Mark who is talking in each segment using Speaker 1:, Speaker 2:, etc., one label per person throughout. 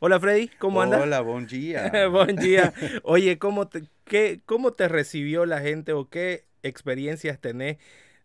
Speaker 1: Hola Freddy, ¿cómo andas?
Speaker 2: Hola, buen día.
Speaker 1: buen día. Oye, ¿cómo te, qué, ¿cómo te recibió la gente o qué experiencias tenés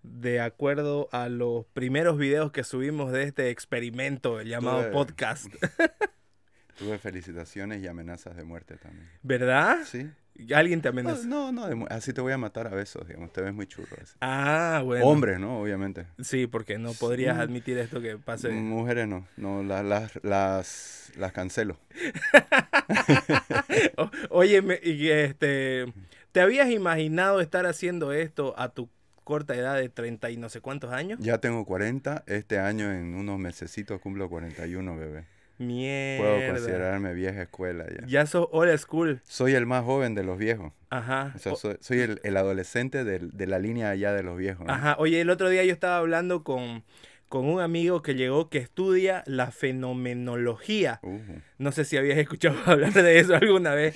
Speaker 1: de acuerdo a los primeros videos que subimos de este experimento llamado
Speaker 2: Tuve-
Speaker 1: podcast?
Speaker 2: Tuve felicitaciones y amenazas de muerte también.
Speaker 1: ¿Verdad?
Speaker 2: ¿Sí?
Speaker 1: ¿Alguien te
Speaker 2: No,
Speaker 1: amenazó?
Speaker 2: no, no, mu- así te voy a matar a besos, digamos. Te ves muy churro. así.
Speaker 1: Ah, bueno.
Speaker 2: Hombres, ¿no? Obviamente.
Speaker 1: Sí, porque no podrías admitir esto que pase.
Speaker 2: Mujeres no. No, la- las, las, las cancelo.
Speaker 1: O- Oye, este, ¿te habías imaginado estar haciendo esto a tu corta edad de 30 y no sé cuántos años?
Speaker 2: Ya tengo 40. Este año, en unos mesecitos, cumplo 41, bebé. Puedo considerarme vieja escuela ya.
Speaker 1: Ya sos old school.
Speaker 2: Soy el más joven de los viejos.
Speaker 1: Ajá.
Speaker 2: O sea, soy, soy el, el adolescente del- de, la línea allá de los viejos. ¿no?
Speaker 1: Ajá. Oye, el otro día yo estaba hablando con, con un amigo que llegó que estudia la fenomenología.
Speaker 2: Uh,
Speaker 1: No sé si habías escuchado hablar de eso alguna vez.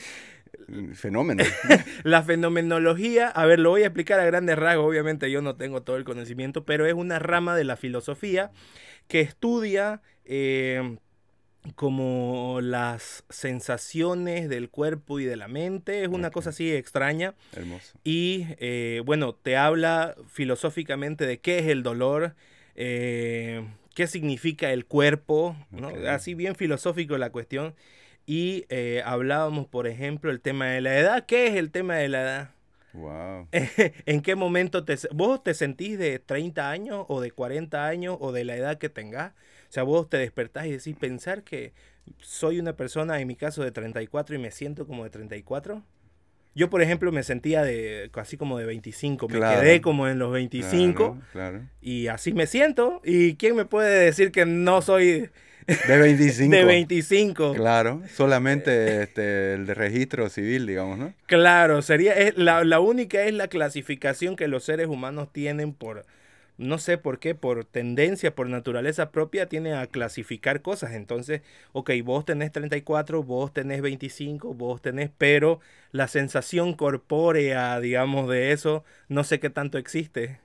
Speaker 2: fenómeno.
Speaker 1: La fenomenología, a ver, lo voy a explicar a grandes rasgos, obviamente yo no tengo todo el conocimiento, pero es una rama de la filosofía que estudia eh, como las sensaciones del cuerpo y de la mente, es una cosa así extraña,
Speaker 2: Hermoso.
Speaker 1: y eh, bueno, te habla filosóficamente de qué es el dolor, eh, qué significa el cuerpo, así bien filosófico la cuestión. Y eh, hablábamos, por ejemplo, el tema de la edad. ¿Qué es el tema de la edad?
Speaker 2: Wow.
Speaker 1: ¿En qué momento te, vos te sentís de 30 años o de 40 años o de la edad que tengas? O sea, vos te despertás y decís, pensar que soy una persona, en mi caso, de 34 y me siento como de 34. Yo, por ejemplo, me sentía de casi como de 25. Me
Speaker 2: Claro.
Speaker 1: quedé como en los 25
Speaker 2: Claro, claro.
Speaker 1: y así me siento. ¿Y quién me puede decir que no soy
Speaker 2: De 25.
Speaker 1: de 25?
Speaker 2: Claro, solamente este, el de registro civil, digamos, ¿no?
Speaker 1: Claro, sería es, la, la única es la clasificación que los seres humanos tienen por, no sé por qué, por tendencia, por naturaleza propia, tienen a clasificar cosas. Entonces, ok, vos tenés 34, vos tenés 25, vos tenés, pero la sensación corpórea, digamos, de eso, no sé qué tanto existe.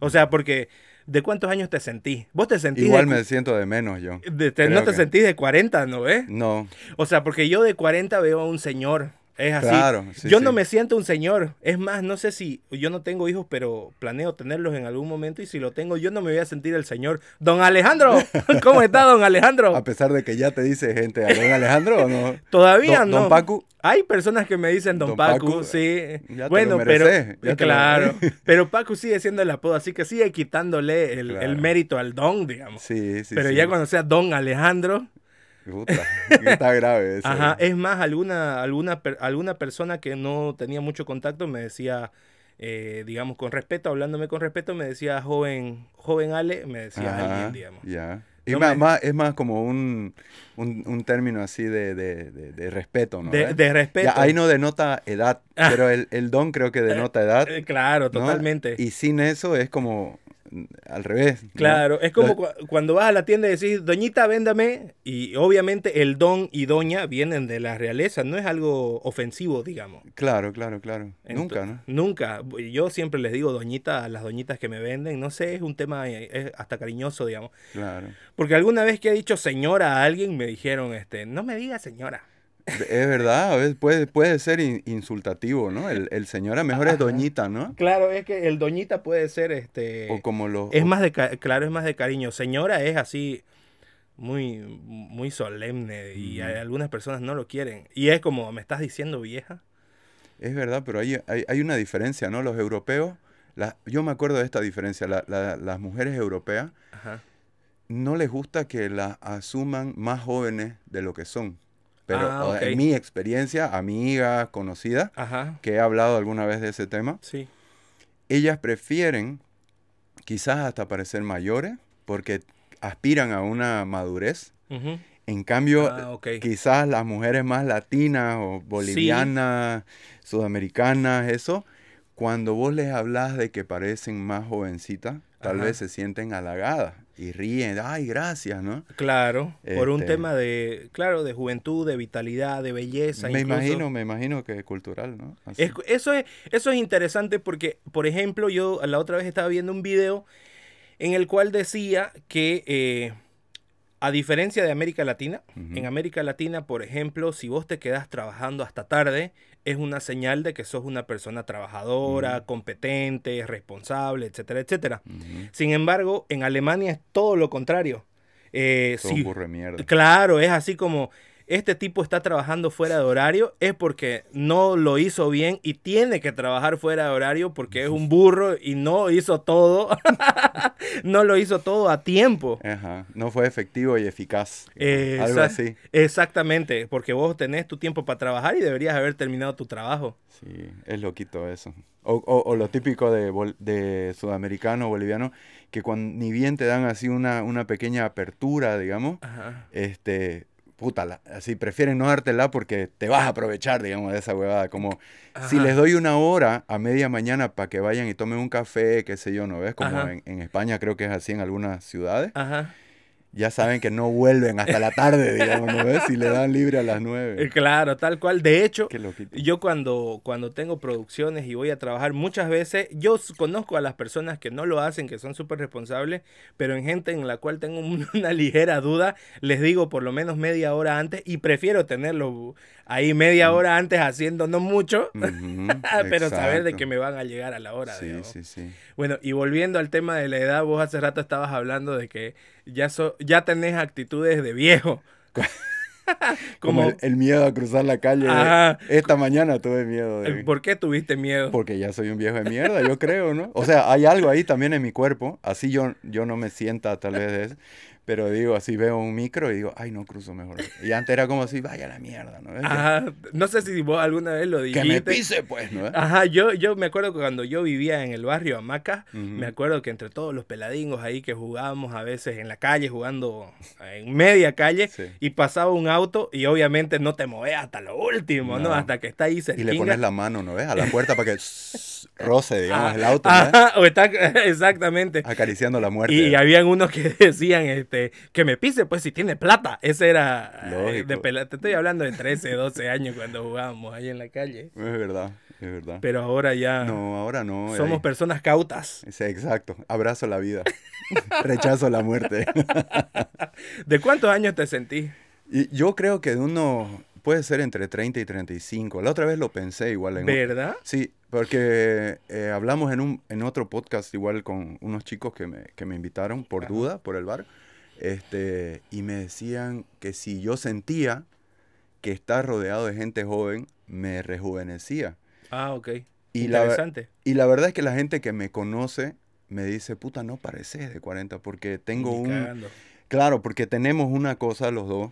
Speaker 1: O sea, porque, ¿de cuántos años te sentís? Vos te sentís
Speaker 2: Igual
Speaker 1: de,
Speaker 2: me siento de menos yo.
Speaker 1: de- te- no te
Speaker 2: que-
Speaker 1: sentís de 40, ¿no ves?
Speaker 2: No,
Speaker 1: O sea, porque yo de 40 veo a un señor. Es así.
Speaker 2: claro. sí,
Speaker 1: yo
Speaker 2: sí.
Speaker 1: no me siento un señor. Es más, no sé si yo no tengo hijos, pero planeo tenerlos en algún momento. Y si lo tengo, yo no me voy a sentir el señor. Don Alejandro, ¿cómo está, don Alejandro?
Speaker 2: A pesar de que ya te dice gente, ¿a don Alejandro o no?
Speaker 1: Todavía
Speaker 2: Don-
Speaker 1: no.
Speaker 2: Don Pacu,
Speaker 1: Hay personas que me dicen Don,
Speaker 2: Don
Speaker 1: Pacu,
Speaker 2: Pacu,
Speaker 1: sí.
Speaker 2: ya te
Speaker 1: bueno,
Speaker 2: lo
Speaker 1: pero
Speaker 2: te lo-
Speaker 1: claro. pero Pacu sigue siendo el apodo, así que sigue quitándole el, el mérito al Don, digamos.
Speaker 2: sí, sí.
Speaker 1: pero
Speaker 2: sí.
Speaker 1: ya cuando sea Don Alejandro,
Speaker 2: Puta, está grave eso.
Speaker 1: Ajá, es más, alguna, alguna, alguna persona que no tenía mucho contacto me decía, eh, digamos, con respeto, hablándome con respeto, me decía joven, joven Ale, me decía
Speaker 2: Ajá,
Speaker 1: alguien, digamos.
Speaker 2: Ya. Y
Speaker 1: No
Speaker 2: más,
Speaker 1: me-
Speaker 2: más- es más como un, un, un término así de, de, de, de respeto, ¿no?
Speaker 1: De, de respeto.
Speaker 2: Ya, ahí no denota edad,
Speaker 1: Ah.
Speaker 2: pero el, el don creo que denota edad.
Speaker 1: Eh, claro,
Speaker 2: ¿no?
Speaker 1: totalmente.
Speaker 2: Y sin eso es como al revés. ¿no?
Speaker 1: Claro, es como cuando vas a la tienda y decís, doñita, véndame, y obviamente el don y doña vienen de la realeza, no es algo ofensivo, digamos.
Speaker 2: Claro, claro, claro. Nunca, ¿no?
Speaker 1: Nunca. Yo siempre les digo doñita a las doñitas que me venden, no sé, es un tema eh, es hasta cariñoso, digamos.
Speaker 2: Claro.
Speaker 1: Porque alguna vez que he dicho señora a alguien me dijeron, este, no me digas señora.
Speaker 2: Es verdad, a veces puede, puede ser in- insultativo, ¿no? El, el señora mejor es doñita, ¿no?
Speaker 1: Claro, es que el doñita puede ser, este,
Speaker 2: O como los...
Speaker 1: es más de, claro, es más de cariño. Señora es así, muy, muy solemne y hay- algunas personas no lo quieren. Y es como, ¿me estás diciendo vieja?
Speaker 2: Es verdad, pero hay, hay, hay una diferencia, ¿no? Los europeos, la- yo me acuerdo de esta diferencia, la- la- las mujeres europeas
Speaker 1: Ajá.
Speaker 2: no les gusta que las asuman más jóvenes de lo que son. Pero
Speaker 1: Ah,
Speaker 2: en mi experiencia, amiga, conocida,
Speaker 1: Ajá,
Speaker 2: que he hablado alguna vez de ese tema,
Speaker 1: sí.
Speaker 2: ellas prefieren quizás hasta parecer mayores porque aspiran a una madurez. En cambio,
Speaker 1: Ah,
Speaker 2: quizás las mujeres más latinas o bolivianas, sudamericanas, eso, cuando vos les hablas de que parecen más jovencitas, tal
Speaker 1: Ajá.
Speaker 2: vez se sienten halagadas y ríen, ay, gracias, ¿no?
Speaker 1: Claro, por un
Speaker 2: Este-
Speaker 1: tema de, claro, de juventud, de vitalidad, de belleza.
Speaker 2: Me
Speaker 1: incluso.
Speaker 2: imagino, me imagino que es cultural, ¿no?
Speaker 1: Es- eso, es, eso es interesante porque, por ejemplo, yo la otra vez estaba viendo un video en el cual decía que eh, A diferencia de América Latina, en América Latina, por ejemplo, si vos te quedas trabajando hasta tarde, es una señal de que sos una persona trabajadora, competente, responsable, etcétera, etcétera. Sin embargo, en Alemania es todo lo contrario.
Speaker 2: Eh, sí, mierda.
Speaker 1: Claro, es así como este tipo está trabajando fuera de horario es porque no lo hizo bien y tiene que trabajar fuera de horario porque es un burro y no hizo todo, no lo hizo todo a tiempo.
Speaker 2: Ajá. No fue efectivo y eficaz. algo así.
Speaker 1: Exactamente, porque vos tenés tu tiempo para trabajar y deberías haber terminado tu trabajo.
Speaker 2: Sí, es loquito eso. O, o, lo típico de, de sudamericano, boliviano, que cuando ni bien te dan así una, una pequeña apertura, digamos, este puta, así prefieren no dártela porque te vas a aprovechar, digamos, de esa huevada. Como si les doy una hora a media mañana para que vayan y tomen un café, qué sé yo, ¿no ves? Como en, en, España creo que es así en algunas ciudades. Ajá ya saben que no vuelven hasta la tarde, digamos, ¿no ves? Si le dan libre a las nueve.
Speaker 1: Eh, claro, tal cual. De hecho, yo cuando, cuando tengo producciones y voy a trabajar, muchas veces yo conozco a las personas que no lo hacen, que son súper responsables, pero en gente en la cual tengo una ligera duda, les digo por lo menos media hora antes y prefiero tenerlo ahí media mm. hora antes haciendo no mucho, pero saber de que me van a llegar a la hora. Sí, sí, sí. Bueno, y volviendo al tema de la edad, vos hace rato estabas hablando de que ya, so, ya tenés actitudes de viejo.
Speaker 2: Como, el, miedo a cruzar la calle. Esta mañana tuve miedo. De...
Speaker 1: ¿Por qué tuviste miedo?
Speaker 2: Porque ya soy un viejo de mierda, yo creo, ¿no? O sea, hay algo ahí también en mi cuerpo. Así yo, yo no me sienta tal vez de eso. Pero digo, así veo un micro y digo, ay, no cruzo mejor. Y antes era como así, vaya la mierda, ¿no?
Speaker 1: Ajá, no sé si vos alguna vez lo dijiste.
Speaker 2: Que me pise, pues, ¿no?
Speaker 1: Ajá, yo, yo me acuerdo que cuando yo vivía en el barrio Amaca, me acuerdo que entre todos los peladingos ahí que jugábamos a veces en la calle, jugando en media calle, y pasaba un auto y obviamente no te mueves hasta lo último, ¿no? Hasta que está ahí
Speaker 2: Y le pones la mano, ¿no ves? A la puerta para que roce, digamos, el auto,
Speaker 1: Ajá, o está, exactamente.
Speaker 2: Acariciando la muerte.
Speaker 1: Y, y habían unos que decían, este, que me pise, pues si tiene plata. Ese era eh, de Te estoy hablando de 13, 12 años cuando jugábamos ahí en la calle.
Speaker 2: Es verdad, es verdad.
Speaker 1: Pero ahora ya.
Speaker 2: No, ahora no.
Speaker 1: Somos personas cautas.
Speaker 2: Sí, exacto. Abrazo la vida. Rechazo la muerte.
Speaker 1: ¿De cuántos años te sentí?
Speaker 2: Y yo creo que de uno puede ser entre 30 y 35. La otra vez lo pensé igual. En
Speaker 1: ¿Verdad?
Speaker 2: Sí, porque eh, hablamos en, un, en otro podcast igual con unos chicos que me, que me invitaron por duda, por el bar. Este, y me decían que si yo sentía que estar rodeado de gente joven me rejuvenecía.
Speaker 1: Ah, ok.
Speaker 2: Y Interesante. La, y la verdad es que la gente que me conoce me dice, puta, no pareces de 40 porque tengo un... Claro, porque tenemos una cosa los dos,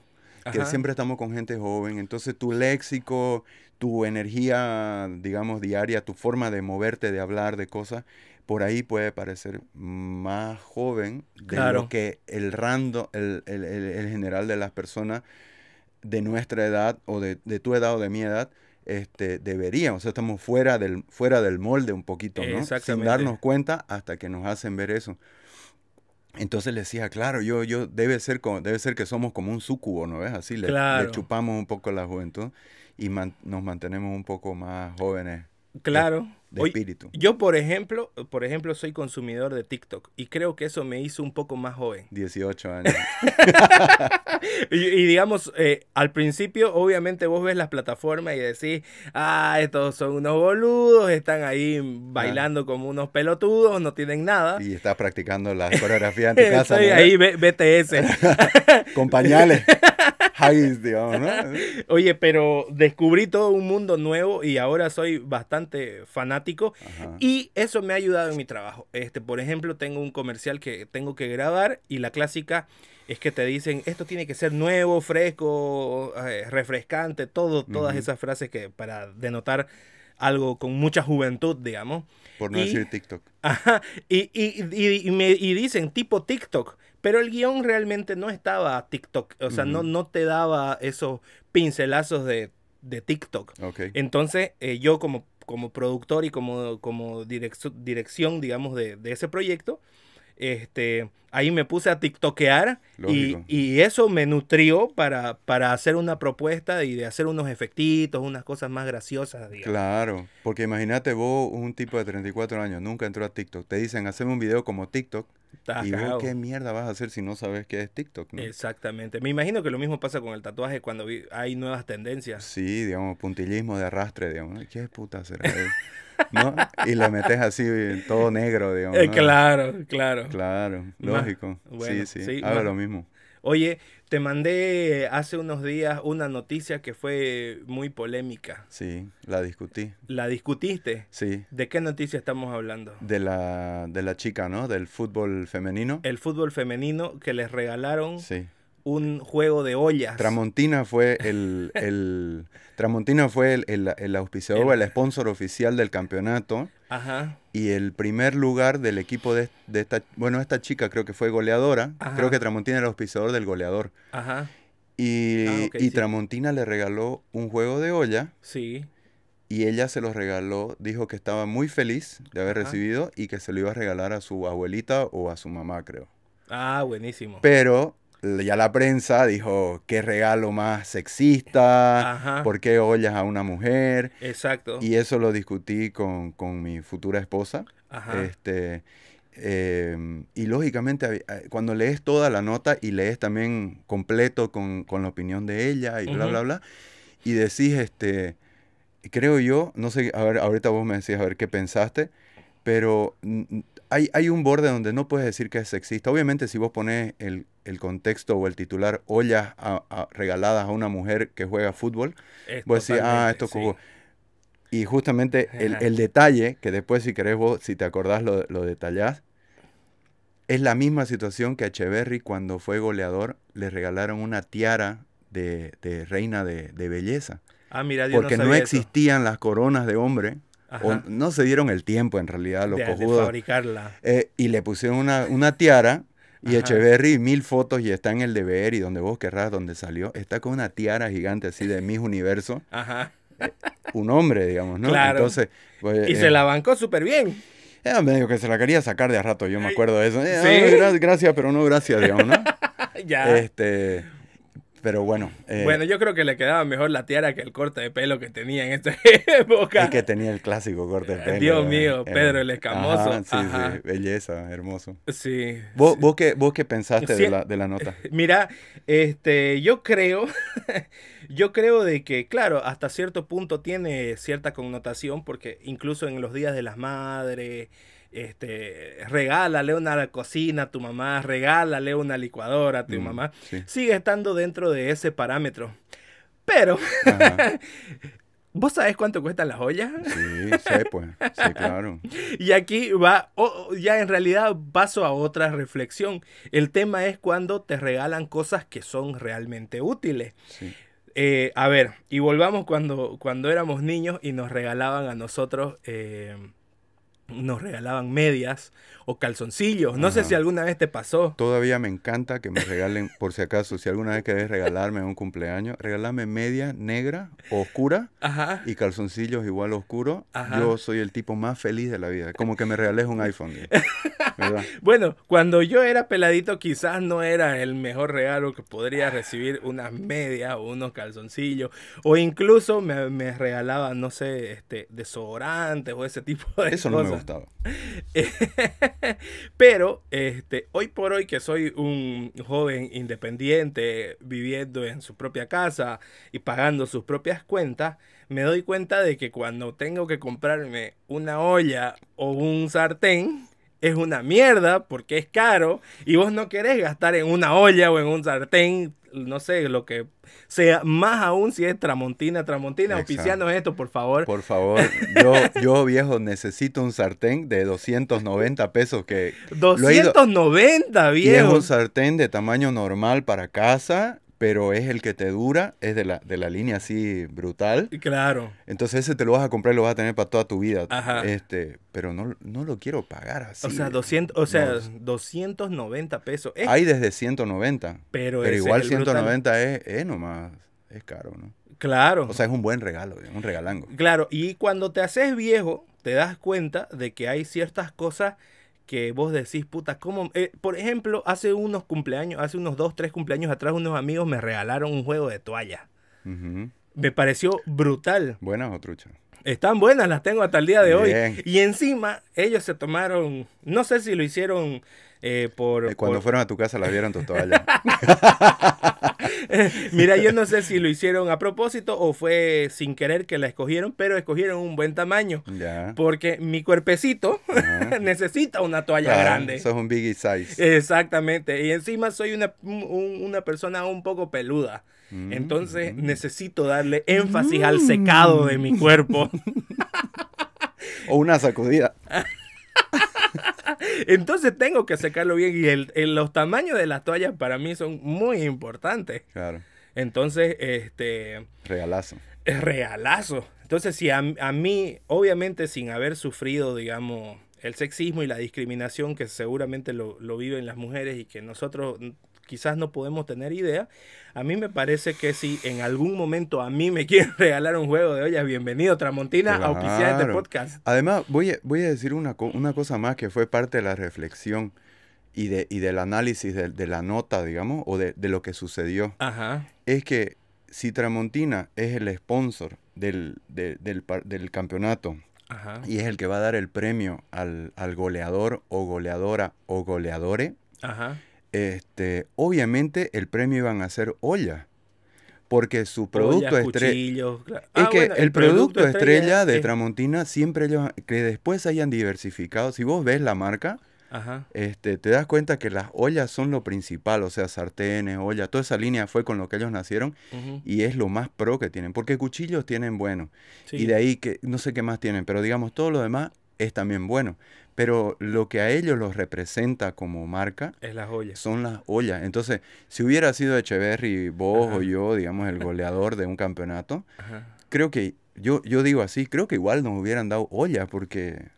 Speaker 2: que siempre estamos con gente joven, entonces tu léxico, tu energía, digamos, diaria, tu forma de moverte, de hablar, de cosas, por ahí puede parecer más joven de lo que el rando, el, general de las personas de nuestra edad o de, tu edad o de mi edad este, deberían. O sea, estamos fuera del, fuera del molde un poquito, ¿no? Sin darnos cuenta hasta que nos hacen ver eso. Entonces le decía, claro, yo, yo debe ser como, debe ser que somos como un sucubo, ¿no ves? Así le, chupamos un poco la juventud y nos mantenemos un poco más jóvenes.
Speaker 1: Claro
Speaker 2: de espíritu.
Speaker 1: Yo, por ejemplo, por ejemplo, soy consumidor de TikTok y creo que eso me hizo un poco más joven.
Speaker 2: 18 años.
Speaker 1: y, digamos, eh, al principio, obviamente, vos ves las plataformas y decís, ah, estos son unos boludos, están ahí bailando como unos pelotudos, no tienen nada.
Speaker 2: Y estás practicando la coreografía en tu casa.
Speaker 1: Estoy ahí, BTS.
Speaker 2: Con pañales.
Speaker 1: Oye, pero descubrí todo un mundo nuevo y ahora soy bastante fanático y eso me ha ayudado en mi trabajo. Este, por ejemplo, tengo un comercial que tengo que grabar y la clásica es que te dicen esto tiene que ser nuevo, fresco, eh, refrescante, todo, todas esas frases que para denotar algo con mucha juventud, digamos.
Speaker 2: Por no decir TikTok.
Speaker 1: Ajá, y, y, me, y dicen tipo TikTok. Pero el guion realmente no estaba TikTok, o sea, no, no te daba esos pincelazos de, TikTok. Entonces, eh, yo como, como productor y como, como dirección, digamos, de, ese proyecto, este, ahí me puse a tiktokear y, y, eso me nutrió para, para hacer una propuesta y de hacer unos efectitos, unas cosas más graciosas.
Speaker 2: Claro, porque imagínate vos, un tipo de 34 años, nunca entró a TikTok, te dicen, haceme un video como TikTok. y vos qué mierda vas a hacer si no sabes qué es TikTok,
Speaker 1: Exactamente. Me imagino que lo mismo pasa con el tatuaje cuando hay nuevas tendencias.
Speaker 2: Sí, digamos, puntillismo de arrastre, digamos. ¿Qué puta será? ¿no? Y le metes así todo negro, digamos.
Speaker 1: Eh, claro, claro.
Speaker 2: Claro, lógico. sí, sí, sí lo mismo.
Speaker 1: Oye, te mandé hace unos días una noticia que fue muy polémica.
Speaker 2: Sí, la discutí.
Speaker 1: ¿La discutiste?
Speaker 2: Sí.
Speaker 1: ¿De qué noticia estamos hablando?
Speaker 2: De la, de la chica, ¿no? Del fútbol femenino.
Speaker 1: El fútbol femenino que les regalaron. Sí un juego de ollas.
Speaker 2: Tramontina fue el, el Tramontina fue el, el, auspiciador, el, sponsor oficial del campeonato. Ajá. Y el primer lugar del equipo de, esta, bueno, esta chica creo que fue goleadora. Creo que Tramontina era el auspiciador del goleador. Ajá. Y, ah, y Tramontina le regaló un juego de olla. Sí. Y ella se lo regaló, dijo que estaba muy feliz de haber recibido y que se lo iba a regalar a su abuelita o a su mamá, creo.
Speaker 1: Ah, buenísimo.
Speaker 2: Pero ya la prensa dijo, qué regalo más sexista, por qué ollas a una mujer.
Speaker 1: Exacto.
Speaker 2: Y eso lo discutí con, mi futura esposa. Este, em, y lógicamente, cuando lees toda la nota y lees también completo con, la opinión de ella y bla, bla, bla, y decís, este, creo yo, no sé, a ver, ahorita vos me decís a ver qué pensaste, pero hay, hay, un borde donde no puedes decir que es sexista. Obviamente, si vos pones el, el contexto o el titular ollas regaladas a una mujer que juega fútbol, vos decís, ah, esto Y justamente el, el, detalle, que después si querés vos, si te acordás lo, lo detallás, es la misma situación que a Echeverry cuando fue goleador le regalaron una tiara de, de reina de, de, belleza.
Speaker 1: Ah, mira,
Speaker 2: Porque no, existían las coronas de hombre no se dieron el tiempo en realidad los
Speaker 1: de, fabricarla.
Speaker 2: Eh, y le pusieron una, una tiara y Echeverry, mil fotos y está en el deber y donde vos querrás, donde salió, está con una tiara gigante así de mis universo. Ajá. Eh, un hombre, digamos, ¿no?
Speaker 1: Claro. Entonces, pues, y se eh, la bancó súper bien.
Speaker 2: Era medio que se la quería sacar de a rato, yo me acuerdo de eso. ¿Sí? gracias, pero no gracias, digamos, ¿no? ya. Este, pero bueno.
Speaker 1: Eh, bueno, yo creo que le quedaba mejor la tiara que el corte de pelo que tenía en esta época.
Speaker 2: Es que tenía el clásico corte de pelo.
Speaker 1: Dios mío, Pedro el Escamoso.
Speaker 2: sí, sí, belleza, hermoso. Sí. ¿Vos, vos, qué, vos qué pensaste de, la, de la nota?
Speaker 1: Mira, este, yo creo, yo creo de que, claro, hasta cierto punto tiene cierta connotación, porque incluso en los días de las madres este, regálale una cocina a tu mamá, regálale una licuadora a tu mm, mamá, sigue estando dentro de ese parámetro. Pero, ¿vos sabés cuánto cuestan las ollas?
Speaker 2: Sí, sé, pues, sí, claro.
Speaker 1: Y aquí va, ya en realidad paso a otra reflexión. El tema es cuando te regalan cosas que son realmente útiles. Eh, a ver, y volvamos cuando, cuando éramos niños y nos regalaban a nosotros... Eh, nos regalaban medias o calzoncillos. No sé si alguna vez te pasó.
Speaker 2: Todavía me encanta que me regalen, por si acaso, si alguna vez querés regalarme un cumpleaños, regálame media negra oscura y calzoncillos igual oscuro. Yo soy el tipo más feliz de la vida. Como que me regales un iPhone.
Speaker 1: bueno, cuando yo era peladito quizás no era el mejor regalo que podría recibir unas medias o unos calzoncillos. O incluso me, me regalaban, no sé, este, desodorantes o ese tipo de
Speaker 2: Eso no me gustaba.
Speaker 1: Pero este, hoy por hoy que soy un joven independiente viviendo en su propia casa y pagando sus propias cuentas, me doy cuenta de que cuando tengo que comprarme una olla o un sartén, es una mierda porque es caro y vos no querés gastar en una olla o en un sartén, no sé, lo que sea, más aún si es Tramontina, Tramontina, oficiando esto, por favor.
Speaker 2: Por favor, yo, yo viejo necesito un sartén de 290 pesos que...
Speaker 1: 290, viejo. Y es
Speaker 2: un sartén de tamaño normal para casa pero es el que te dura, es de la, de la línea así brutal.
Speaker 1: Claro.
Speaker 2: Entonces ese te lo vas a comprar y lo vas a tener para toda tu vida. Ajá. Este, pero no, no lo quiero pagar así.
Speaker 1: O sea, 200, o sea 290 pesos.
Speaker 2: Hay desde 190. Pero, igual 190 es, es nomás, es caro, ¿no?
Speaker 1: Claro.
Speaker 2: O sea, es un buen regalo, un regalango.
Speaker 1: Claro, y cuando te haces viejo, te das cuenta de que hay ciertas cosas que vos decís, puta, ¿cómo? Eh, por ejemplo, hace unos cumpleaños, hace unos dos, tres cumpleaños atrás, unos amigos me regalaron un juego de toalla. Me pareció brutal.
Speaker 2: ¿Buenas o truchas?
Speaker 1: Están buenas, las tengo hasta el día de hoy. Y encima, ellos se tomaron, no sé si lo hicieron eh, por...
Speaker 2: Eh, cuando fueron a tu casa la vieron tu toalla.
Speaker 1: Mira, yo no sé si lo hicieron a propósito o fue sin querer que la escogieron, pero escogieron un buen tamaño. Porque mi cuerpecito necesita una toalla grande.
Speaker 2: Eso es un biggie size.
Speaker 1: Exactamente. Y encima soy una, una persona un poco peluda. Mm, Entonces mm. necesito darle énfasis al secado de mi cuerpo.
Speaker 2: o una sacudida.
Speaker 1: Entonces tengo que secarlo bien y el, los tamaños de las toallas para mí son muy importantes. Claro. Entonces, este...
Speaker 2: Regalazo.
Speaker 1: Es regalazo. Entonces, si a, mí, obviamente sin haber sufrido, digamos, el sexismo y la discriminación que seguramente lo, lo viven las mujeres y que nosotros quizás no podemos tener idea. A mí me parece que si en algún momento a mí me quieren regalar un juego de ollas, bienvenido Tramontina a auspiciar este podcast.
Speaker 2: Además, voy a, voy a decir una, una cosa más que fue parte de la reflexión y, de, y del análisis de, la nota, digamos, o de, lo que sucedió. Ajá. Es que si Tramontina es el sponsor del, del, del campeonato, y es el que va a dar el premio al, al goleador o goleadora o goleadore, Ajá este, obviamente el premio iban a ser olla. Porque su producto estrella. Es ah, que el, producto, estrella, de Tramontina siempre ellos, que después hayan diversificado. Si vos ves la marca, Este, te das cuenta que las ollas son lo principal, o sea, sartenes, ollas, toda esa línea fue con lo que ellos nacieron y es lo más pro que tienen, porque cuchillos tienen bueno y de ahí que no sé qué más tienen, pero digamos todo lo demás es también bueno. Pero lo que a ellos los representa como marca
Speaker 1: es las ollas.
Speaker 2: Son las ollas. Entonces, si hubiera sido Echeverry, vos o yo, digamos, el goleador de un campeonato, creo que, yo, yo digo así, creo que igual nos hubieran dado ollas porque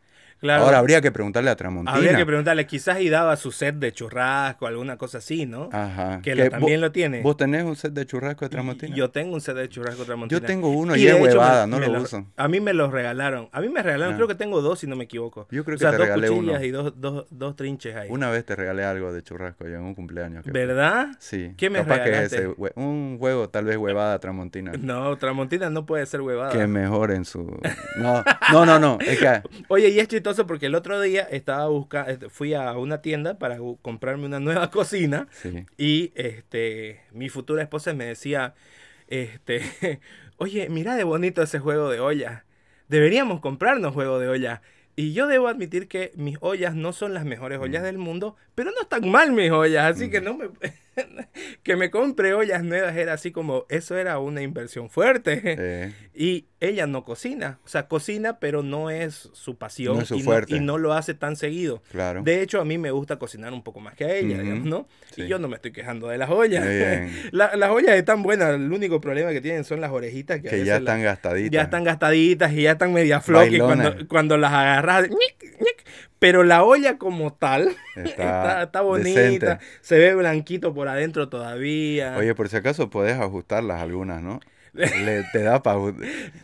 Speaker 2: Ahora habría que preguntarle a Tramontina.
Speaker 1: Habría que preguntarle, quizás y daba su set de churrasco, alguna cosa así, ¿no? Ajá. Que, también lo tiene.
Speaker 2: ¿Vos tenés un set de churrasco de Tramontina?
Speaker 1: Yo tengo un set de churrasco de Tramontina.
Speaker 2: Yo tengo uno y, es huevada, no lo, uso.
Speaker 1: A mí me los regalaron. A mí me regalaron, ah. creo que tengo dos si no me equivoco.
Speaker 2: Yo creo que o sea, te dos regalé
Speaker 1: cuchillas y dos, dos, dos, trinches ahí.
Speaker 2: Una vez te regalé algo de churrasco yo en un cumpleaños.
Speaker 1: ¿Verdad?
Speaker 2: Sí.
Speaker 1: ¿Qué me Capaz regalaste?
Speaker 2: que ese, un juego tal vez huevada Tramontina.
Speaker 1: No, Tramontina no puede ser huevada.
Speaker 2: Que mejor en su... No, no, no, no. Es que...
Speaker 1: Oye, y es chistoso porque el otro día estaba buscando, este, fui a una tienda para comprarme una nueva cocina y este, mi futura esposa me decía, este, oye, mira de bonito ese juego de olla. Deberíamos comprarnos juego de olla. Y yo debo admitir que mis ollas no son las mejores ollas mm. del mundo, pero no están mal mis ollas, así que mm. no me... que me compre ollas nuevas era así como, eso era una inversión fuerte. Y ella no cocina, o sea, cocina, pero no es su pasión y, no, lo hace tan seguido. Claro. De hecho, a mí me gusta cocinar un poco más que a ella, digamos, ¿no? Y yo no me estoy quejando de las ollas. las ollas están buenas, el único problema que tienen son las orejitas
Speaker 2: que, ya están gastaditas.
Speaker 1: Ya están gastaditas y ya están media flocky cuando, cuando las agarras. Pero la olla como tal está, bonita, se ve blanquito por adentro todavía.
Speaker 2: Oye, por si acaso podés ajustarlas algunas, ¿no? Le, te da para...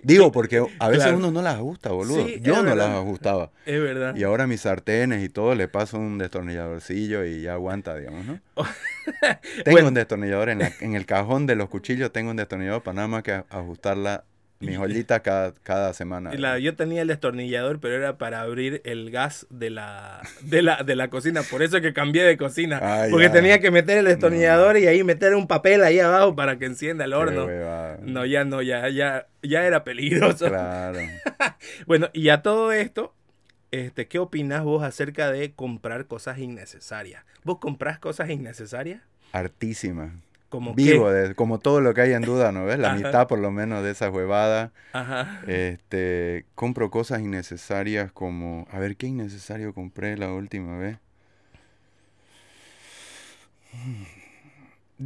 Speaker 2: Digo, porque a veces uno no las ajusta, boludo. Yo no las ajustaba.
Speaker 1: Es verdad.
Speaker 2: Y ahora mis sartenes y todo le paso un destornilladorcillo y ya aguanta, digamos, ¿no? tengo un destornillador en, en el cajón de los cuchillos, tengo un destornillador para nada más que ajustarla mi joyita cada, cada semana.
Speaker 1: La, yo tenía el destornillador, pero era para abrir el gas de la, de la, de la cocina. Por eso que cambié de cocina. porque tenía que meter el destornillador y ahí meter un papel ahí abajo para que encienda el horno. No, ya no, ya, ya, ya era peligroso. Claro. bueno, y a todo esto, este, ¿qué opinas vos acerca de comprar cosas innecesarias? ¿Vos comprás cosas innecesarias?
Speaker 2: Vivo, como todo lo que hay en duda, ¿no ves? La mitad por lo menos de esa huevada. Ajá. Este, compro cosas innecesarias como, a ver, ¿qué innecesario compré la última vez?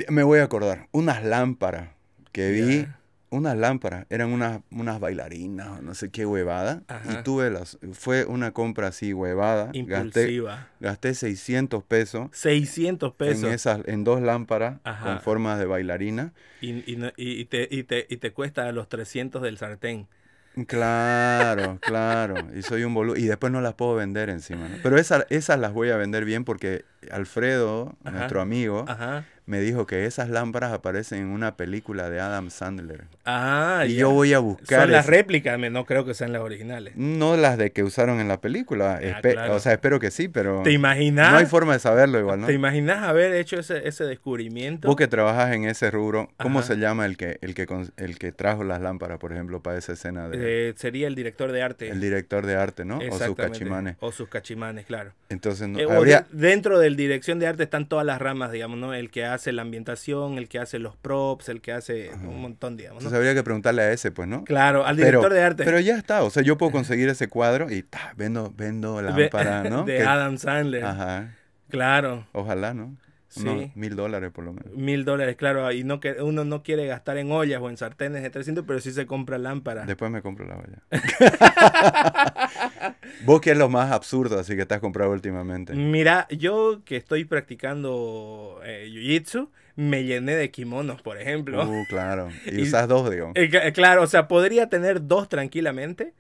Speaker 2: Me voy a acordar, unas lámparas que vi unas lámparas, eran unas, unas bailarinas, no sé qué huevada. Y tuve las, fue una compra así huevada.
Speaker 1: Impulsiva.
Speaker 2: Gasté, 600 pesos.
Speaker 1: 600 pesos.
Speaker 2: En, esas, en dos lámparas con formas de bailarina.
Speaker 1: Y, y, y, te, y, te, y te cuesta los 300 del sartén.
Speaker 2: Claro, claro. Y soy un boludo. Y después no las puedo vender encima. ¿no? Pero esas, esas las voy a vender bien porque Alfredo, nuestro amigo, me dijo que esas lámparas aparecen en una película de Adam Sandler.
Speaker 1: Ah,
Speaker 2: y yo voy a buscar.
Speaker 1: Son las réplicas, no creo que sean las originales.
Speaker 2: No las de que usaron en la película. Ah, o sea, espero que sí, pero.
Speaker 1: ¿Te imaginas?
Speaker 2: No hay forma de saberlo igual, ¿no?
Speaker 1: ¿Te imaginas haber hecho ese, ese descubrimiento?
Speaker 2: Vos que trabajas en ese rubro, ¿cómo se llama el que, el, que, el que trajo las lámparas, por ejemplo, para esa escena?
Speaker 1: De... Eh, sería el director de arte.
Speaker 2: El director de arte, ¿no? O sus cachimanes.
Speaker 1: O sus cachimanes, claro.
Speaker 2: Entonces, no,
Speaker 1: eh, dentro del dirección de arte están todas las ramas, digamos, ¿no? El que hace la ambientación, el que hace los props, el que hace un montón, digamos.
Speaker 2: Entonces habría que preguntarle a ese, pues, ¿no?
Speaker 1: Claro, al director de arte.
Speaker 2: Pero ya está, o sea, yo puedo conseguir ese cuadro y ta, vendo, vendo lámpara, ¿no?
Speaker 1: De Adam Sandler.
Speaker 2: Ajá.
Speaker 1: Claro.
Speaker 2: Ojalá, ¿no? Sí. mil dólares por lo menos.
Speaker 1: Mil dólares, claro. Y no que uno no quiere gastar en ollas o en sartenes de 300, pero sí se compra lámpara.
Speaker 2: Después me compro la olla. ¿Vos qué es lo más absurdo así que te has comprado últimamente?
Speaker 1: Mira, yo que estoy practicando eh, Jiu-Jitsu, me llené de kimonos, por ejemplo.
Speaker 2: Uh, claro. Y, usas dos, digo.
Speaker 1: Eh, claro, o sea, podría tener dos tranquilamente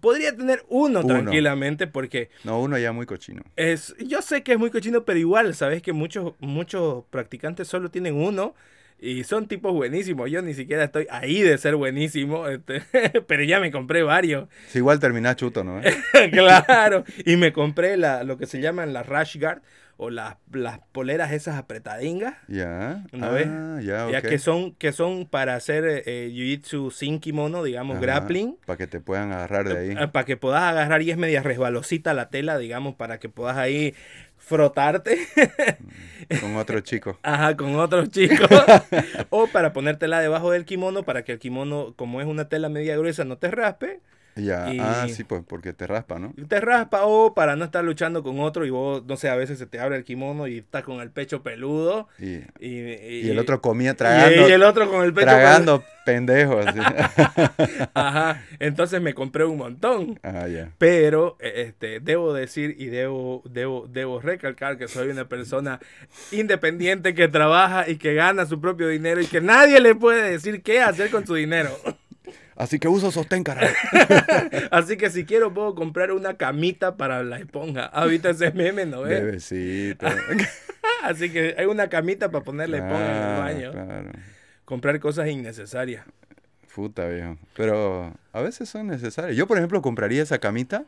Speaker 1: Podría tener uno, tranquilamente porque...
Speaker 2: No, uno ya muy cochino.
Speaker 1: Es, yo sé que es muy cochino, pero igual, sabes que muchos, muchos practicantes solo tienen uno y son tipos buenísimos. Yo ni siquiera estoy ahí de ser buenísimo, este, pero ya me compré varios.
Speaker 2: Si igual terminás chuto, ¿no?
Speaker 1: claro. Y me compré la, lo que se llaman las Rash Guard o las, las poleras esas apretadingas.
Speaker 2: Ya.
Speaker 1: ¿No ah, Ya, ya que son que son para hacer eh, jiu-jitsu sin kimono, digamos, grappling.
Speaker 2: Para que te puedan agarrar de ahí.
Speaker 1: Eh, para que puedas agarrar y es media resbalosita la tela, digamos, para que puedas ahí frotarte.
Speaker 2: Mm, con otro chico.
Speaker 1: Ajá, con otros chicos. o para ponértela debajo del kimono para que el kimono, como es una tela media gruesa, no te raspe.
Speaker 2: Ya, ah, sí, pues porque te raspa, ¿no?
Speaker 1: Te raspa o para no estar luchando con otro y vos, no sé, a veces se te abre el kimono y estás con el pecho peludo.
Speaker 2: Y, y, el otro comía tragando.
Speaker 1: Y, el otro con el pecho
Speaker 2: Tragando pendejos.
Speaker 1: Ajá, entonces me compré un montón.
Speaker 2: Ah, ya.
Speaker 1: Pero, e, este, debo decir y debo, debo, debo recalcar que soy una persona independiente que trabaja y que gana su propio dinero y que nadie le puede decir qué hacer con su dinero.
Speaker 2: Así que uso sostén, carajo.
Speaker 1: Así que si quiero puedo comprar una camita para la esponja. ¿Has visto ese meme, no ves?
Speaker 2: Bebecito.
Speaker 1: Así que hay una camita para poner la esponja en el baño. Claro. Comprar cosas innecesarias.
Speaker 2: Puta, viejo. Pero a veces son necesarias. Yo, por ejemplo, compraría esa camita.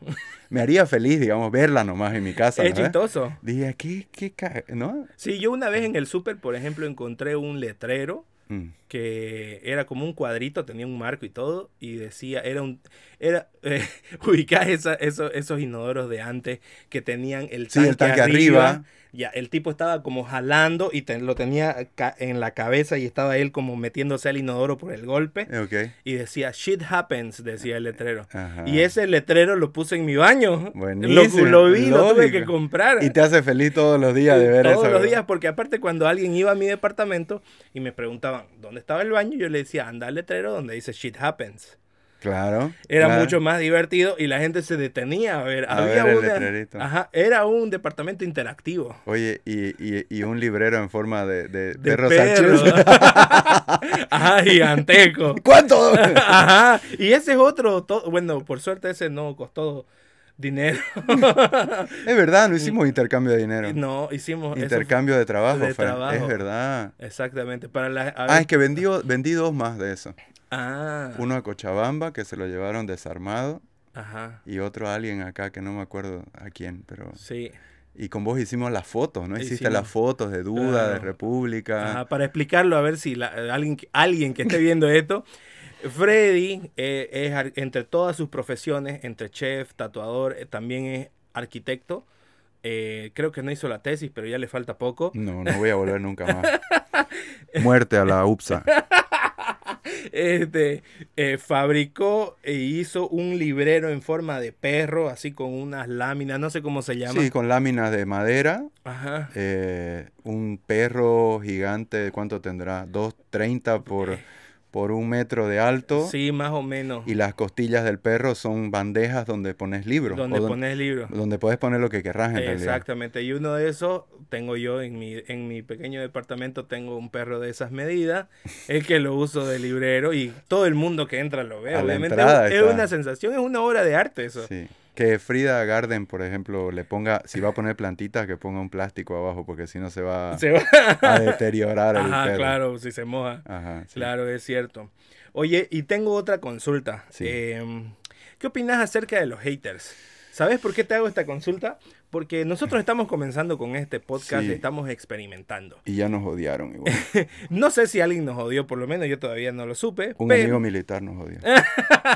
Speaker 2: Me haría feliz, digamos, verla nomás en mi casa.
Speaker 1: Es chistoso.
Speaker 2: Dije, ¿qué, qué, ¿no?
Speaker 1: Sí, yo una vez en el súper, por ejemplo, encontré un letrero Mm. Que era como un cuadrito, tenía un marco y todo, y decía, era un, era, eh, esos, esos inodoros de antes que tenían el tanque, arriba, ya, el tipo estaba como jalando y lo tenía en la cabeza y estaba él como metiéndose al inodoro por el golpe. Y decía, shit happens, decía el letrero. Y ese letrero lo puse en mi baño. Buenísimo. Lo, vi, lo tuve que comprar.
Speaker 2: Y te hace feliz todos los días de ver
Speaker 1: eso. Todos los días, porque aparte cuando alguien iba a mi departamento y me preguntaban dónde estaba el baño, yo le decía, anda al letrero donde dice shit happens.
Speaker 2: Claro.
Speaker 1: Era mucho más divertido y la gente se detenía a ver. había Ajá, era un departamento interactivo.
Speaker 2: Oye, y, y, un librero en forma de, de,
Speaker 1: de perro. Ajá, giganteco.
Speaker 2: ¿Cuánto?
Speaker 1: Ajá. Y ese es otro. bueno, por suerte ese no costó dinero.
Speaker 2: es verdad, no hicimos intercambio de dinero.
Speaker 1: No, hicimos
Speaker 2: intercambio de trabajo, de trabajo. Es verdad.
Speaker 1: Exactamente. Para la,
Speaker 2: ah, es que vendí, vendí dos más de eso.
Speaker 1: Ah.
Speaker 2: Uno a Cochabamba, que se lo llevaron desarmado.
Speaker 1: Ajá.
Speaker 2: Y otro a alguien acá, que no me acuerdo a quién, pero...
Speaker 1: Sí.
Speaker 2: Y con vos hicimos las fotos, ¿no? Hiciste las fotos de Duda, de República.
Speaker 1: Ajá, para explicarlo, a ver si alguien, alguien que esté viendo esto... Freddy eh, es entre todas sus profesiones, entre chef, tatuador, eh, también es arquitecto. Eh, creo que no hizo la tesis, pero ya le falta poco.
Speaker 2: No, no voy a volver nunca más. Muerte a la UPSA.
Speaker 1: este, eh, fabricó e hizo un librero en forma de perro, así con unas láminas, no sé cómo se llama.
Speaker 2: Sí, con láminas de madera.
Speaker 1: Ajá.
Speaker 2: Eh, un perro gigante, ¿cuánto tendrá? 2.30 por por un metro de alto.
Speaker 1: Sí, más o menos.
Speaker 2: Y las costillas del perro son bandejas donde pones libros.
Speaker 1: Donde pones libros.
Speaker 2: Donde puedes poner lo que querrás en
Speaker 1: Exactamente. Y uno de esos tengo yo en mi, en mi pequeño departamento, tengo un perro de esas medidas, el que lo uso de librero y todo el mundo que entra lo ve. Obviamente es, una sensación, es una obra de arte eso.
Speaker 2: Sí. Que Frida Garden, por ejemplo, le ponga, si va a poner plantitas, que ponga un plástico abajo, porque si no se va, a deteriorar el
Speaker 1: Ajá, claro, si se moja. Ajá, Claro, es cierto. Oye, y tengo otra consulta. Em, ¿Qué opinas acerca de los haters? ¿Sabes por qué te hago esta consulta? Porque nosotros estamos comenzando con este podcast, estamos experimentando.
Speaker 2: Y ya nos odiaron igual.
Speaker 1: no sé si alguien nos odió, por lo menos yo todavía no lo supe.
Speaker 2: Un amigo militar nos odió.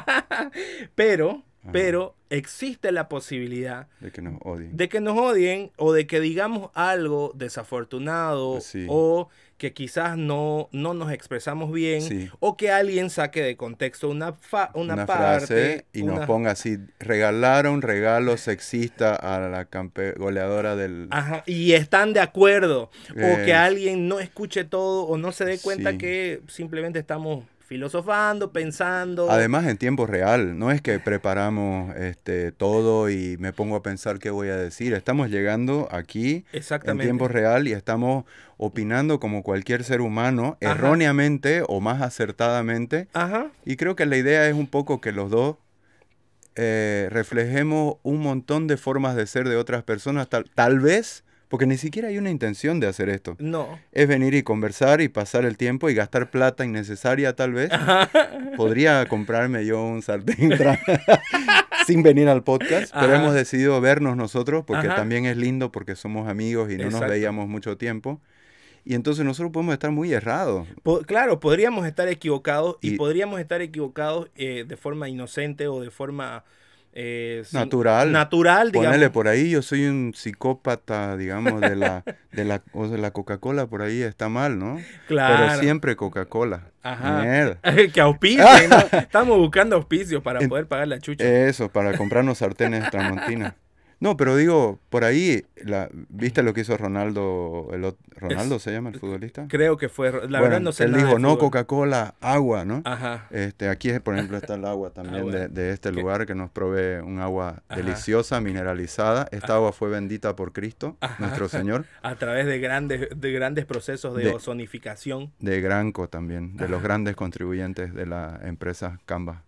Speaker 1: pero pero existe la posibilidad
Speaker 2: de que nos odien.
Speaker 1: De que nos odien o de que digamos algo desafortunado o que quizás no, no nos expresamos bien o que alguien saque de contexto una, una, parte
Speaker 2: y nos ponga así, regalaron regalo sexista a la goleadora del...
Speaker 1: Ajá, y están de acuerdo o que alguien no escuche todo o no se dé cuenta que simplemente estamos filosofando, pensando.
Speaker 2: Además en tiempo real, no es que preparamos este todo y me pongo a pensar qué voy a decir, estamos llegando aquí en tiempo real y estamos opinando como cualquier ser humano, erróneamente o más acertadamente. Ajá. Y creo que la idea es un poco que los dos eh, reflejemos un montón de formas de ser de otras personas, tal, tal vez porque ni siquiera hay una intención de hacer esto.
Speaker 1: No.
Speaker 2: Es venir y conversar y pasar el tiempo y gastar plata innecesaria tal vez. Podría comprarme yo un sartén sin venir al podcast, pero hemos decidido vernos nosotros porque también es lindo porque somos amigos y no nos veíamos mucho tiempo. Y entonces nosotros podemos estar muy errados.
Speaker 1: claro, podríamos estar equivocados y, podríamos estar equivocados eh, de forma inocente o de forma eh,
Speaker 2: natural.
Speaker 1: Natural,
Speaker 2: digamos. Ponele por ahí, yo soy un psicópata, digamos, de la, de la, o de la Coca-Cola, por ahí está mal, ¿no? Claro. Pero siempre Coca-Cola.
Speaker 1: Ajá. que auspicien, Estamos buscando auspicios para poder pagar la chucha.
Speaker 2: Eso, para comprarnos sartenes tramontina. No, pero digo, por ahí, la, ¿viste lo que hizo Ronaldo? El, ¿Ronaldo se llama el futbolista?
Speaker 1: Creo que fue, la verdad no sé
Speaker 2: Él dijo, no Coca-Cola, agua, ¿no? Ajá. Este, aquí, por ejemplo, está el agua también De, este lugar que nos provee un agua deliciosa, mineralizada. Esta agua fue bendita por Cristo, nuestro Señor.
Speaker 1: A través de grandes, de grandes procesos de, ozonificación.
Speaker 2: De Granco también, de los grandes contribuyentes de la empresa Camba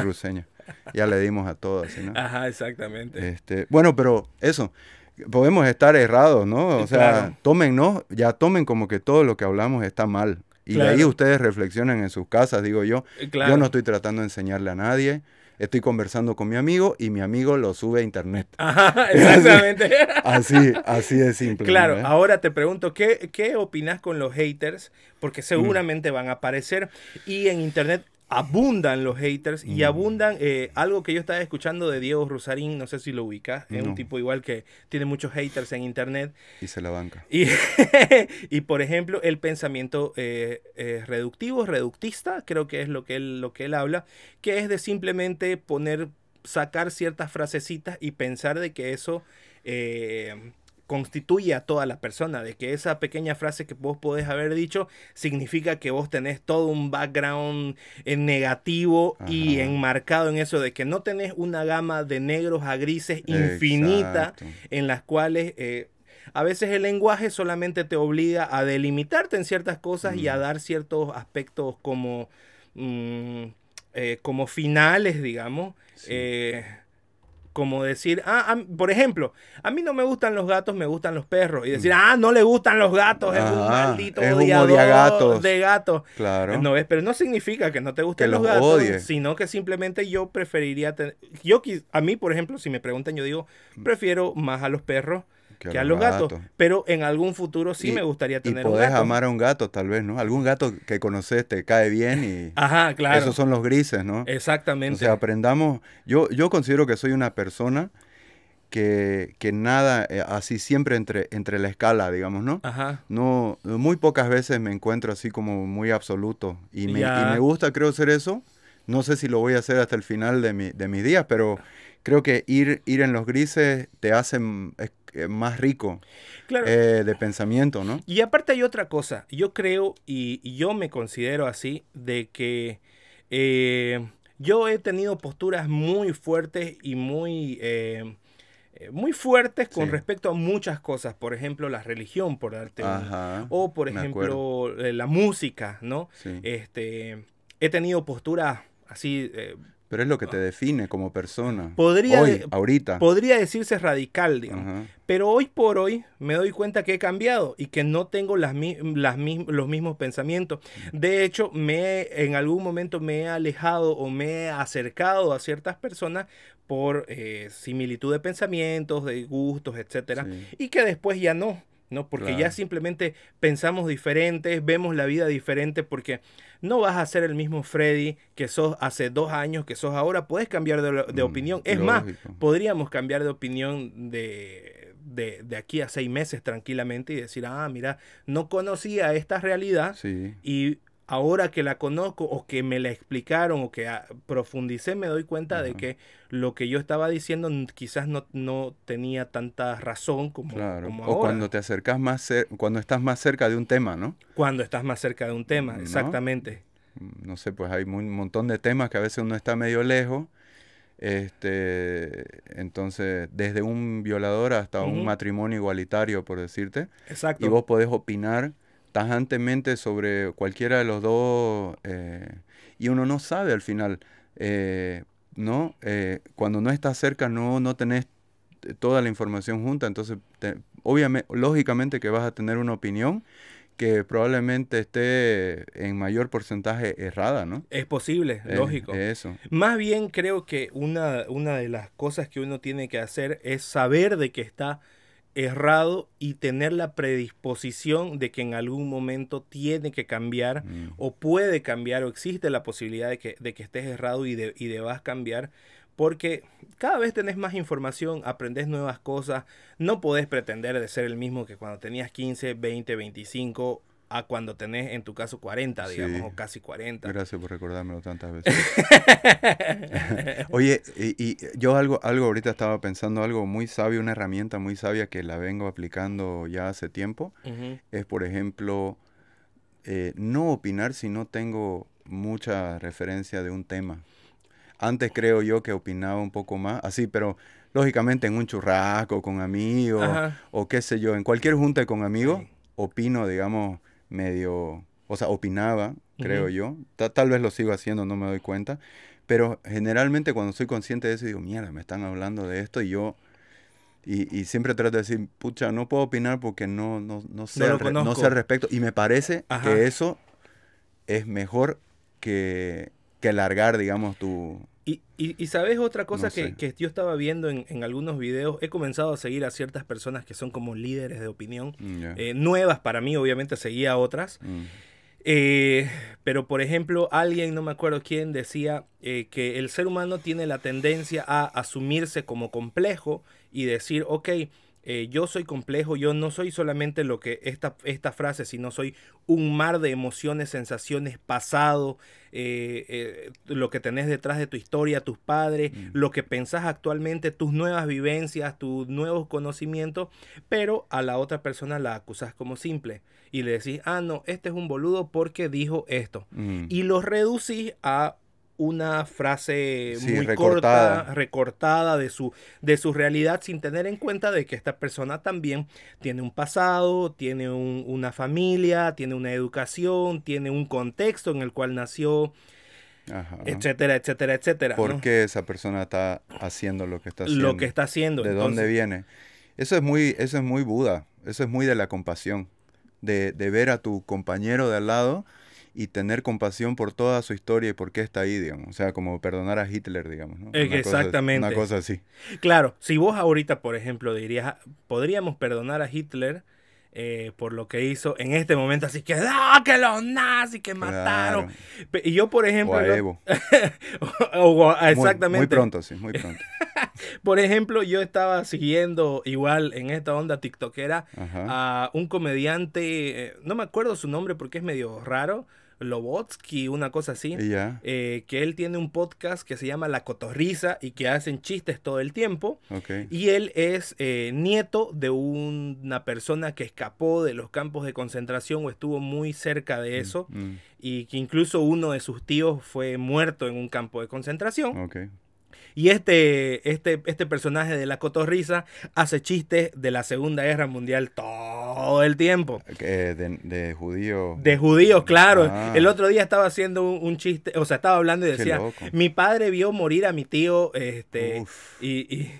Speaker 2: cruceña ya le dimos a todos, ¿no?
Speaker 1: Ajá, exactamente.
Speaker 2: Este, bueno, pero eso, podemos estar errados, ¿no? O sea, tomen, ¿no? Ya tomen como que todo lo que hablamos está mal. Y de ahí ustedes reflexionen en sus casas, digo yo. Eh, yo no estoy tratando de enseñarle a nadie. Estoy conversando con mi amigo y mi amigo lo sube a internet.
Speaker 1: Ajá, exactamente.
Speaker 2: así, así de simple.
Speaker 1: Claro, ahora te pregunto, ¿qué, ¿qué opinas con los haters? Porque seguramente van a aparecer y en internet abundan los haters y mm. abundan eh, algo que yo estaba escuchando de Diego Rosarín, no sé si lo ubicas, es un tipo igual que tiene muchos haters en internet.
Speaker 2: Y se la banca.
Speaker 1: Y, y por ejemplo, el pensamiento eh, eh, reductivo, reductista, creo que es lo que, él, lo que él habla, que es de simplemente poner, sacar ciertas frasecitas y pensar de que eso constituye a toda la persona, de que esa pequeña frase que vos podés haber dicho significa que vos tenés todo un background en negativo y enmarcado en eso de que no tenés una gama de negros a grises infinita en las cuales eh, a veces el lenguaje solamente te obliga a delimitarte en ciertas cosas y a dar ciertos aspectos como, mm, eh, como finales, digamos. Eh, como decir, ah, por ejemplo, a mí no me gustan los gatos, me gustan los perros. Y decir, mm. ah, no le gustan los gatos, es un maldito es odiador de gatos.
Speaker 2: Claro.
Speaker 1: No, pero no significa que no te gusten los, gatos, sino que simplemente yo preferiría tener... Yo, a mí, por ejemplo, si me preguntan, yo digo, prefiero más a los perros que, a los gatos. Pero en algún futuro sí me gustaría tener
Speaker 2: y podés amar a un gato, tal vez, ¿no? Algún gato que conoces te cae bien y.
Speaker 1: Ajá, claro.
Speaker 2: Esos son los grises, ¿no?
Speaker 1: Exactamente.
Speaker 2: O sea, aprendamos. Yo, yo considero que soy una persona que, que nada eh, así siempre entre, entre la escala, digamos, ¿no? Ajá. No, muy pocas veces me encuentro así como muy absoluto. Y me, y me gusta, creo, ser eso. No sé si lo voy a hacer hasta el final de, mi, de mis días, pero creo que ir, ir en los grises te hace, eh, más rico eh, de pensamiento, ¿no?
Speaker 1: Y aparte hay otra cosa, yo creo y, yo me considero así, de que yo he tenido posturas muy fuertes y muy muy fuertes con respecto a muchas cosas, por ejemplo la religión, por darte o por ejemplo la música, ¿no? Este, he tenido posturas así
Speaker 2: pero es lo que te define como persona.
Speaker 1: Podría, hoy, ahorita. Podría decirse radical, digamos. Pero hoy por hoy me doy cuenta que he cambiado y que no tengo las, las los mismos pensamientos. De hecho, me en algún momento me he alejado o me he acercado a ciertas personas por eh, similitud de pensamientos, de gustos, etcétera, y que después ya no. ¿No? Porque ya simplemente pensamos diferentes, vemos la vida diferente, porque no vas a ser el mismo Freddy que sos hace dos años, que sos ahora, puedes cambiar de, mm, opinión. Es más, podríamos cambiar de opinión de, de, de, aquí a seis meses tranquilamente y decir, ah, mira, no conocía esta realidad y ahora que la conozco o que me la explicaron o que profundicé, me doy cuenta de que lo que yo estaba diciendo quizás no, no tenía tanta razón como,
Speaker 2: claro. O cuando te acercas más, cuando estás más cerca de un tema, ¿no?
Speaker 1: Cuando estás más cerca de un tema, exactamente.
Speaker 2: No sé, pues hay un montón de temas que a veces uno está medio lejos. Este, entonces, desde un violador hasta un matrimonio igualitario, por decirte. Exacto. Y vos podés opinar tajantemente sobre cualquiera de los dos eh, y uno no sabe al final, eh, ¿no? Eh, cuando no estás cerca no, no tenés toda la información junta, entonces obviamente, lógicamente que vas a tener una opinión que probablemente esté en mayor porcentaje errada, ¿no?
Speaker 1: Es posible, lógico.
Speaker 2: Eso.
Speaker 1: Más bien creo que una, una de las cosas que uno tiene que hacer es saber de que está errado y tener la predisposición de que en algún momento tiene que cambiar mm. o puede cambiar o existe la posibilidad de que, de que estés errado y, de, y debas cambiar porque cada vez tenés más información, aprendes nuevas cosas, no podés pretender de ser el mismo que cuando tenías 15, 20, 25 a cuando tenés en tu caso 40, digamos, o casi 40.
Speaker 2: Gracias por recordármelo tantas veces. Oye, y, yo algo, algo ahorita estaba pensando, algo muy sabio, una herramienta muy sabia que la vengo aplicando ya hace tiempo, es por ejemplo, eh, no opinar si no tengo mucha referencia de un tema. Antes creo yo que opinaba un poco más, así, pero lógicamente en un churrasco con amigos, o qué sé yo, en cualquier junta con amigos, opino, digamos, medio, o sea, opinaba, creo yo. tal vez lo sigo haciendo, no me doy cuenta. Pero generalmente cuando soy consciente de eso, digo, mierda, me están hablando de esto y yo... Y, siempre trato de decir, pucha, no puedo opinar porque no, no, no, sé, no, sé al respecto. Y me parece que eso es mejor que, que alargar, digamos, tu,
Speaker 1: y, y, sabes otra cosa que, que, yo estaba viendo en, en, algunos videos, he comenzado a seguir a ciertas personas que son como líderes de opinión, mm, eh, nuevas para mí, obviamente seguía a otras. Mm. Eh, pero por ejemplo, alguien, no me acuerdo quién, decía eh, que el ser humano tiene la tendencia a asumirse como complejo y decir, ok, eh, yo soy complejo, yo no soy solamente lo que esta, esta frase, sino soy un mar de emociones, sensaciones, pasado, eh, eh, lo que tenés detrás de tu historia, tus padres, mm. lo que pensás actualmente, tus nuevas vivencias, tus nuevos conocimientos, pero a la otra persona la acusás como simple y le decís, ah, no, este es un boludo porque dijo esto. Mm. Y lo reducís a una frase muy recortada. corta, recortada de su, de su realidad, sin tener en cuenta de que esta persona también tiene un pasado, tiene una familia, tiene una educación, tiene un contexto en el cual nació, etcétera, etcétera, etcétera.
Speaker 2: ¿Por qué esa persona está haciendo lo que está haciendo?
Speaker 1: Lo que está haciendo.
Speaker 2: ¿De dónde viene? Eso es muy, eso es muy Buda, eso es muy de la compasión, de, de ver a tu compañero de al lado y tener compasión por toda su historia y por qué está ahí, digamos. O sea, como perdonar a Hitler, digamos. ¿no?
Speaker 1: Exactamente.
Speaker 2: una cosa así.
Speaker 1: Claro, si vos ahorita, por ejemplo, dirías, podríamos perdonar a Hitler eh, por lo que hizo en este momento, así que, ¡ah, que los nazis que mataron! Y yo, por ejemplo...
Speaker 2: O exactamente. Muy, pronto, sí, muy pronto.
Speaker 1: por ejemplo, yo estaba siguiendo igual en esta onda tiktokera a un comediante, eh, no me acuerdo su nombre porque es medio raro, Lobotsky, una cosa así, eh, que él tiene un podcast que se llama La Cotorriza y que hacen chistes todo el tiempo. Y él es eh, nieto de una persona que escapó de los campos de concentración o estuvo muy cerca de mm, eso mm. y que incluso uno de sus tíos fue muerto en un campo de concentración. Y este, este, este personaje de la cotorriza hace chistes de la Segunda Guerra Mundial todo el tiempo.
Speaker 2: De, de judíos.
Speaker 1: De judíos, claro. Ah. El otro día estaba haciendo un, chiste, o sea, estaba hablando y decía, mi padre vio morir a mi tío, este, y,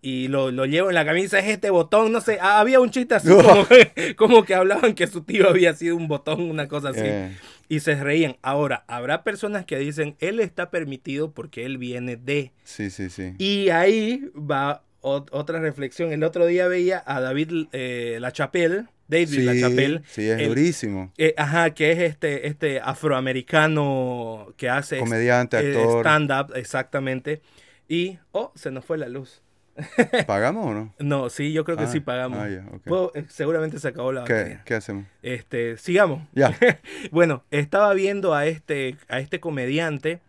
Speaker 1: y lo, llevo en la camisa, es este botón, no sé, había un chiste así como, que, hablaban que su tío había sido un botón, una cosa así. Eh y se reían. Ahora, habrá personas que dicen, él está permitido porque él viene de.
Speaker 2: Sí, sí, sí.
Speaker 1: Y ahí va otra reflexión. El otro día veía a David eh, Lachapelle, David Lachapelle.
Speaker 2: Sí, es durísimo.
Speaker 1: Eh, ajá, que es este, este afroamericano que hace...
Speaker 2: Comediante, actor.
Speaker 1: Stand-up, exactamente. Y, oh, se nos fue la luz.
Speaker 2: ¿Pagamos o no?
Speaker 1: No, sí, yo creo que sí ah, pagamos. Ah, eh, seguramente se acabó la
Speaker 2: ¿Qué, ¿Qué hacemos?
Speaker 1: Este, sigamos.
Speaker 2: Ya.
Speaker 1: bueno, estaba viendo a este, a este comediante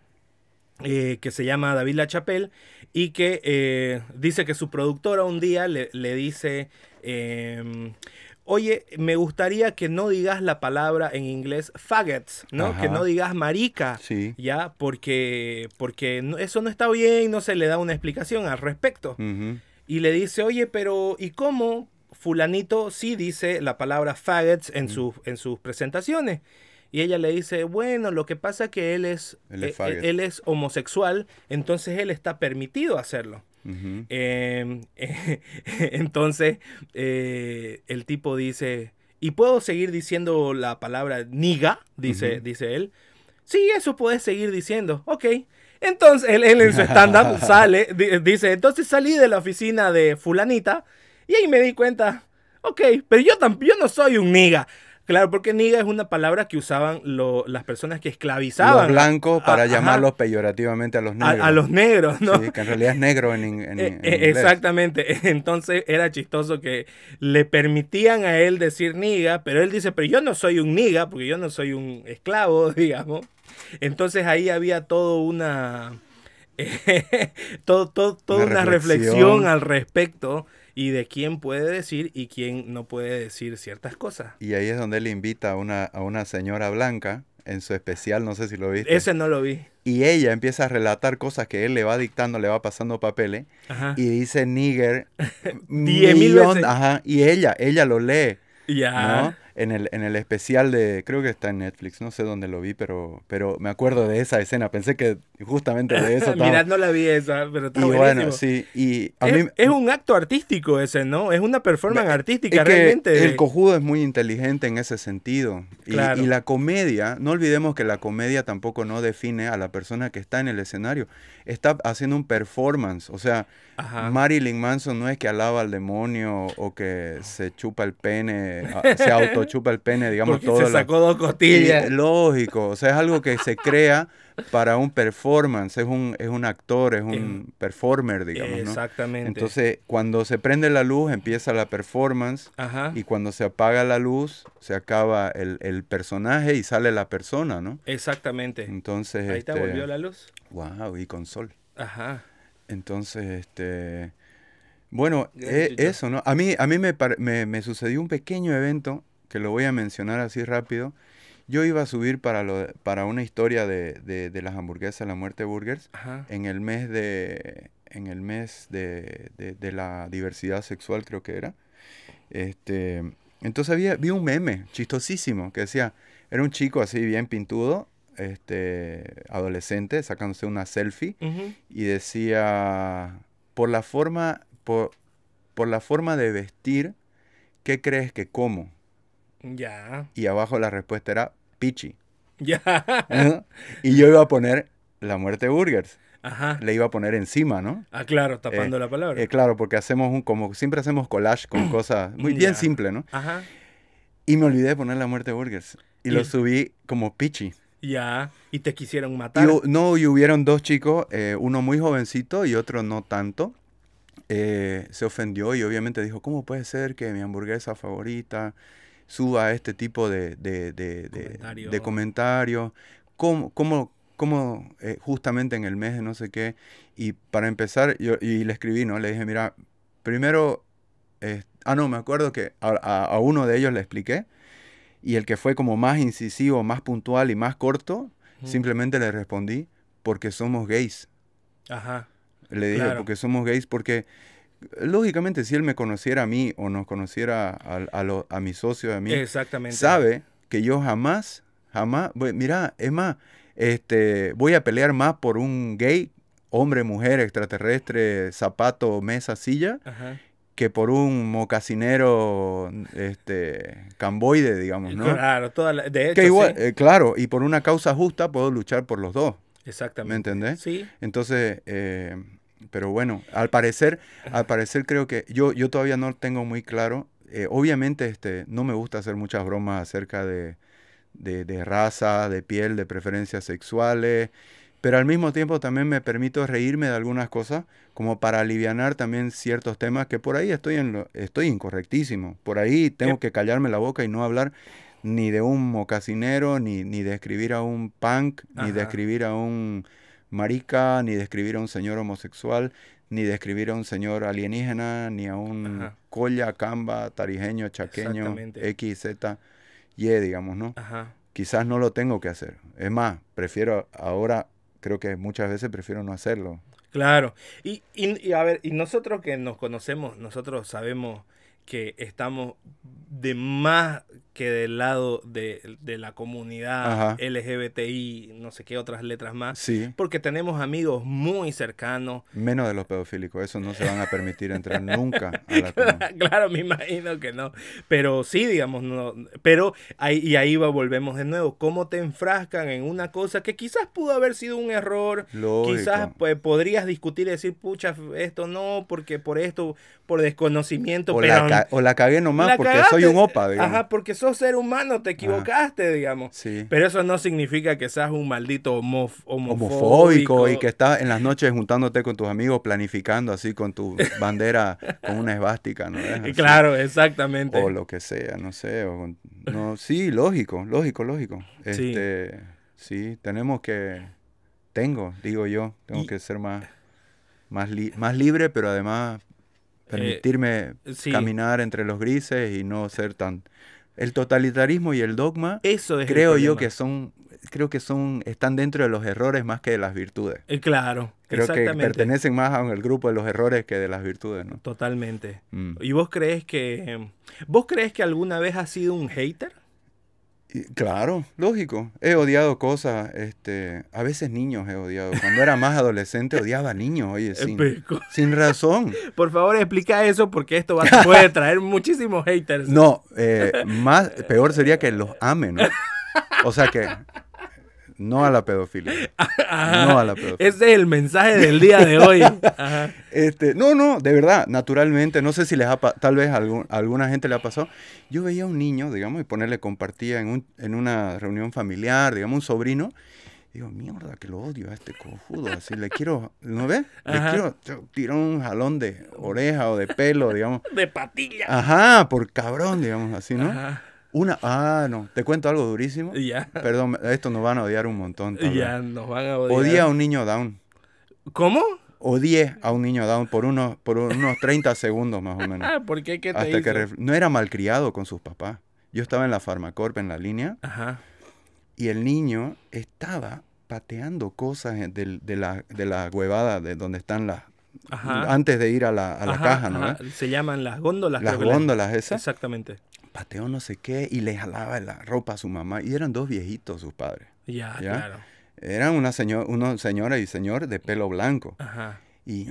Speaker 1: eh, que se llama David LaChapelle y que eh, dice que su productora un día le, le dice em, oye, me gustaría que no digas la palabra en inglés faggots, ¿no? Que no digas marica,
Speaker 2: sí.
Speaker 1: ¿ya? Porque, porque eso no está bien, no se le da una explicación al respecto. Y le dice, oye, pero ¿y cómo fulanito sí dice la palabra faggots en, en sus presentaciones? Y ella le dice, bueno, lo que pasa es que él es, él es eh, homosexual, entonces él está permitido hacerlo. Em, entonces, eh, el tipo dice, ¿y puedo seguir diciendo la palabra niga? Dice, dice él. Sí, eso puedes seguir diciendo. Ok. Entonces, él, en su stand-up sale, dice, entonces salí de la oficina de fulanita y ahí me di cuenta, ok, pero yo, yo no soy un niga. Claro, porque niga es una palabra que usaban las personas que esclavizaban.
Speaker 2: Los blancos para llamarlos peyorativamente a los negros.
Speaker 1: A, los negros, ¿no?
Speaker 2: Sí, que en realidad es negro en, en,
Speaker 1: eh, eh, Exactamente. Entonces era chistoso que le permitían a él decir niga, pero él dice, pero yo no soy un niga, porque yo no soy un esclavo, digamos. Entonces ahí había todo una... todo, todo, toda una, reflexión al respecto y de quién puede decir y quién no puede decir ciertas cosas.
Speaker 2: Y ahí es donde él invita a una, a una señora blanca en su especial, no sé si lo viste.
Speaker 1: Ese no lo vi.
Speaker 2: Y ella empieza a relatar cosas que él le va dictando, le va pasando papeles. Y dice nigger.
Speaker 1: Diez mil veces.
Speaker 2: Ajá. Y ella, ella lo lee.
Speaker 1: Ya.
Speaker 2: ¿no? En el, en el especial de, creo que está en Netflix, no sé dónde lo vi, pero, pero me acuerdo de esa escena, pensé que justamente de eso
Speaker 1: Mira, no la vi esa, pero está
Speaker 2: y bueno, sí, y
Speaker 1: a es, mí, es un acto artístico ese, ¿no? Es una performance artística realmente.
Speaker 2: El cojudo es muy inteligente en ese sentido. Y, y, la comedia, no olvidemos que la comedia tampoco no define a la persona que está en el escenario, está haciendo un performance, o sea, Marilyn Manson no es que alaba al demonio o que se chupa el pene, se autochupa el pene, digamos
Speaker 1: todo. Se sacó dos costillas.
Speaker 2: lógico, o sea, es algo que se crea para un performance, es un, es un actor, es un performer, digamos.
Speaker 1: Exactamente.
Speaker 2: Entonces, cuando se prende la luz, empieza la performance. Y cuando se apaga la luz, se acaba el, personaje y sale la persona, ¿no?
Speaker 1: Exactamente.
Speaker 2: Entonces.
Speaker 1: Ahí te este, volvió la luz.
Speaker 2: Wow, y con sol.
Speaker 1: Ajá.
Speaker 2: Entonces, este. Bueno, e, eso, ¿no? A mí, a mí me, me, sucedió un pequeño evento que lo voy a mencionar así rápido. Yo iba a subir para, lo, para una historia de, de, las hamburguesas, la muerte burgers, en el mes de en el mes de, de, la diversidad sexual, creo que era. Este, entonces había, vi un meme chistosísimo que decía, era un chico así bien pintudo este, adolescente sacándose una selfie y decía, por la forma, por, por, la forma de vestir, ¿qué crees que como?
Speaker 1: Ya.
Speaker 2: Y abajo la respuesta era pichi.
Speaker 1: Ya.
Speaker 2: Y yo iba a poner la muerte burgers.
Speaker 1: Ajá.
Speaker 2: Le iba a poner encima, ¿no?
Speaker 1: Ah, claro, tapando
Speaker 2: eh,
Speaker 1: la palabra.
Speaker 2: Eh, claro, porque hacemos un, como siempre hacemos collage con cosas muy bien simple, ¿no?
Speaker 1: Ajá.
Speaker 2: Y me olvidé de poner la muerte burgers. Y, lo subí como pichi.
Speaker 1: Ya, y te quisieron matar.
Speaker 2: no, y hubieron dos chicos, eh, uno muy jovencito y otro no tanto. Eh, se ofendió y obviamente dijo, ¿cómo puede ser que mi hamburguesa favorita suba este tipo de, de, de, comentarios, cómo, cómo, cómo eh, justamente en el mes de no sé qué, y para empezar, yo, y le escribí, ¿no? Le dije, mira, primero, ah, no, me acuerdo que a, uno de ellos le expliqué, y el que fue como más incisivo, más puntual y más corto, simplemente le respondí, porque somos gays. Ajá. Le dije, porque somos gays, porque lógicamente si él me conociera a mí o nos conociera a, a, a mi socio, a mí, Exactamente. sabe que yo jamás, jamás, mira, es más, este, voy a pelear más por un gay, hombre, mujer, extraterrestre, zapato, mesa, silla, que por un mocasinero este, camboide, digamos, ¿no? Claro, toda de hecho, eh, claro, y por una causa justa puedo luchar por los dos. Exactamente. ¿Me entendés? Sí. Entonces, eh, pero bueno, al parecer, al parecer creo que yo, yo todavía no tengo muy claro. Eh, obviamente, este, no me gusta hacer muchas bromas acerca de, de, raza, de piel, de preferencias sexuales, pero al mismo tiempo también me permito reírme de algunas cosas como para aliviar también ciertos temas que por ahí estoy, en lo, estoy incorrectísimo. Por ahí tengo que callarme la boca y no hablar ni de un mocasinero, ni, ni de escribir a un punk, ni de escribir a un marica, ni de escribir a un señor homosexual, ni de escribir a un señor alienígena, ni a un colla, camba, tarijeño, chaqueño, X, Z. Y, digamos, ¿no? Ajá. Quizás no lo tengo que hacer. Es más, prefiero ahora, creo que muchas veces prefiero no hacerlo.
Speaker 1: Claro. Y, y, a ver, y nosotros que nos conocemos, nosotros sabemos que estamos de más que del lado de, la comunidad LGBTI, no sé qué otras letras más. Sí. Porque tenemos amigos muy cercanos.
Speaker 2: Menos de los pedofílicos, eso no se van a permitir entrar nunca
Speaker 1: a la Claro, me imagino que no. Pero sí, digamos, no. Pero ahí, y ahí va, volvemos de nuevo. ¿Cómo te enfrascan en una cosa que quizás pudo haber sido un error? Quizás pues, podrías discutir y decir, pucha, esto no, porque por esto, por desconocimiento.
Speaker 2: O, la, o la cagué nomás porque soy un opa,
Speaker 1: digamos. Ajá, porque soy ser humano, te equivocaste, digamos. Sí. Pero eso no significa que seas un maldito homofóbico.
Speaker 2: y que estás en las noches juntándote con tus amigos, planificando así con tu bandera, con una esvástica, ¿no?
Speaker 1: Claro, exactamente.
Speaker 2: O lo que sea, no sé. no, sí, lógico, lógico, lógico. Este, sí. tenemos que, tengo, digo yo, tengo que ser más, más, más libre, pero además eh, permitirme caminar entre los grises y no ser tan el totalitarismo y el dogma, Eso creo yo que son, creo que son, están dentro de los errores más que de las virtudes.
Speaker 1: Eh, claro.
Speaker 2: Creo que pertenecen más al grupo de los errores que de las virtudes, ¿no?
Speaker 1: Totalmente. Mm. ¿Y vos crees que, vos crees que alguna vez has sido un hater?
Speaker 2: Claro, lógico. He odiado cosas, este, a veces niños he odiado. Cuando era más adolescente odiaba a niños, oye, sin, sin razón.
Speaker 1: Por favor, explica eso porque esto va, puede traer muchísimos haters.
Speaker 2: No, eh, más, peor sería que los amen, ¿no? O sea que no a la pedofilia.
Speaker 1: No a la pedofilia. Ese es el mensaje del día de hoy.
Speaker 2: Este, no, no, de verdad, naturalmente, no sé si les ha tal vez a, alguna gente le ha pasado. Yo veía a un niño, digamos, y ponerle compartía en, un, en una reunión familiar, digamos, un sobrino. digo, mierda, que lo odio a este cojudo. Así le quiero, ¿no ves? Le quiero tirar un jalón de oreja o de pelo, digamos.
Speaker 1: De patilla.
Speaker 2: Ajá, por cabrón, digamos, así, ¿no? Ajá. Una, ah, no, te cuento algo durísimo. Ya. Perdón, esto nos van a odiar un montón. Ya, nos van a odiar. Odié a un niño down.
Speaker 1: ¿Cómo?
Speaker 2: Odié a un niño down por unos, por unos 30 segundos más o menos.
Speaker 1: Ah, ¿por qué? ¿Qué te
Speaker 2: Hasta Que no era malcriado con sus papás. Yo estaba en la Farmacorp en la línea. Ajá. Y el niño estaba pateando cosas de, de, la, de la huevada de donde están las, antes de ir a la, a la caja, ¿no?
Speaker 1: Se llaman las góndolas.
Speaker 2: Las góndolas esas.
Speaker 1: Exactamente
Speaker 2: pateó no sé qué y le jalaba la ropa a su mamá. Y eran dos viejitos sus padres. Ya, claro. Eran una, señor, una señora y señor de pelo blanco. Ajá. Y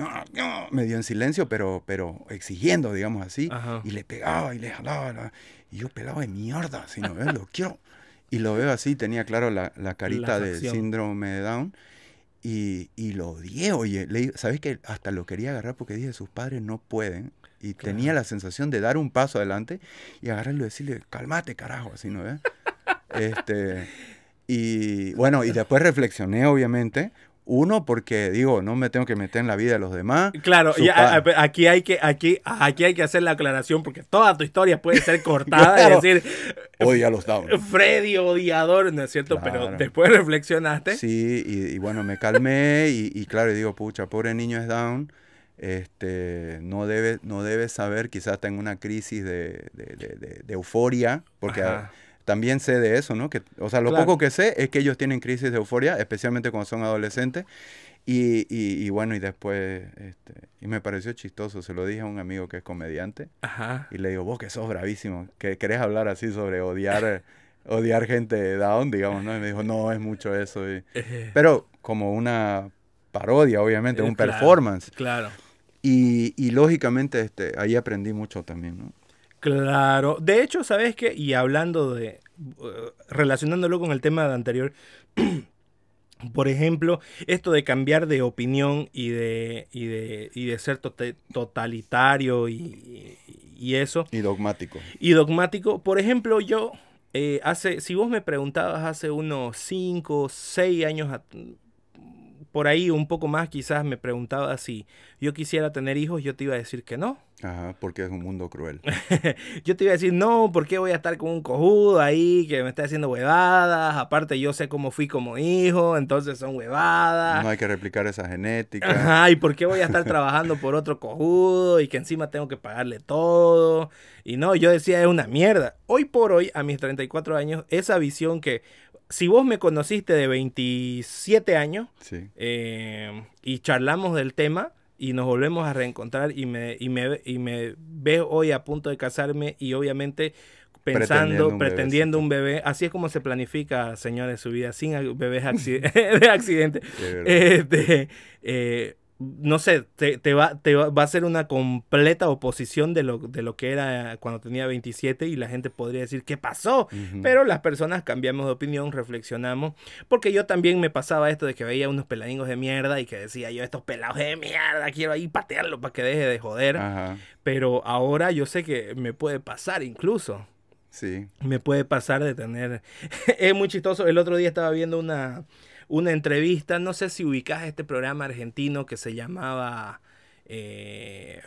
Speaker 2: medio en silencio, pero, pero exigiendo, digamos así. Y le pegaba y le jalaba. y yo pelaba de mierda, si no ves, lo quiero. Y lo veo así, tenía claro la, la carita de síndrome de Down. Y, y, lo odié, oye, ¿sabes que Hasta lo quería agarrar porque dije, sus padres no pueden y tenía la sensación de dar un paso adelante y agarrarlo y decirle, cálmate, carajo, así, ¿no este, y bueno, y después reflexioné, obviamente, Uno, porque digo, no me tengo que meter en la vida de los demás.
Speaker 1: Claro, aquí, hay que, aquí, aquí hay que hacer la aclaración porque toda tu historia puede ser cortada y decir,
Speaker 2: odia los Down.
Speaker 1: Freddy odiador, ¿no es cierto? Pero después reflexionaste.
Speaker 2: Sí, y, bueno, me calmé y, claro, digo, pucha, pobre niño es Down. Este, no debe, no debe saber, quizás tenga una crisis de, euforia, porque también sé de eso, ¿no? Que, o sea, lo poco que sé es que ellos tienen crisis de euforia, especialmente cuando son adolescentes. Y, y, bueno, y después, este, y me pareció chistoso, se lo dije a un amigo que es comediante. Ajá. Y le digo, vos que sos bravísimo, que querés hablar así sobre odiar, odiar gente down, digamos, ¿no? Y me dijo, no, es mucho eso. pero como una parodia, obviamente, un performance.
Speaker 1: Claro.
Speaker 2: Y, y lógicamente, este, ahí aprendí mucho también, ¿no?
Speaker 1: Claro. De hecho, ¿sabes qué? Y hablando de. Uh, relacionándolo con el tema de anterior. Por ejemplo, esto de cambiar de opinión y de, y de, y de ser totalitario y, y, eso.
Speaker 2: Y dogmático.
Speaker 1: Y dogmático. Por ejemplo, yo, eh, hace, si vos me preguntabas hace unos 5, 6 años, por ahí un poco más quizás me preguntaba si yo quisiera tener hijos, yo te iba a decir que no.
Speaker 2: Ajá, porque es un mundo cruel.
Speaker 1: yo te iba a decir, no, ¿por qué voy a estar con un cojudo ahí que me está haciendo huevadas? Aparte yo sé cómo fui como hijo, entonces son huevadas.
Speaker 2: No hay que replicar esa genética.
Speaker 1: Ajá, ¿y por qué voy a estar trabajando por otro cojudo y que encima tengo que pagarle todo? Y no, yo decía, es una mierda. Hoy por hoy, a mis 34 años, esa visión que si vos me conociste de 27 años eh, y charlamos del tema y nos volvemos a reencontrar y me, y me, y me ves hoy a punto de casarme y obviamente pensando, pretendiendo un, bebé, Así es como se planifica, señores, su vida sin bebés de accidente. Este, eh, no sé, te, te, va, te va, a ser una completa oposición de lo, de lo que era cuando tenía 27 y la gente podría decir, ¿qué pasó? Pero las personas cambiamos de opinión, reflexionamos, porque yo también me pasaba esto de que veía unos peladingos de mierda y que decía yo, estos pelados de mierda, quiero ahí patearlo para que deje de joder. Pero ahora yo sé que me puede pasar incluso.
Speaker 2: Sí.
Speaker 1: Me puede pasar de tener... es muy chistoso, el otro día estaba viendo una una entrevista, no sé si ubicás este programa argentino que se llamaba eh,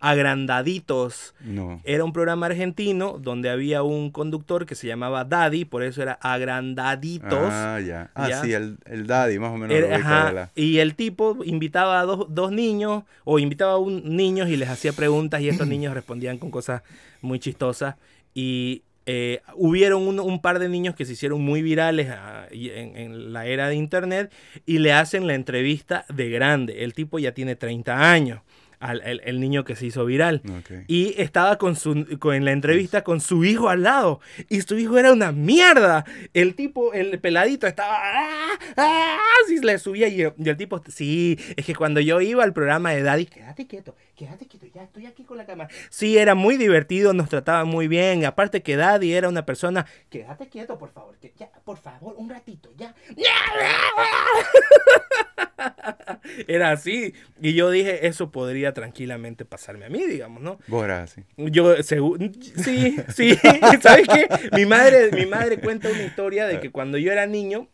Speaker 1: Agrandaditos.
Speaker 2: No.
Speaker 1: Era un programa argentino donde había un conductor que se llamaba Daddy, por eso era Agrandaditos.
Speaker 2: Ah, ya. Ah, sí, el, Daddy, más o menos.
Speaker 1: Y el tipo invitaba a dos, dos, niños o invitaba a un niños y les hacía preguntas y estos niños respondían con cosas muy chistosas. Y eh, hubieron un, par de niños que se hicieron muy virales ah, en, la era de internet y le hacen la entrevista de grande. El tipo ya tiene 30 años al el, niño que se hizo viral. Y estaba con su, en la entrevista con su hijo al lado. Y su hijo era una mierda. El tipo, el peladito estaba... ¡Ah! ¡Ah! le subía y, el tipo... Sí, es que cuando yo iba al programa de Daddy... Quédate quieto, quédate quieto, ya estoy aquí con la cámara. Sí, era muy divertido, nos trataba muy bien. Aparte que Daddy era una persona... Quédate quieto, por favor. Que, ya, por favor, un ratito, ya. era así. Y yo dije, eso podría tranquilamente pasarme a mí, digamos, ¿no?
Speaker 2: Vos así.
Speaker 1: Yo, sí, sí. ¿Sabes qué? Mi madre, mi madre cuenta una historia de que cuando yo era niño,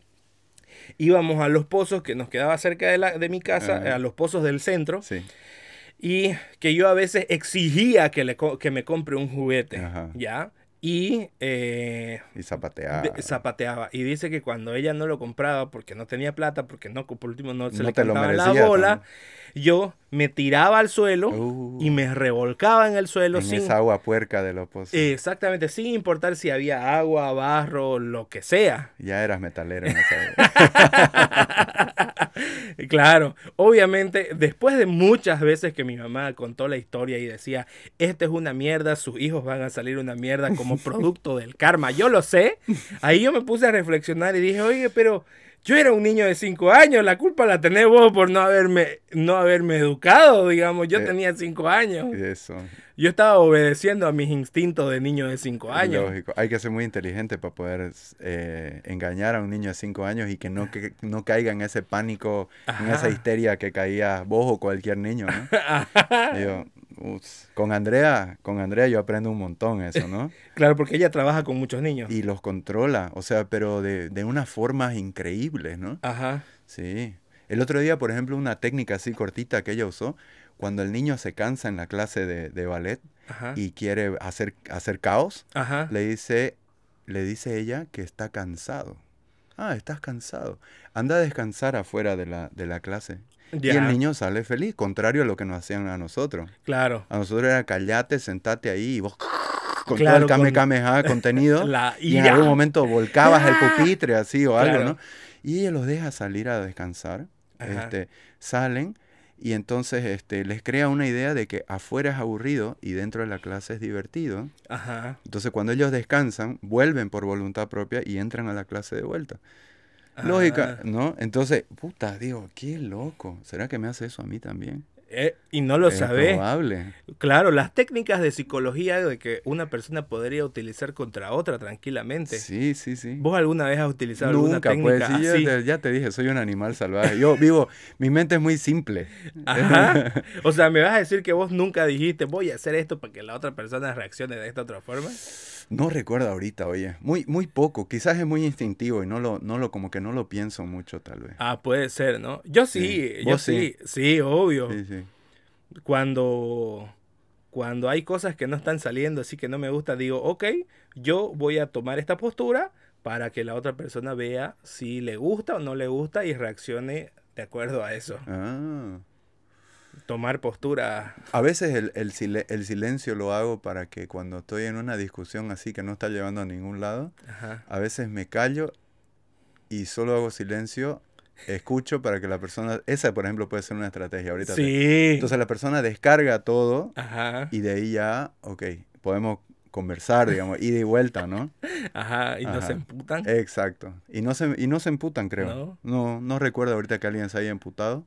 Speaker 1: íbamos a los pozos que nos quedaba cerca de, la, de mi casa, a los pozos del centro.
Speaker 2: Sí.
Speaker 1: Y que yo a veces exigía que, le, que me compre un juguete, ¿ya? Y, eh,
Speaker 2: y zapateaba.
Speaker 1: zapateaba. Y dice que cuando ella no lo compraba porque no tenía plata, porque no, por último no se le cantaba la bola, yo me tiraba al suelo y me uh. revolcaba en el suelo.
Speaker 2: En sin, esa agua puerca de los pozos.
Speaker 1: Exactamente, sin importar si había agua, barro, lo que sea.
Speaker 2: Ya eras metalero en
Speaker 1: esa Claro, obviamente, después de muchas veces que mi mamá contó la historia y decía, esta es una mierda, sus hijos van a salir una mierda como producto del karma, yo lo sé, ahí yo me puse a reflexionar y dije, oye, pero yo era un niño de cinco años, la culpa la tenés vos por no haberme, no haberme educado, digamos, yo eh, tenía cinco años.
Speaker 2: Eso.
Speaker 1: Yo estaba obedeciendo a mis instintos de niño de cinco años.
Speaker 2: Lógico, hay que ser muy inteligente para poder eh, engañar a un niño de cinco años y que no, que, no caiga en ese pánico, en esa histeria que caía vos o cualquier niño, ¿no? Digo, con Andrea, con Andrea yo aprendo un montón eso, ¿no?
Speaker 1: claro, porque ella trabaja con muchos niños.
Speaker 2: Y los controla, o sea, pero de, de unas formas increíbles, ¿no?
Speaker 1: Ajá.
Speaker 2: Sí. El otro día, por ejemplo, una técnica así cortita que ella usó, cuando el niño se cansa en la clase de, ballet y quiere hacer, hacer caos, le dice, le dice ella que está cansado. Ah, estás cansado. Anda a descansar afuera de la, de la clase. Y el niño sale feliz, contrario a lo que nos hacían a nosotros.
Speaker 1: Claro.
Speaker 2: A nosotros era callate, sentate ahí y vos con todo el kame kameha contenido. y en algún momento volcabas el pupitre así o algo, ¿no? Y ella los deja salir a descansar. Este, salen y entonces este, les crea una idea de que afuera es aburrido y dentro de la clase es divertido. Ajá. Entonces cuando ellos descansan, vuelven por voluntad propia y entran a la clase de vuelta. Lógica, ah. ¿no? Entonces, puta, digo, qué loco. ¿Será que me hace eso a mí también?
Speaker 1: Eh, y no lo sabes. Probable. Claro, las técnicas de psicología de que una persona podría utilizar contra otra tranquilamente.
Speaker 2: Sí, sí, sí.
Speaker 1: ¿Vos alguna vez has utilizado alguna técnica
Speaker 2: pues, sí, Ya, te, dije, soy un animal salvaje. Yo vivo, mi mente es muy simple.
Speaker 1: Ajá. O sea, ¿me vas a decir que vos nunca dijiste, voy a hacer esto para que la otra persona reaccione de esta otra forma?
Speaker 2: No recuerdo ahorita, oye. Muy, muy poco. Quizás es muy instintivo y no lo, no lo, como que no lo pienso mucho, tal vez.
Speaker 1: Ah, puede ser, ¿no? Yo sí, yo sí? sí, obvio. Sí, sí. Cuando, cuando hay cosas que no están saliendo así que no me gusta, digo, ok, yo voy a tomar esta postura para que la otra persona vea si le gusta o no le gusta y reaccione de acuerdo a eso. Ah tomar postura.
Speaker 2: A veces el, el, silencio lo hago para que cuando estoy en una discusión así que no está llevando a ningún lado, a veces me callo y solo hago silencio, escucho para que la persona, esa por ejemplo puede ser una estrategia ahorita. Sí. entonces la persona descarga todo y de ahí ya, ok, podemos conversar, digamos, ida y vuelta, ¿no?
Speaker 1: Ajá, y no se emputan.
Speaker 2: Exacto. Y no se, y no se emputan, creo. No, no, no recuerdo ahorita que alguien se haya emputado.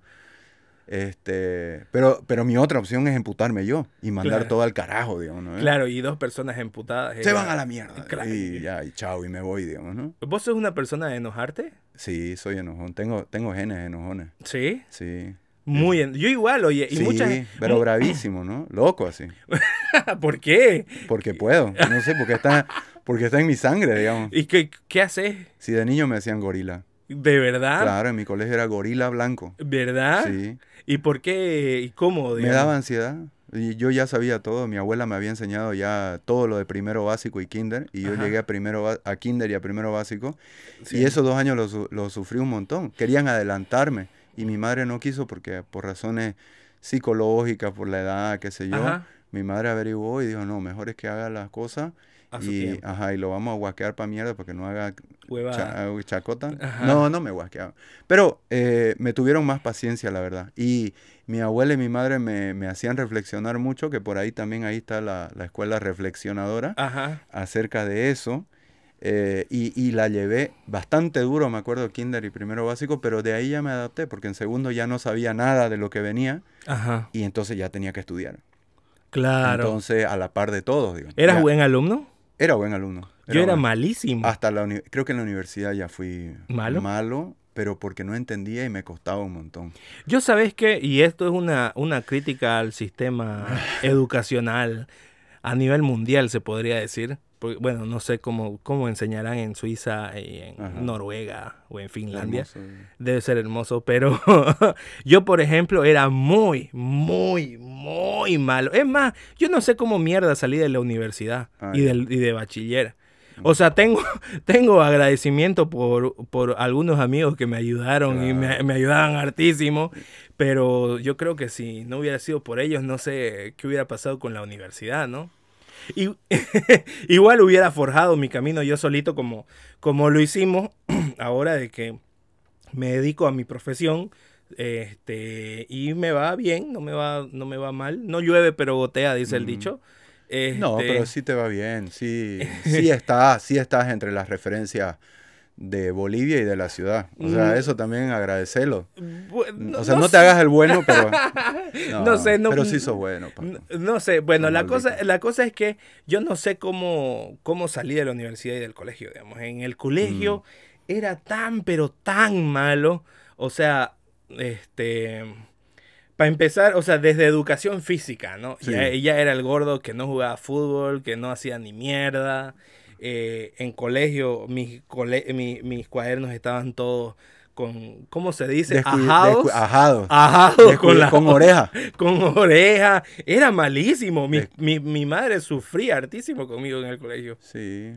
Speaker 2: Este, pero, pero mi otra opción es emputarme yo y mandar todo al carajo, digamos, ¿no?
Speaker 1: Claro, y dos personas emputadas.
Speaker 2: Se van a la mierda. Y ya, y chao, y me voy, digamos, ¿no?
Speaker 1: ¿Vos sos una persona de enojarte?
Speaker 2: Sí, soy enojón. Tengo, tengo genes enojones.
Speaker 1: ¿Sí?
Speaker 2: Sí.
Speaker 1: Muy en... Yo igual, oye. Y
Speaker 2: sí, pero bravísimo, ¿no? Loco así.
Speaker 1: ¿Por qué?
Speaker 2: Porque puedo. No sé, porque está, porque está en mi sangre, digamos.
Speaker 1: ¿Y qué, qué haces?
Speaker 2: Si de niño me hacían gorila.
Speaker 1: ¿De verdad?
Speaker 2: Claro, en mi colegio era gorila blanco.
Speaker 1: ¿Verdad? Sí. ¿Y por qué y cómo?
Speaker 2: Me daba ansiedad. Y yo ya sabía todo, mi abuela me había enseñado ya todo lo de primero básico y kinder, y yo llegué a primero a kinder y a primero básico, y esos dos años los lo sufrí un montón. Querían adelantarme, y mi madre no quiso porque por razones psicológicas, por la edad, qué sé yo, mi madre averiguó y dijo, no, mejor es que haga las cosas y, ajá, y lo vamos a guaquear para mierda para que no haga eh, chacota. No, no me guasqueaba. Pero eh, me tuvieron más paciencia, la verdad. Y mi abuela y mi madre me, me hacían reflexionar mucho, que por ahí también ahí está la, la escuela reflexionadora, acerca de eso. Eh, y, y, la llevé bastante duro, me acuerdo, kinder y primero básico, pero de ahí ya me adapté, porque en segundo ya no sabía nada de lo que venía, y entonces ya tenía que estudiar.
Speaker 1: Claro.
Speaker 2: Entonces, a la par de todos. Digo.
Speaker 1: ¿Eras buen alumno?
Speaker 2: Era buen alumno.
Speaker 1: Yo era malísimo.
Speaker 2: Hasta la creo que en la universidad ya fui malo. Malo, pero porque no entendía y me costaba un montón.
Speaker 1: Yo sabes que, y esto es una, una crítica al sistema educacional a nivel mundial, se podría decir bueno, no sé cómo, cómo enseñarán en Suiza y en Noruega o en Finlandia. Debe ser hermoso, pero yo, por ejemplo, era muy, muy, muy malo. Es más, yo no sé cómo mierda salí de la universidad ah, y, del, y de bachiller. O sea, tengo, tengo agradecimiento por, por algunos amigos que me ayudaron y me, me, ayudaban hartísimo, pero yo creo que si no hubiera sido por ellos, no sé qué hubiera pasado con la universidad, ¿no? Y, igual hubiera forjado mi camino yo solito como, como lo hicimos ahora de que me dedico a mi profesión este y me va bien, no me va, no me va mal. No llueve pero gotea, dice el dicho.
Speaker 2: No, pero sí te va bien, sí, sí estás, sí estás entre las referencias de Bolivia y de la ciudad. O sea, eso también agradecerlo. o sea, no, te hagas el bueno, pero... No, sé, no, pero sí sos bueno.
Speaker 1: No, sé, bueno, la cosa, la cosa es que yo no sé cómo, cómo salí de la universidad y del colegio, digamos. En el colegio mm. era tan, pero tan malo. O sea, este... Para empezar, o sea, desde educación física, ¿no? Ya, ya era el gordo que no jugaba fútbol, que no hacía ni mierda. Eh, en colegio mis, mis cuadernos estaban todos con ¿cómo se dice? ajados.
Speaker 2: ajados. con, con oreja.
Speaker 1: Con oreja. Era malísimo. Mi, mi, mi madre sufría hartísimo conmigo en el colegio.
Speaker 2: Sí.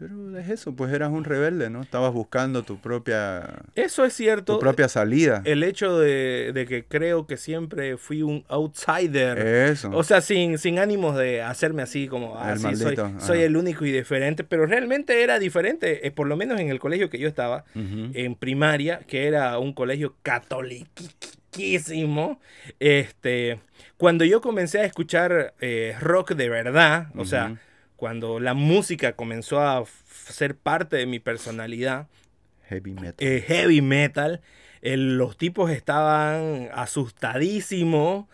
Speaker 2: Pero es eso, pues eras un rebelde, ¿no? Estabas buscando tu propia...
Speaker 1: Eso es cierto.
Speaker 2: Tu propia salida.
Speaker 1: El hecho de, que creo que siempre fui un outsider.
Speaker 2: Eso.
Speaker 1: O sea, sin, sin ánimos de hacerme así como, así ah, soy, soy, el único y diferente, pero realmente era diferente, eh, por lo menos en el colegio que yo estaba, en primaria, que era un colegio catoliquísimo, este, cuando yo comencé a escuchar eh, rock de verdad, o sea cuando la música comenzó a ser parte de mi personalidad,
Speaker 2: heavy metal,
Speaker 1: eh, heavy metal los tipos estaban asustadísimos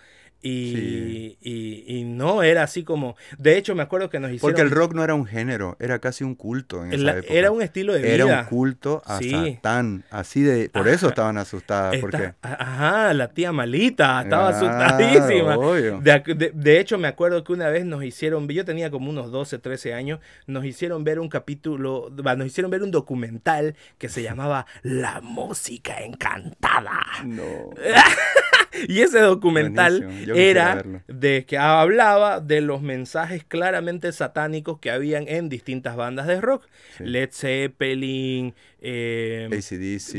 Speaker 1: y, y, no era así como. De hecho, me acuerdo que nos hicieron.
Speaker 2: Porque el rock no era un género, era casi un culto en esa época.
Speaker 1: Era un estilo de vida.
Speaker 2: Era un culto a Satán. Así de. Por eso estaban asustadas. porque...
Speaker 1: Ajá, la tía malita estaba asustadísima. De, de, hecho, me acuerdo que una vez nos hicieron. Yo tenía como unos 12, 13 años. Nos hicieron ver un capítulo. Nos hicieron ver un documental que se llamaba La música encantada.
Speaker 2: No.
Speaker 1: y ese documental era de que hablaba de los mensajes claramente satánicos que habían en distintas bandas de rock. Led Zeppelin, eh,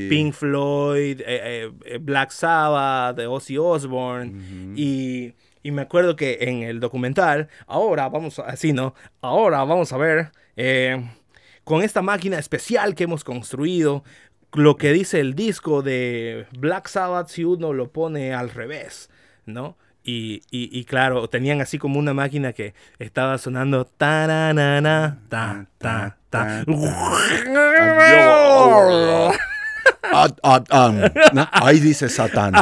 Speaker 1: Pink Floyd, eh, eh, Black Sabbath, Ozzy Osbourne. y, y, me acuerdo que en el documental, ahora vamos a, así, ¿no? Ahora vamos a ver con esta máquina especial que hemos construido, lo que dice el disco de Black Sabbath si uno lo pone al revés, ¿no? Y, y, claro, tenían así como una máquina que estaba sonando ta ta ta ta.
Speaker 2: Ahí dice Satán.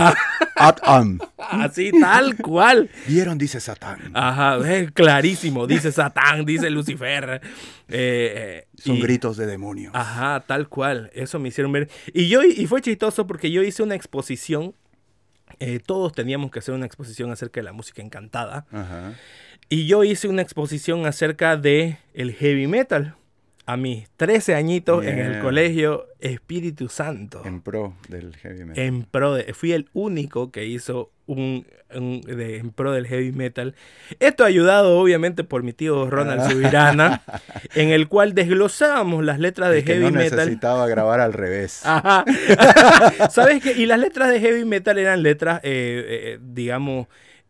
Speaker 1: Así, tal cual.
Speaker 2: Vieron, dice Satán.
Speaker 1: Ajá, clarísimo. Dice Satán, dice Lucifer. Eh,
Speaker 2: eh, Son gritos de demonios.
Speaker 1: Ajá, tal cual. Eso me hicieron ver. Y yo, y fue chistoso porque yo hice una exposición. Eh, todos teníamos que hacer una exposición acerca de la música encantada. Ajá. Y yo hice una exposición acerca de el heavy metal a mis 13 añitos en el colegio Espíritu Santo.
Speaker 2: En pro del heavy metal.
Speaker 1: En pro de, fui el único que hizo un, de, en pro del heavy metal. Esto ayudado obviamente por mi tío Ronald ah. Subirana, en el cual desglosábamos las letras de heavy metal.
Speaker 2: necesitaba grabar al revés.
Speaker 1: Ajá. ¿Sabes qué? Y las letras de heavy metal eran letras, eh, eh, digamos,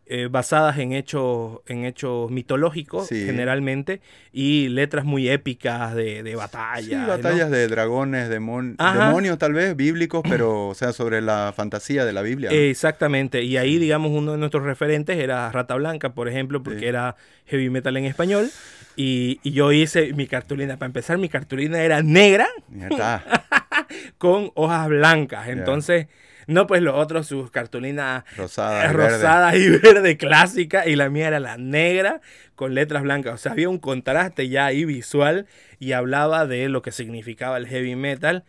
Speaker 1: eh, basadas en hechos, en hechos mitológicos generalmente y letras muy épicas de, de batalla.
Speaker 2: Sí, batallas de dragones, demonios tal vez, bíblicos, pero o sea, sobre la fantasía de la Biblia.
Speaker 1: Exactamente, y ahí digamos uno de nuestros referentes era Rata Blanca, por ejemplo, porque era heavy metal en español. Y, yo hice mi cartulina. Para empezar, mi cartulina era negra con hojas blancas. Entonces, no, pues los otros, sus cartulinas
Speaker 2: rosadas,
Speaker 1: rosada y verde clásica, y la mía era la negra con letras blancas. O sea, había un contraste ya ahí visual y hablaba de lo que significaba el heavy metal.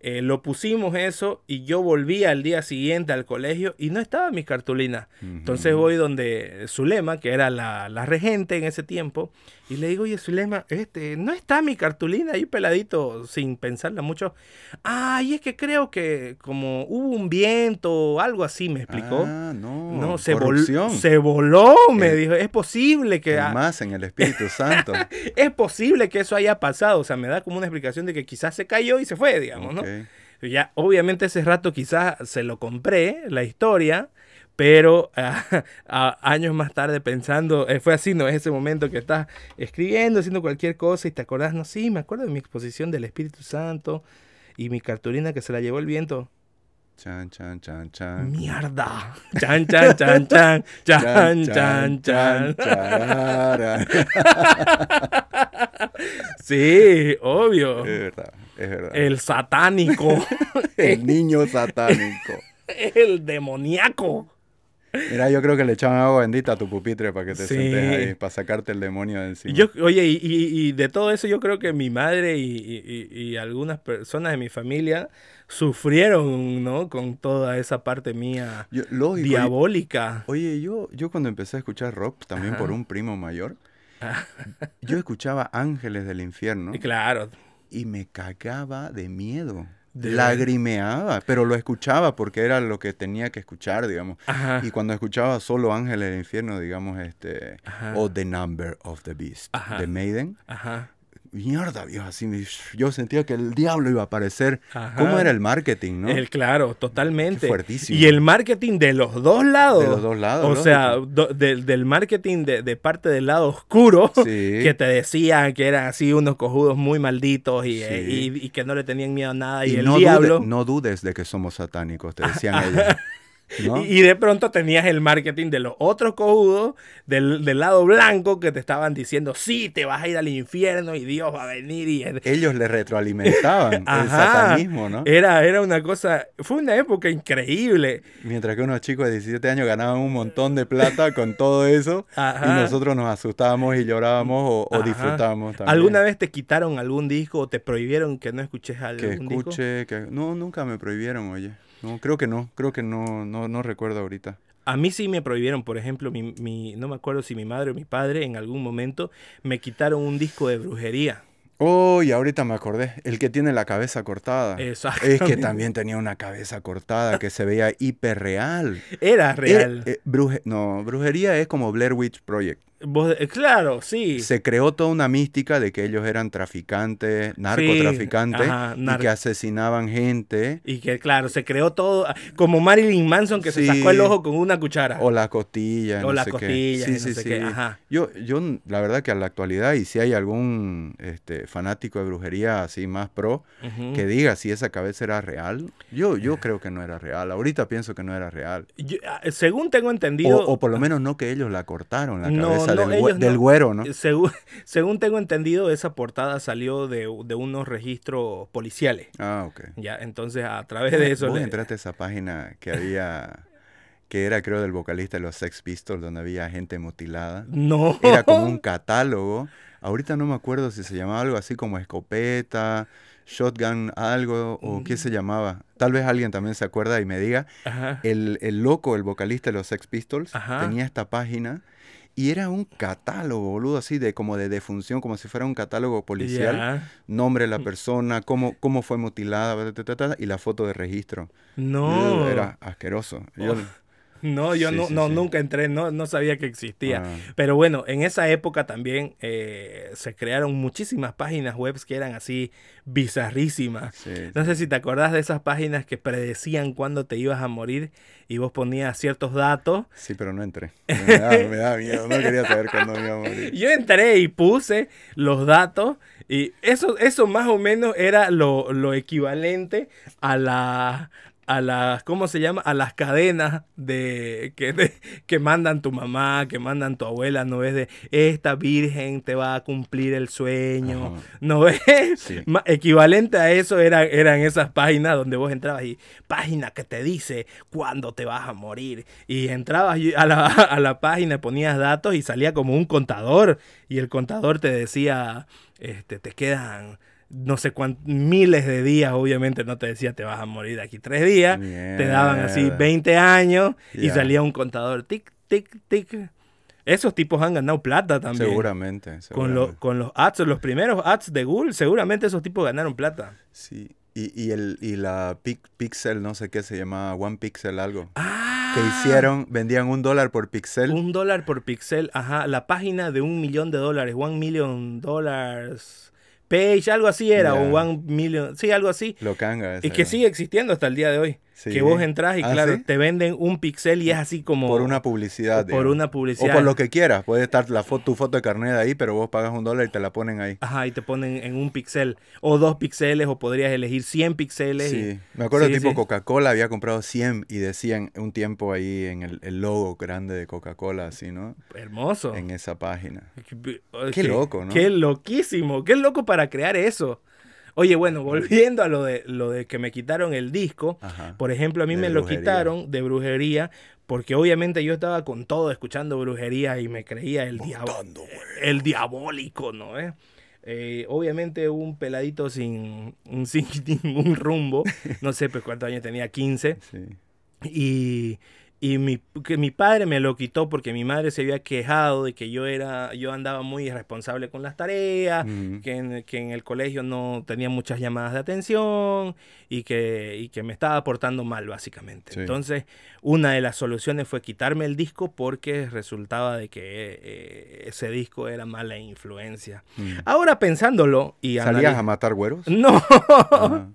Speaker 1: Eh, lo pusimos eso y yo volví al día siguiente al colegio y no estaba mi cartulina. Entonces voy donde Zulema, que era la, la regente en ese tiempo, y le digo, oye, Zulema, este, no está mi cartulina ahí peladito, sin pensarla mucho. Ah, y es que creo que como hubo un viento o algo así, me explicó.
Speaker 2: Ah, no.
Speaker 1: No, se, se voló, me dijo. Es posible que.
Speaker 2: Más en el Espíritu Santo.
Speaker 1: es posible que eso haya pasado. O sea, me da como una explicación de que quizás se cayó y se fue, digamos, ¿no? Ya, obviamente ese rato quizás se lo compré, la historia pero años más tarde pensando, eh, fue así, ¿no? Es ese momento que estás escribiendo, haciendo cualquier cosa y te acordás, no, sí, me acuerdo de mi exposición del Espíritu Santo y mi cartulina que se la llevó el viento.
Speaker 2: Chan, chan, chan, chan.
Speaker 1: Mierda. Chan, chan, chan, chan. Chan, chan, chan. sí, obvio.
Speaker 2: Es verdad, es verdad.
Speaker 1: El satánico.
Speaker 2: el niño satánico.
Speaker 1: El demoníaco.
Speaker 2: Mira, yo creo que le echaban agua bendita a tu pupitre para que te sientes ahí, para sacarte el demonio de encima.
Speaker 1: Yo, oye, y, de todo eso yo creo que mi madre y, algunas personas de mi familia sufrieron, ¿no? Con toda esa parte mía diabólica.
Speaker 2: Oye, yo, yo cuando empecé a escuchar rock, también por un primo mayor, yo escuchaba Ángeles del Infierno.
Speaker 1: Claro.
Speaker 2: Y me cagaba de miedo. Lagrimeaba, pero lo escuchaba porque era lo que tenía que escuchar, digamos. Y cuando escuchaba solo Ángeles del Infierno, digamos, este, o The Number of the Beast, de Maiden, Ajá mierda, viejo, así yo sentía que el diablo iba a aparecer. ¿Cómo era el marketing, no?
Speaker 1: El, claro, totalmente. fuertísimo. Y el marketing de los dos lados.
Speaker 2: De los dos lados.
Speaker 1: O sea, del marketing de, parte del lado oscuro, que te decían que eran así unos cojudos muy malditos y, y, que no le tenían miedo a nada. Y, el
Speaker 2: no
Speaker 1: diablo.
Speaker 2: no dudes de que somos satánicos, te decían ellos.
Speaker 1: Y, de pronto tenías el marketing de los otros cojudos del, lado blanco que te estaban diciendo, sí, te vas a ir al infierno y Dios va a venir. Y...
Speaker 2: Ellos le retroalimentaban el satanismo, ¿no?
Speaker 1: Era, era una cosa, fue una época increíble.
Speaker 2: Mientras que unos chicos de 17 años ganaban un montón de plata con todo eso y nosotros nos asustábamos y llorábamos o, disfrutábamos también.
Speaker 1: ¿Alguna vez te quitaron algún disco o te prohibieron que no escuches algún
Speaker 2: que escuche, Que No, nunca me prohibieron, oye. No, creo que no, creo que no, no, no recuerdo ahorita.
Speaker 1: A mí sí me prohibieron, por ejemplo, mi, mi, no me acuerdo si mi madre o mi padre en algún momento me quitaron un disco de brujería.
Speaker 2: Oh, y ahorita me acordé, el que tiene la cabeza cortada. Exacto. Es que también tenía una cabeza cortada que se veía hiperreal.
Speaker 1: Era real.
Speaker 2: Eh, eh, no, brujería es como Blair Witch Project.
Speaker 1: Eh, claro, sí.
Speaker 2: Se creó toda una mística de que ellos eran traficantes, narcotraficantes, y que asesinaban gente.
Speaker 1: Y que, claro, se creó todo, como Marilyn Manson que se sacó el ojo con una cuchara.
Speaker 2: O la costilla.
Speaker 1: O la costilla, sí, sí, sí.
Speaker 2: Yo, yo, la verdad que a la actualidad, y si hay algún este, fanático de brujería así más pro, que diga si esa cabeza era real, yo, yo creo que no era real. Ahorita pienso que no era real.
Speaker 1: Ah, según tengo entendido...
Speaker 2: O, por lo menos no que ellos la cortaron, la cabeza del, güero, ¿no?
Speaker 1: Según, según, tengo entendido, esa portada salió de, unos registros policiales.
Speaker 2: Ah, ok.
Speaker 1: Ya, entonces a través de eso...
Speaker 2: Vos entraste a esa página que había... que era creo del vocalista de los Sex Pistols, donde había gente mutilada.
Speaker 1: No.
Speaker 2: Era como un catálogo. Ahorita no me acuerdo si se llamaba algo así como escopeta, shotgun, algo, o qué se llamaba. Tal vez alguien también se acuerda y me diga. El, el, loco, el vocalista de los Sex Pistols, tenía esta página y era un catálogo, boludo, así de como de defunción, como si fuera un catálogo policial. Nombre de la mm. persona, cómo, cómo fue mutilada, y la foto de registro.
Speaker 1: No.
Speaker 2: Era asqueroso. Yo,
Speaker 1: no, yo no, no nunca entré, no, no sabía que existía. Ah. Pero bueno, en esa época también eh, se crearon muchísimas páginas web que eran así bizarrísimas. no sé si te acordás de esas páginas que predecían cuándo te ibas a morir y vos ponías ciertos datos.
Speaker 2: Sí, pero no entré. Me da, miedo, no quería saber cuándo me iba a morir.
Speaker 1: Yo entré y puse los datos y eso, eso más o menos era lo, lo equivalente a la a las, ¿cómo se llama? A las cadenas de que, que mandan tu mamá, que mandan tu abuela, ¿no ves? De esta virgen te va a cumplir el sueño, ¿no ves? Equivalente a eso era, eran esas páginas donde vos entrabas y página que te dice cuándo te vas a morir. Y entrabas a la, a la página, ponías datos y salía como un contador y el contador te decía, este, te quedan no sé cuántos, miles de días, obviamente no te decía te vas a morir de aquí tres días, te daban así 20 años y salía un contador, tic, tic, tic. Esos tipos han ganado plata también.
Speaker 2: Seguramente.
Speaker 1: Con, con los ads, los primeros ads de Google, seguramente esos tipos ganaron plata.
Speaker 2: Sí. Y, y, el, y la Pixel, no sé qué se llamaba, One Pixel algo.
Speaker 1: Ah.
Speaker 2: Que hicieron, vendían un dólar por pixel.
Speaker 1: Un dólar por pixel, ajá. La página de un millón de dólares, one million dollars Page, algo así era, o One Million, sí, algo así.
Speaker 2: Lo canga.
Speaker 1: Y que sigue existiendo hasta el día de hoy. Que vos entras y ah, claro, te venden un pixel y es así como...
Speaker 2: Por una publicidad.
Speaker 1: Por una publicidad.
Speaker 2: O por lo que quieras. Puede estar la foto, tu foto de carnet ahí, pero vos pagas un dólar y te la ponen ahí.
Speaker 1: Ajá, y te ponen en un pixel. O dos pixeles, o podrías elegir 100 pixeles.
Speaker 2: Sí, me acuerdo tipo Coca-Cola había comprado 100 y decían un tiempo ahí en el, logo grande de Coca-Cola, así, ¿no?
Speaker 1: Hermoso.
Speaker 2: En esa página. Qué, qué loco, ¿no?
Speaker 1: Qué loquísimo. Qué loco para crear eso. Oye, bueno, volviendo a lo de, lo de que me quitaron el disco, por ejemplo, a mí me lo quitaron de brujería porque obviamente yo estaba con todo escuchando brujería y me creía el, el diabólico, ¿no? Eh, obviamente un peladito sin, sin ningún rumbo, no sé pues cuántos años tenía, 15. Y, y mi, que mi padre me lo quitó porque mi madre se había quejado de que yo era yo andaba muy irresponsable con las tareas, que, en, que, en, el colegio no tenía muchas llamadas de atención y que, y que me estaba portando mal básicamente. Entonces, una de las soluciones fue quitarme el disco porque resultaba de que eh, ese disco era mala influencia. Ahora pensándolo y
Speaker 2: ¿Salías a matar güeros?
Speaker 1: No,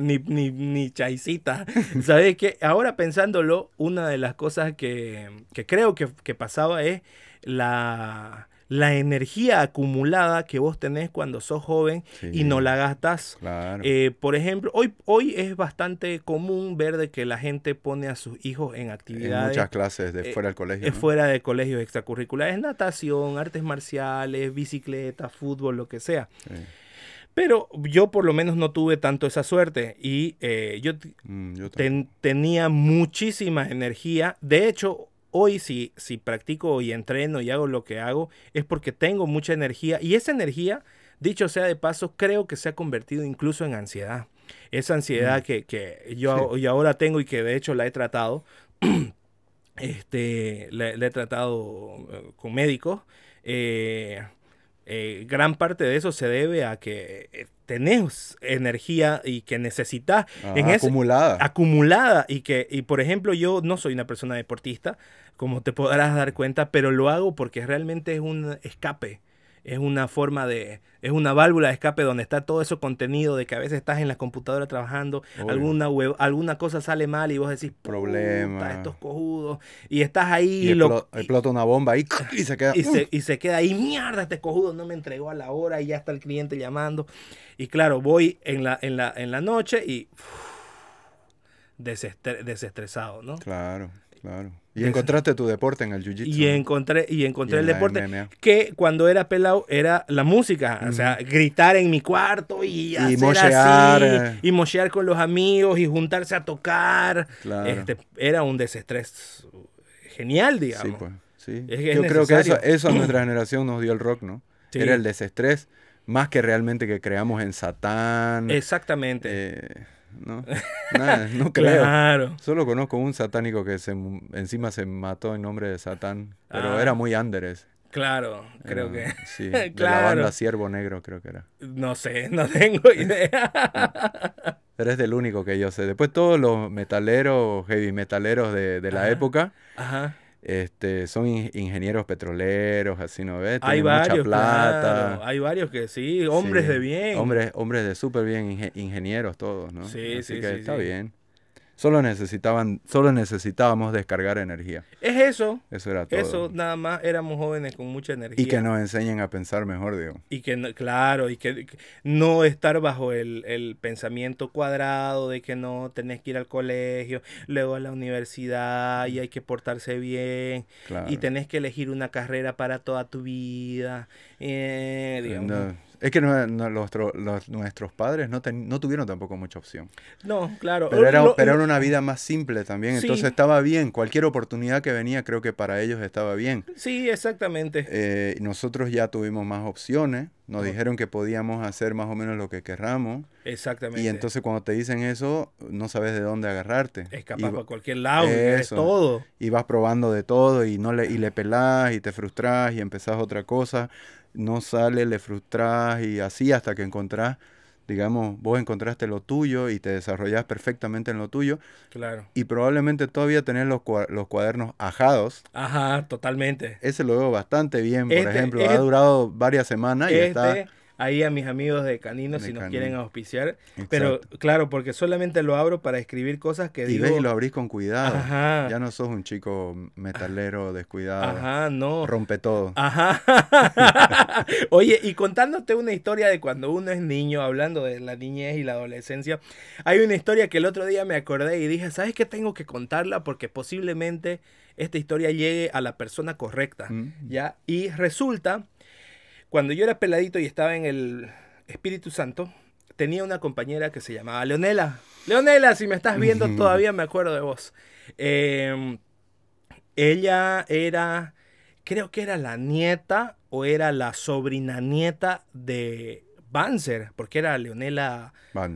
Speaker 1: ni, ni, ni chaisita. ¿Sabes qué? Ahora pensándolo, una de las cosas que, creo que, pasaba es la, la energía acumulada que vos tenés cuando sos joven y no la gastas. Eh, por ejemplo, hoy, hoy es bastante común ver de que la gente pone a sus hijos en actividades.
Speaker 2: muchas clases de eh, fuera del colegio.
Speaker 1: Fuera de colegios extracurriculares, natación, artes marciales, bicicleta, fútbol, lo que sea. Pero yo por lo menos no tuve tanto esa suerte y eh, yo, mm, tenía muchísima energía. De hecho, hoy si, si practico y entreno y hago lo que hago es porque tengo mucha energía y esa energía, dicho sea de paso, creo que se ha convertido incluso en ansiedad. Esa ansiedad mm. que, yo ahora tengo y que de hecho la he tratado, este, la, he tratado eh, con médicos. Eh, eh, gran parte de eso se debe a que eh, tenés energía y que necesitas
Speaker 2: acumulada.
Speaker 1: acumulada y que, y por ejemplo, yo no soy una persona deportista, como te podrás dar cuenta, pero lo hago porque realmente es un escape es una forma de, es una válvula de escape donde está todo ese contenido de que a veces estás en la computadora trabajando, alguna web, alguna cosa sale mal y vos decís, problema, estos cojudos, y estás ahí
Speaker 2: y, lo, explota una bomba ahí y se queda,
Speaker 1: y se, y se, queda ahí, mierda, este cojudo no me entregó a la hora y ya está el cliente llamando. Y claro, voy en la, en la, en la noche y desestresado, ¿no?
Speaker 2: Claro, claro. Y encontraste tu deporte en el jiu-jitsu.
Speaker 1: Y encontré, y encontré el deporte que cuando era pelado era la música. O sea, gritar en mi cuarto y, hacer así. Eh. Y mochear con los amigos y juntarse a tocar. Este, era un desestrés genial, digamos.
Speaker 2: Sí, pues. Sí. Yo creo que eso, eso, a nuestra generación nos dio el rock, ¿no? Era el desestrés más que realmente que creamos en Satán.
Speaker 1: Exactamente.
Speaker 2: Eh, no, nada, no creo. Solo conozco un satánico que se, encima se mató en nombre de Satán, pero ah. era muy under
Speaker 1: Claro, creo que.
Speaker 2: Sí, de la banda Ciervo Negro, creo que era.
Speaker 1: No sé, no tengo idea.
Speaker 2: Pero es del único que yo sé. Después todos los metaleros, heavy metaleros de, de la época. Ajá este, son ingenieros petroleros, así, ¿no ves?
Speaker 1: Hay varios, mucha plata. Hay varios que sí, hombres de bien.
Speaker 2: Hombres, hombres de súper bien, ingenieros todos, ¿no? Sí, así sí, que está bien. Solo necesitaban, solo necesitábamos descargar energía.
Speaker 1: Es eso.
Speaker 2: Eso era todo.
Speaker 1: Eso nada más éramos jóvenes con mucha energía.
Speaker 2: Y que nos enseñen a pensar mejor, digo.
Speaker 1: Y que claro, y que, no estar bajo el, pensamiento cuadrado de que no tenés que ir al colegio, luego a la universidad y hay que portarse bien. Y tenés que elegir una carrera para toda tu vida. Eh, digamos.
Speaker 2: Es que no, nuestros padres no, no tuvieron tampoco mucha opción.
Speaker 1: No, claro.
Speaker 2: Pero era, pero era una vida más simple también, entonces estaba bien. Cualquier oportunidad que venía creo que para ellos estaba bien.
Speaker 1: Sí, exactamente.
Speaker 2: Eh, nosotros ya tuvimos más opciones, nos dijeron que podíamos hacer más o menos lo que querramos.
Speaker 1: Exactamente.
Speaker 2: Y entonces cuando te dicen eso, no sabes de dónde agarrarte.
Speaker 1: Escapas para cualquier lado, y todo.
Speaker 2: Y vas probando de todo y, no le, y le pelás y te frustras y empezás otra cosa no sale, le frustras y así hasta que encontrás, digamos, vos encontraste lo tuyo y te desarrollás perfectamente en lo tuyo.
Speaker 1: Claro.
Speaker 2: Y probablemente todavía tenés los, los cuadernos ajados.
Speaker 1: Ajá, totalmente.
Speaker 2: Ese lo veo bastante bien, por este, ejemplo. ha durado varias semanas y está
Speaker 1: este ahí a mis amigos de Caninos si nos quieren auspiciar. Pero claro, porque solamente lo abro para escribir cosas que
Speaker 2: y
Speaker 1: digo.
Speaker 2: ves y lo abrís con cuidado. Ajá. Ya no sos un chico metalero descuidado.
Speaker 1: Ajá, no.
Speaker 2: Rompe todo.
Speaker 1: Ajá. Oye, y contándote una historia de cuando uno es niño, hablando de la niñez y la adolescencia, hay una historia que el otro día me acordé y dije, ¿sabes qué tengo que contarla? Porque posiblemente esta historia llegue a la persona correcta, mm. ¿ya? Y resulta cuando yo era peladito y estaba en el Espíritu Santo, tenía una compañera que se llamaba Leonela. Leonela, si me estás viendo todavía me acuerdo de vos. Em, ella era, creo que era la nieta o era la sobrina nieta de Banzer, porque era Leonela,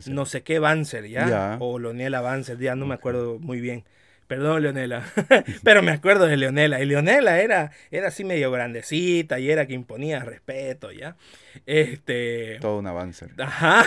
Speaker 1: no sé qué Banzer, ¿ya? O Leonela Banzer, ya no me acuerdo muy bien. Perdón, Leonela. Pero me acuerdo de Leonela. Y Leonela era, era así medio grandecita y era que imponía respeto, ¿ya? Este.
Speaker 2: Todo un avance.
Speaker 1: Ajá.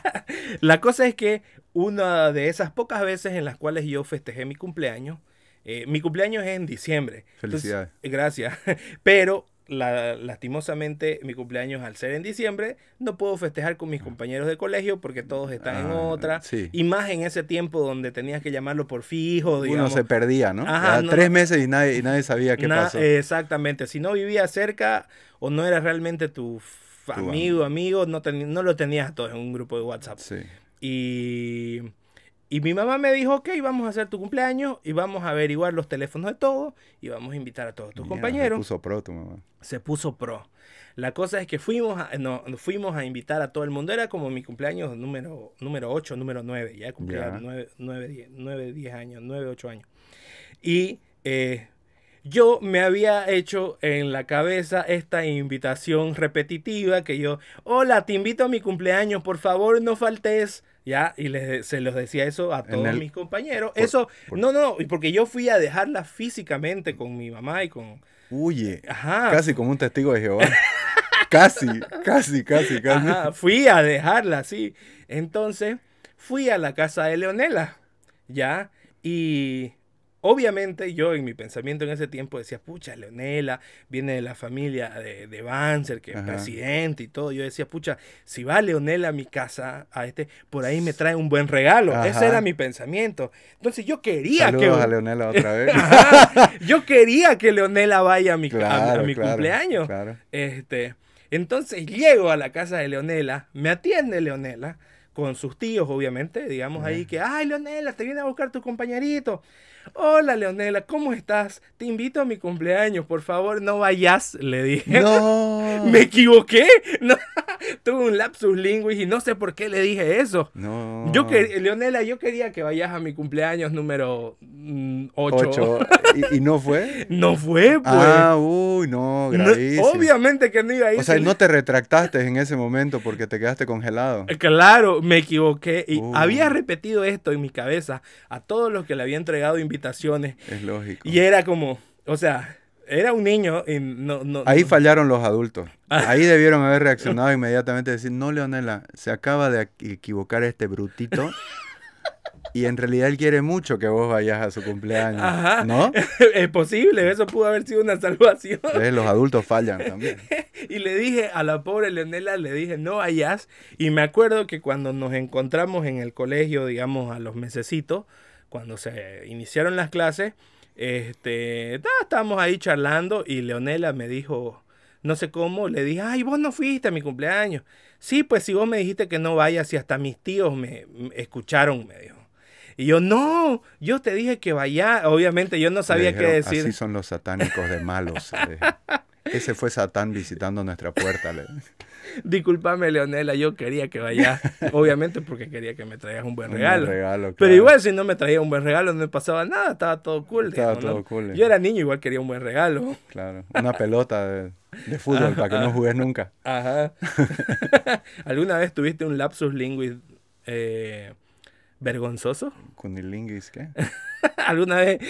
Speaker 1: La cosa es que una de esas pocas veces en las cuales yo festejé mi cumpleaños, eh, mi cumpleaños es en diciembre.
Speaker 2: Felicidades.
Speaker 1: gracias. Pero lastimosamente mi cumpleaños al ser en diciembre no puedo festejar con mis compañeros de colegio porque todos están en ah, otra. y más en ese tiempo donde tenías que llamarlo por fijo
Speaker 2: digamos. uno se perdía no, tres meses y nadie, nadie sabía qué pasó.
Speaker 1: exactamente. Si no vivía cerca o no era realmente tu, amigo amigo no, no lo tenías todo en un grupo de WhatsApp. Sí. y y mi mamá me dijo, ok, vamos a hacer tu cumpleaños y vamos a averiguar los teléfonos de todos y vamos a invitar a todos tus compañeros.
Speaker 2: Se puso pro tu mamá.
Speaker 1: Se puso pro. La cosa es que fuimos a, no, fuimos a invitar a todo el mundo. Era como mi cumpleaños número, número 8, número 9. Ya cumplía 9, 9, 10, años, 9, 8 años. Y eh, yo me había hecho en la cabeza esta invitación repetitiva que yo, hola, te invito a mi cumpleaños, por favor no faltes. ¿Ya? Y les, se los decía eso a todos mis compañeros. eso, no, no, porque yo fui a dejarla físicamente con mi mamá y con...
Speaker 2: Huye, Ajá. casi como un testigo de Jehová. casi, casi, casi, casi.
Speaker 1: Ajá, fui a dejarla, sí. Entonces, fui a la casa de Leonela, ¿ya? Y Obviamente yo en mi pensamiento en ese tiempo decía, pucha, Leonela viene de la familia de, de Banzer, que es presidente y todo. Yo decía, pucha, si va Leonela a mi casa, a este, por ahí me trae un buen regalo. Ese era mi pensamiento. Entonces yo quería que...
Speaker 2: a Leonela otra vez.
Speaker 1: yo quería que Leonela vaya a mi, a, mi cumpleaños. Este, entonces llego a la casa de Leonela, me atiende Leonela con sus tíos, obviamente, digamos ahí que, ay, Leonela, te viene a buscar tu compañerito. Hola Leonela, ¿cómo estás? Te invito a mi cumpleaños, por favor, no vayas, le dije. No. ¿Me equivoqué? No. Tuve un lapsus linguis y no sé por qué le dije eso. No. Yo que, Leonela, yo quería que vayas a mi cumpleaños número 8. Mm,
Speaker 2: ¿Y, no fue?
Speaker 1: No fue, pues.
Speaker 2: Ah, uy, no, gravísimo.
Speaker 1: obviamente que no iba a ir.
Speaker 2: O sea, no te retractaste en ese momento porque te quedaste congelado.
Speaker 1: Eh, claro, me equivoqué. Y había repetido esto en mi cabeza a todos los que le había entregado invitaciones
Speaker 2: es lógico.
Speaker 1: Y era como, o sea, era un niño y no... no
Speaker 2: Ahí fallaron los adultos. Ahí debieron haber reaccionado inmediatamente y decir, no, Leonela, se acaba de equivocar este brutito. Y en realidad él quiere mucho que vos vayas a su cumpleaños. ¿No?
Speaker 1: es posible, eso pudo haber sido una salvación.
Speaker 2: Los adultos fallan también.
Speaker 1: y le dije a la pobre Leonela, le dije, no vayas. Y me acuerdo que cuando nos encontramos en el colegio, digamos, a los mesecitos, cuando se iniciaron las clases, este, estábamos ahí charlando y Leonela me dijo, no sé cómo, le dije, ay, vos no fuiste a mi cumpleaños. Sí, pues si vos me dijiste que no vayas y hasta mis tíos me, escucharon, me dijo. Y yo, no, yo te dije que vaya. Obviamente yo no sabía qué decir.
Speaker 2: Así son los satánicos de malos. Ese fue Satán visitando nuestra puerta. Le.
Speaker 1: Disculpame, Leonela, yo quería que vaya, obviamente porque quería que me traigas un buen regalo. Pero igual si no me traía un buen regalo no me pasaba nada, estaba todo cool. Estaba todo cool. Yo era niño, igual quería un buen regalo.
Speaker 2: Claro, una pelota de, fútbol para que no juegues nunca.
Speaker 1: Ajá. ¿Alguna vez tuviste un lapsus linguis eh, vergonzoso?
Speaker 2: ¿Con el linguis qué?
Speaker 1: ¿Alguna vez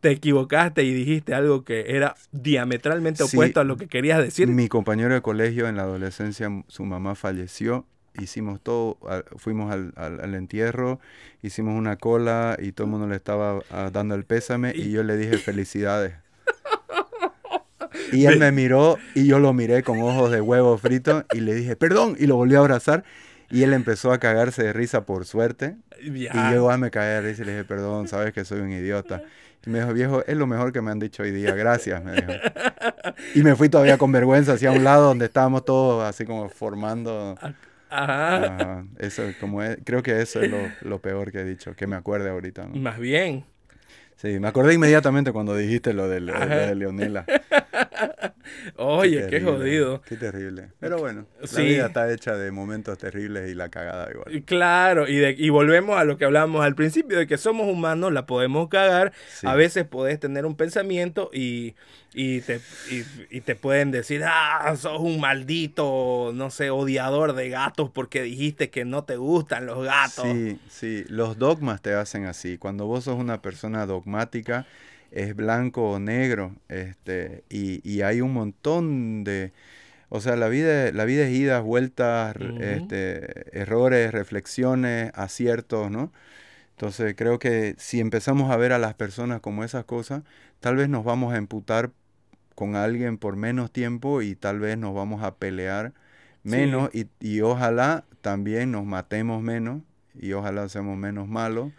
Speaker 1: te, equivocaste y dijiste algo que era diametralmente opuesto a lo que querías decir?
Speaker 2: Mi compañero de colegio en la adolescencia, su mamá falleció. Hicimos todo, fuimos al, al, entierro, hicimos una cola y todo el mundo le estaba dando el pésame y yo le dije felicidades. Y él me miró y yo lo miré con ojos de huevo frito y le dije perdón y lo volví a abrazar y él empezó a cagarse de risa por suerte. Y yo a me caí de risa y le dije, perdón, sabes que soy un idiota. Y me dijo, viejo, es lo mejor que me han dicho hoy día, gracias, me dijo. Y me fui todavía con vergüenza hacia un lado donde estábamos todos así como formando. Ajá. Eso, como creo que eso es lo, peor que he dicho, que me acuerde ahorita.
Speaker 1: Más bien.
Speaker 2: Sí, me acordé inmediatamente cuando dijiste lo de, lo de Leonela.
Speaker 1: Oye, qué, jodido.
Speaker 2: Qué terrible. Pero bueno, la vida está hecha de momentos terribles y la cagada igual.
Speaker 1: Claro, y, de, y volvemos a lo que hablábamos al principio, de que somos humanos, la podemos cagar. A veces podés tener un pensamiento y, y, te, y, te pueden decir, ah, sos un maldito, no sé, odiador de gatos porque dijiste que no te gustan los gatos.
Speaker 2: Sí, sí, los dogmas te hacen así. Cuando vos sos una persona dogmática, es blanco o negro, este, y, y hay un montón de, o sea, la vida, la vida es idas, vueltas, este, errores, reflexiones, aciertos, ¿no? Entonces creo que si empezamos a ver a las personas como esas cosas, tal vez nos vamos a emputar con alguien por menos tiempo y tal vez nos vamos a pelear menos y, y, ojalá también nos matemos menos y ojalá seamos menos malos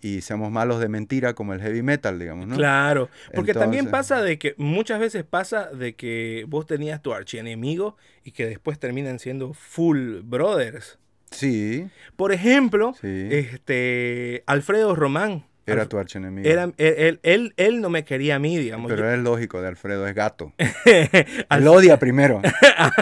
Speaker 2: y seamos malos de mentira como el heavy metal, digamos, ¿no?
Speaker 1: Claro, porque también pasa de que muchas veces pasa de que vos tenías tu archienemigo y que después terminan siendo full brothers.
Speaker 2: Sí.
Speaker 1: Por ejemplo, este Alfredo Román.
Speaker 2: Era tu archienemigo.
Speaker 1: Era, él, él, él, no me quería a mí, digamos.
Speaker 2: Pero es lógico de Alfredo, es gato. él odia primero.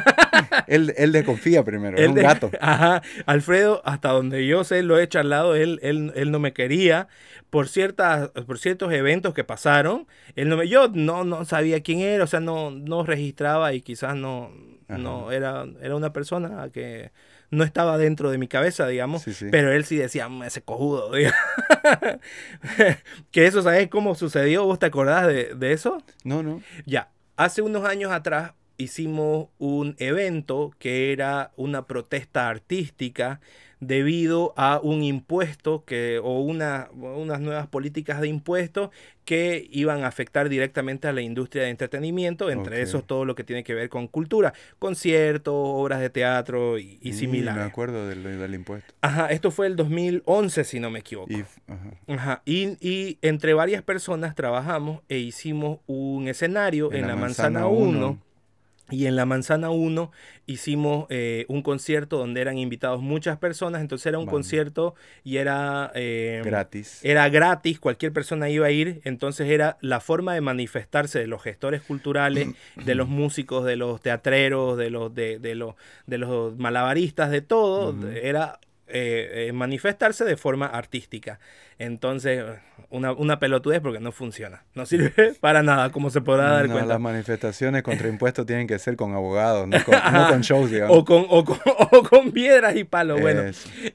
Speaker 2: él, él desconfía primero, es un gato.
Speaker 1: Ajá. Alfredo, hasta donde yo sé, lo he charlado, él, él, él no me quería. Por, ciertas, por ciertos eventos que pasaron, él no me, yo no, no sabía quién era, o sea, no, no registraba y quizás no, no era, era una persona que no estaba dentro de mi cabeza, digamos, pero él sí decía, mm, ese cojudo, que eso, ¿sabes cómo sucedió? ¿Vos te acordás de, de eso?
Speaker 2: No, no.
Speaker 1: Ya, hace unos años atrás hicimos un evento que era una protesta artística debido a un impuesto que, o una, unas nuevas políticas de impuestos que iban a afectar directamente a la industria de entretenimiento, entre esos todo lo que tiene que ver con cultura, conciertos, obras de teatro y, y similares.
Speaker 2: Me acuerdo del, impuesto.
Speaker 1: Ajá, esto fue el 2011, si no me equivoco. Y, ajá. Y, entre varias personas trabajamos e hicimos un escenario en, la, Manzana, 1 y en la Manzana 1 hicimos eh, un concierto donde eran invitados muchas personas, entonces era un concierto y era...
Speaker 2: Eh, gratis.
Speaker 1: Era gratis, cualquier persona iba a ir, entonces era la forma de manifestarse de los gestores culturales, de los músicos, de los teatreros, de los, de, de los, de los malabaristas, de todo, era eh, manifestarse de forma artística. Entonces, una, una pelotudez porque no funciona. No sirve para nada, como se podrá dar cuenta.
Speaker 2: Las manifestaciones contra impuestos tienen que ser con abogados, no con, shows, digamos.
Speaker 1: O con, o con, piedras y palos. Bueno,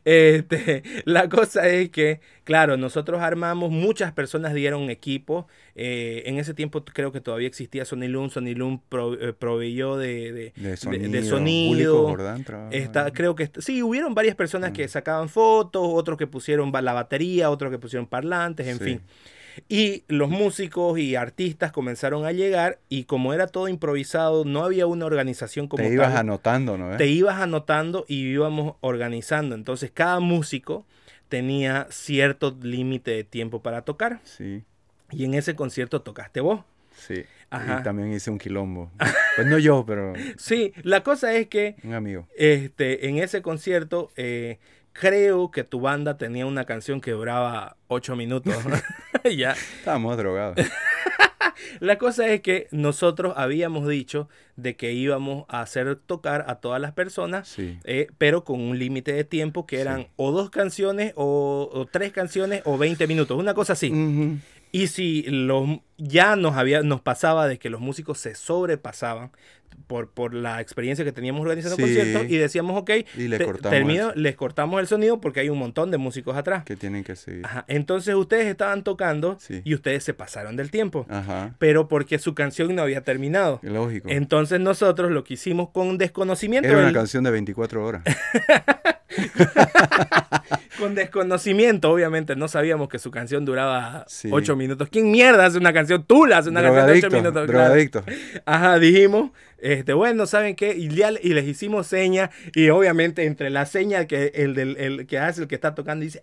Speaker 1: este, la cosa es que, claro, nosotros armamos, muchas personas dieron equipo. Eh, en ese tiempo creo que todavía existía Sony Loom. Sony Loom eh, proveyó de, de, sonido. está, creo que sí, hubieron varias personas que sacaban fotos, otros que pusieron la batería, otros que pusieron parlantes, en fin. Y los músicos y artistas comenzaron a llegar y como era todo improvisado, no había una organización como
Speaker 2: Te ibas anotando, ¿no?
Speaker 1: Te ibas anotando y íbamos organizando. Entonces cada músico tenía cierto límite de tiempo para tocar.
Speaker 2: Sí.
Speaker 1: Y en ese concierto tocaste vos.
Speaker 2: Sí. Y también hice un quilombo. Pues no yo, pero...
Speaker 1: Sí, la cosa es que...
Speaker 2: Un amigo.
Speaker 1: Este, en ese concierto... Eh, creo que tu banda tenía una canción que duraba ocho minutos. ya.
Speaker 2: Estábamos drogados.
Speaker 1: La cosa es que nosotros habíamos dicho de que íbamos a hacer tocar a todas las personas, eh, pero con un límite de tiempo que eran o dos canciones o, tres canciones o 20 minutos, una cosa así. Y si los, ya nos, había, nos pasaba de que los músicos se sobrepasaban por, por la experiencia que teníamos organizando conciertos y decíamos, ok,
Speaker 2: y les,
Speaker 1: cortamos les cortamos el sonido porque hay un montón de músicos atrás.
Speaker 2: Que tienen que seguir.
Speaker 1: Entonces ustedes estaban tocando y ustedes se pasaron del tiempo. Pero porque su canción no había terminado.
Speaker 2: Lógico.
Speaker 1: Entonces nosotros lo que hicimos con desconocimiento...
Speaker 2: Era una canción de 24 horas.
Speaker 1: con desconocimiento, obviamente, no sabíamos que su canción duraba 8 minutos. ¿Quién mierda hace una canción? Tú la haces una canción de 8 minutos.
Speaker 2: Drogadicto.
Speaker 1: Ajá, dijimos, este, bueno, ¿saben qué? Y, y les hicimos señas, y obviamente entre la seña que el, del, el que hace, el que está tocando, dice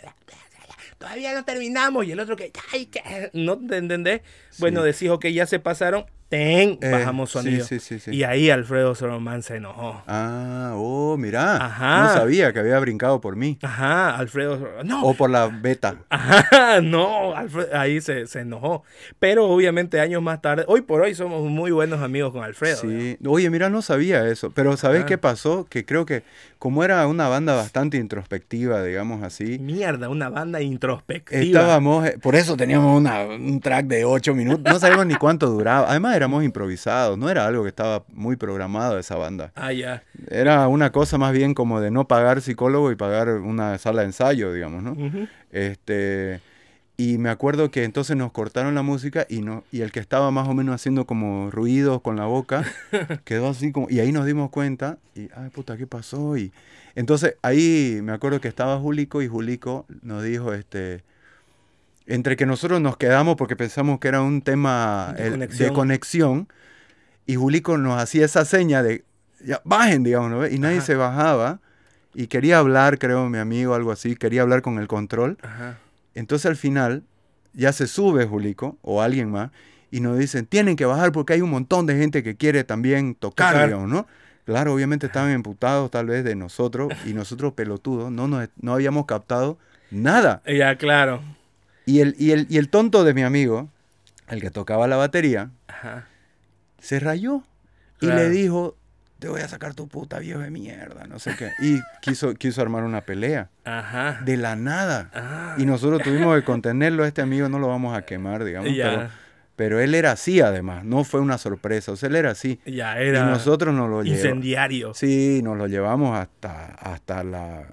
Speaker 1: todavía no terminamos. Y el otro que, ay, que no te entendés. Bueno, decís, ok, ya se pasaron ten, eh, bajamos sonido. y ahí Alfredo Soromán se enojó.
Speaker 2: Ah, oh, mira. Ajá. No sabía que había brincado por mí.
Speaker 1: Ajá, Alfredo. No.
Speaker 2: O por la beta.
Speaker 1: Ajá, no, ahí se, enojó. Pero obviamente años más tarde, hoy por hoy somos muy buenos amigos con Alfredo.
Speaker 2: Sí. Oye, mira, no sabía eso. Pero ¿sabes qué pasó? Que creo que como era una banda bastante introspectiva, digamos así.
Speaker 1: Mierda, una banda introspectiva.
Speaker 2: Estábamos, eh, por eso teníamos una, un track de ocho minutos. No sabíamos ni cuánto duraba. Además, éramos improvisados, no era algo que estaba muy programado esa banda.
Speaker 1: Ah, ya.
Speaker 2: Era una cosa más bien como de no pagar psicólogo y pagar una sala de ensayo, digamos, ¿no? Este y me acuerdo que entonces nos cortaron la música y no y el que estaba más o menos haciendo como ruidos con la boca quedó así como y ahí nos dimos cuenta y ay puta, ¿qué pasó? Y entonces ahí me acuerdo que estaba Julico y Julico nos dijo este entre que nosotros nos quedamos porque pensamos que era un tema de, conexión. y Julico nos hacía esa seña de, ya, bajen, digamos, y nadie se bajaba y quería hablar, creo, mi amigo, algo así, quería hablar con el control. Entonces al final ya se sube Julico o alguien más y nos dicen, tienen que bajar porque hay un montón de gente que quiere también tocar, digamos, ¿no? Claro, obviamente estaban emputados tal vez de nosotros y nosotros pelotudos no, no, no habíamos captado nada.
Speaker 1: Ya, claro.
Speaker 2: Y el, y el, y el tonto de mi amigo, el que tocaba la batería, se rayó y le dijo, te voy a sacar tu puta viejo de mierda, no sé qué. Y quiso, quiso armar una pelea. Ajá. De la nada. Ah. Y nosotros tuvimos que contenerlo. Este amigo no lo vamos a quemar, digamos. Pero, pero, él era así, además. No fue una sorpresa. O sea, él era así.
Speaker 1: Ya era.
Speaker 2: Y nosotros nos lo
Speaker 1: llevamos. Incendiario.
Speaker 2: Sí, nos lo llevamos hasta, hasta la.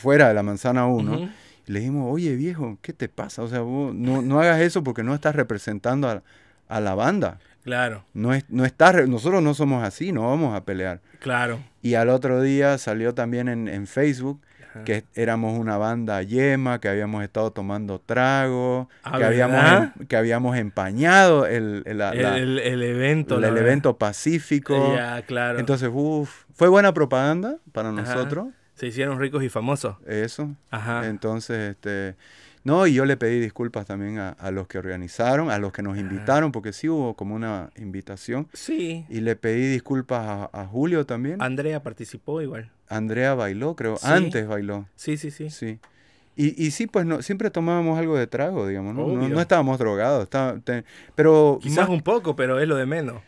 Speaker 2: fuera de la manzana 1 le dijimos, oye viejo, ¿qué te pasa? O sea, no, no hagas eso porque no estás representando a, a la banda.
Speaker 1: Claro.
Speaker 2: No, es, no está, nosotros no somos así, no vamos a pelear.
Speaker 1: Claro.
Speaker 2: Y al otro día salió también en, en Facebook que éramos una banda yema, que habíamos estado tomando trago, ah, que, habíamos, em, que habíamos empañado el, el,
Speaker 1: el, evento.
Speaker 2: El, evento pacífico.
Speaker 1: Ya, claro.
Speaker 2: Entonces, uff, fue buena propaganda para nosotros.
Speaker 1: Se hicieron ricos y famosos.
Speaker 2: Eso. Ajá. Entonces, este... No, y yo le pedí disculpas también a, los que organizaron, a los que nos invitaron, porque sí hubo como una invitación.
Speaker 1: Sí.
Speaker 2: Y le pedí disculpas a, Julio también.
Speaker 1: Andrea participó igual.
Speaker 2: Andrea bailó, creo. Antes bailó.
Speaker 1: Sí, sí, sí.
Speaker 2: Sí. Y, y sí, pues no, siempre tomábamos algo de trago, digamos, ¿no? No, estábamos drogados. pero
Speaker 1: Quizás un poco, pero es lo de menos.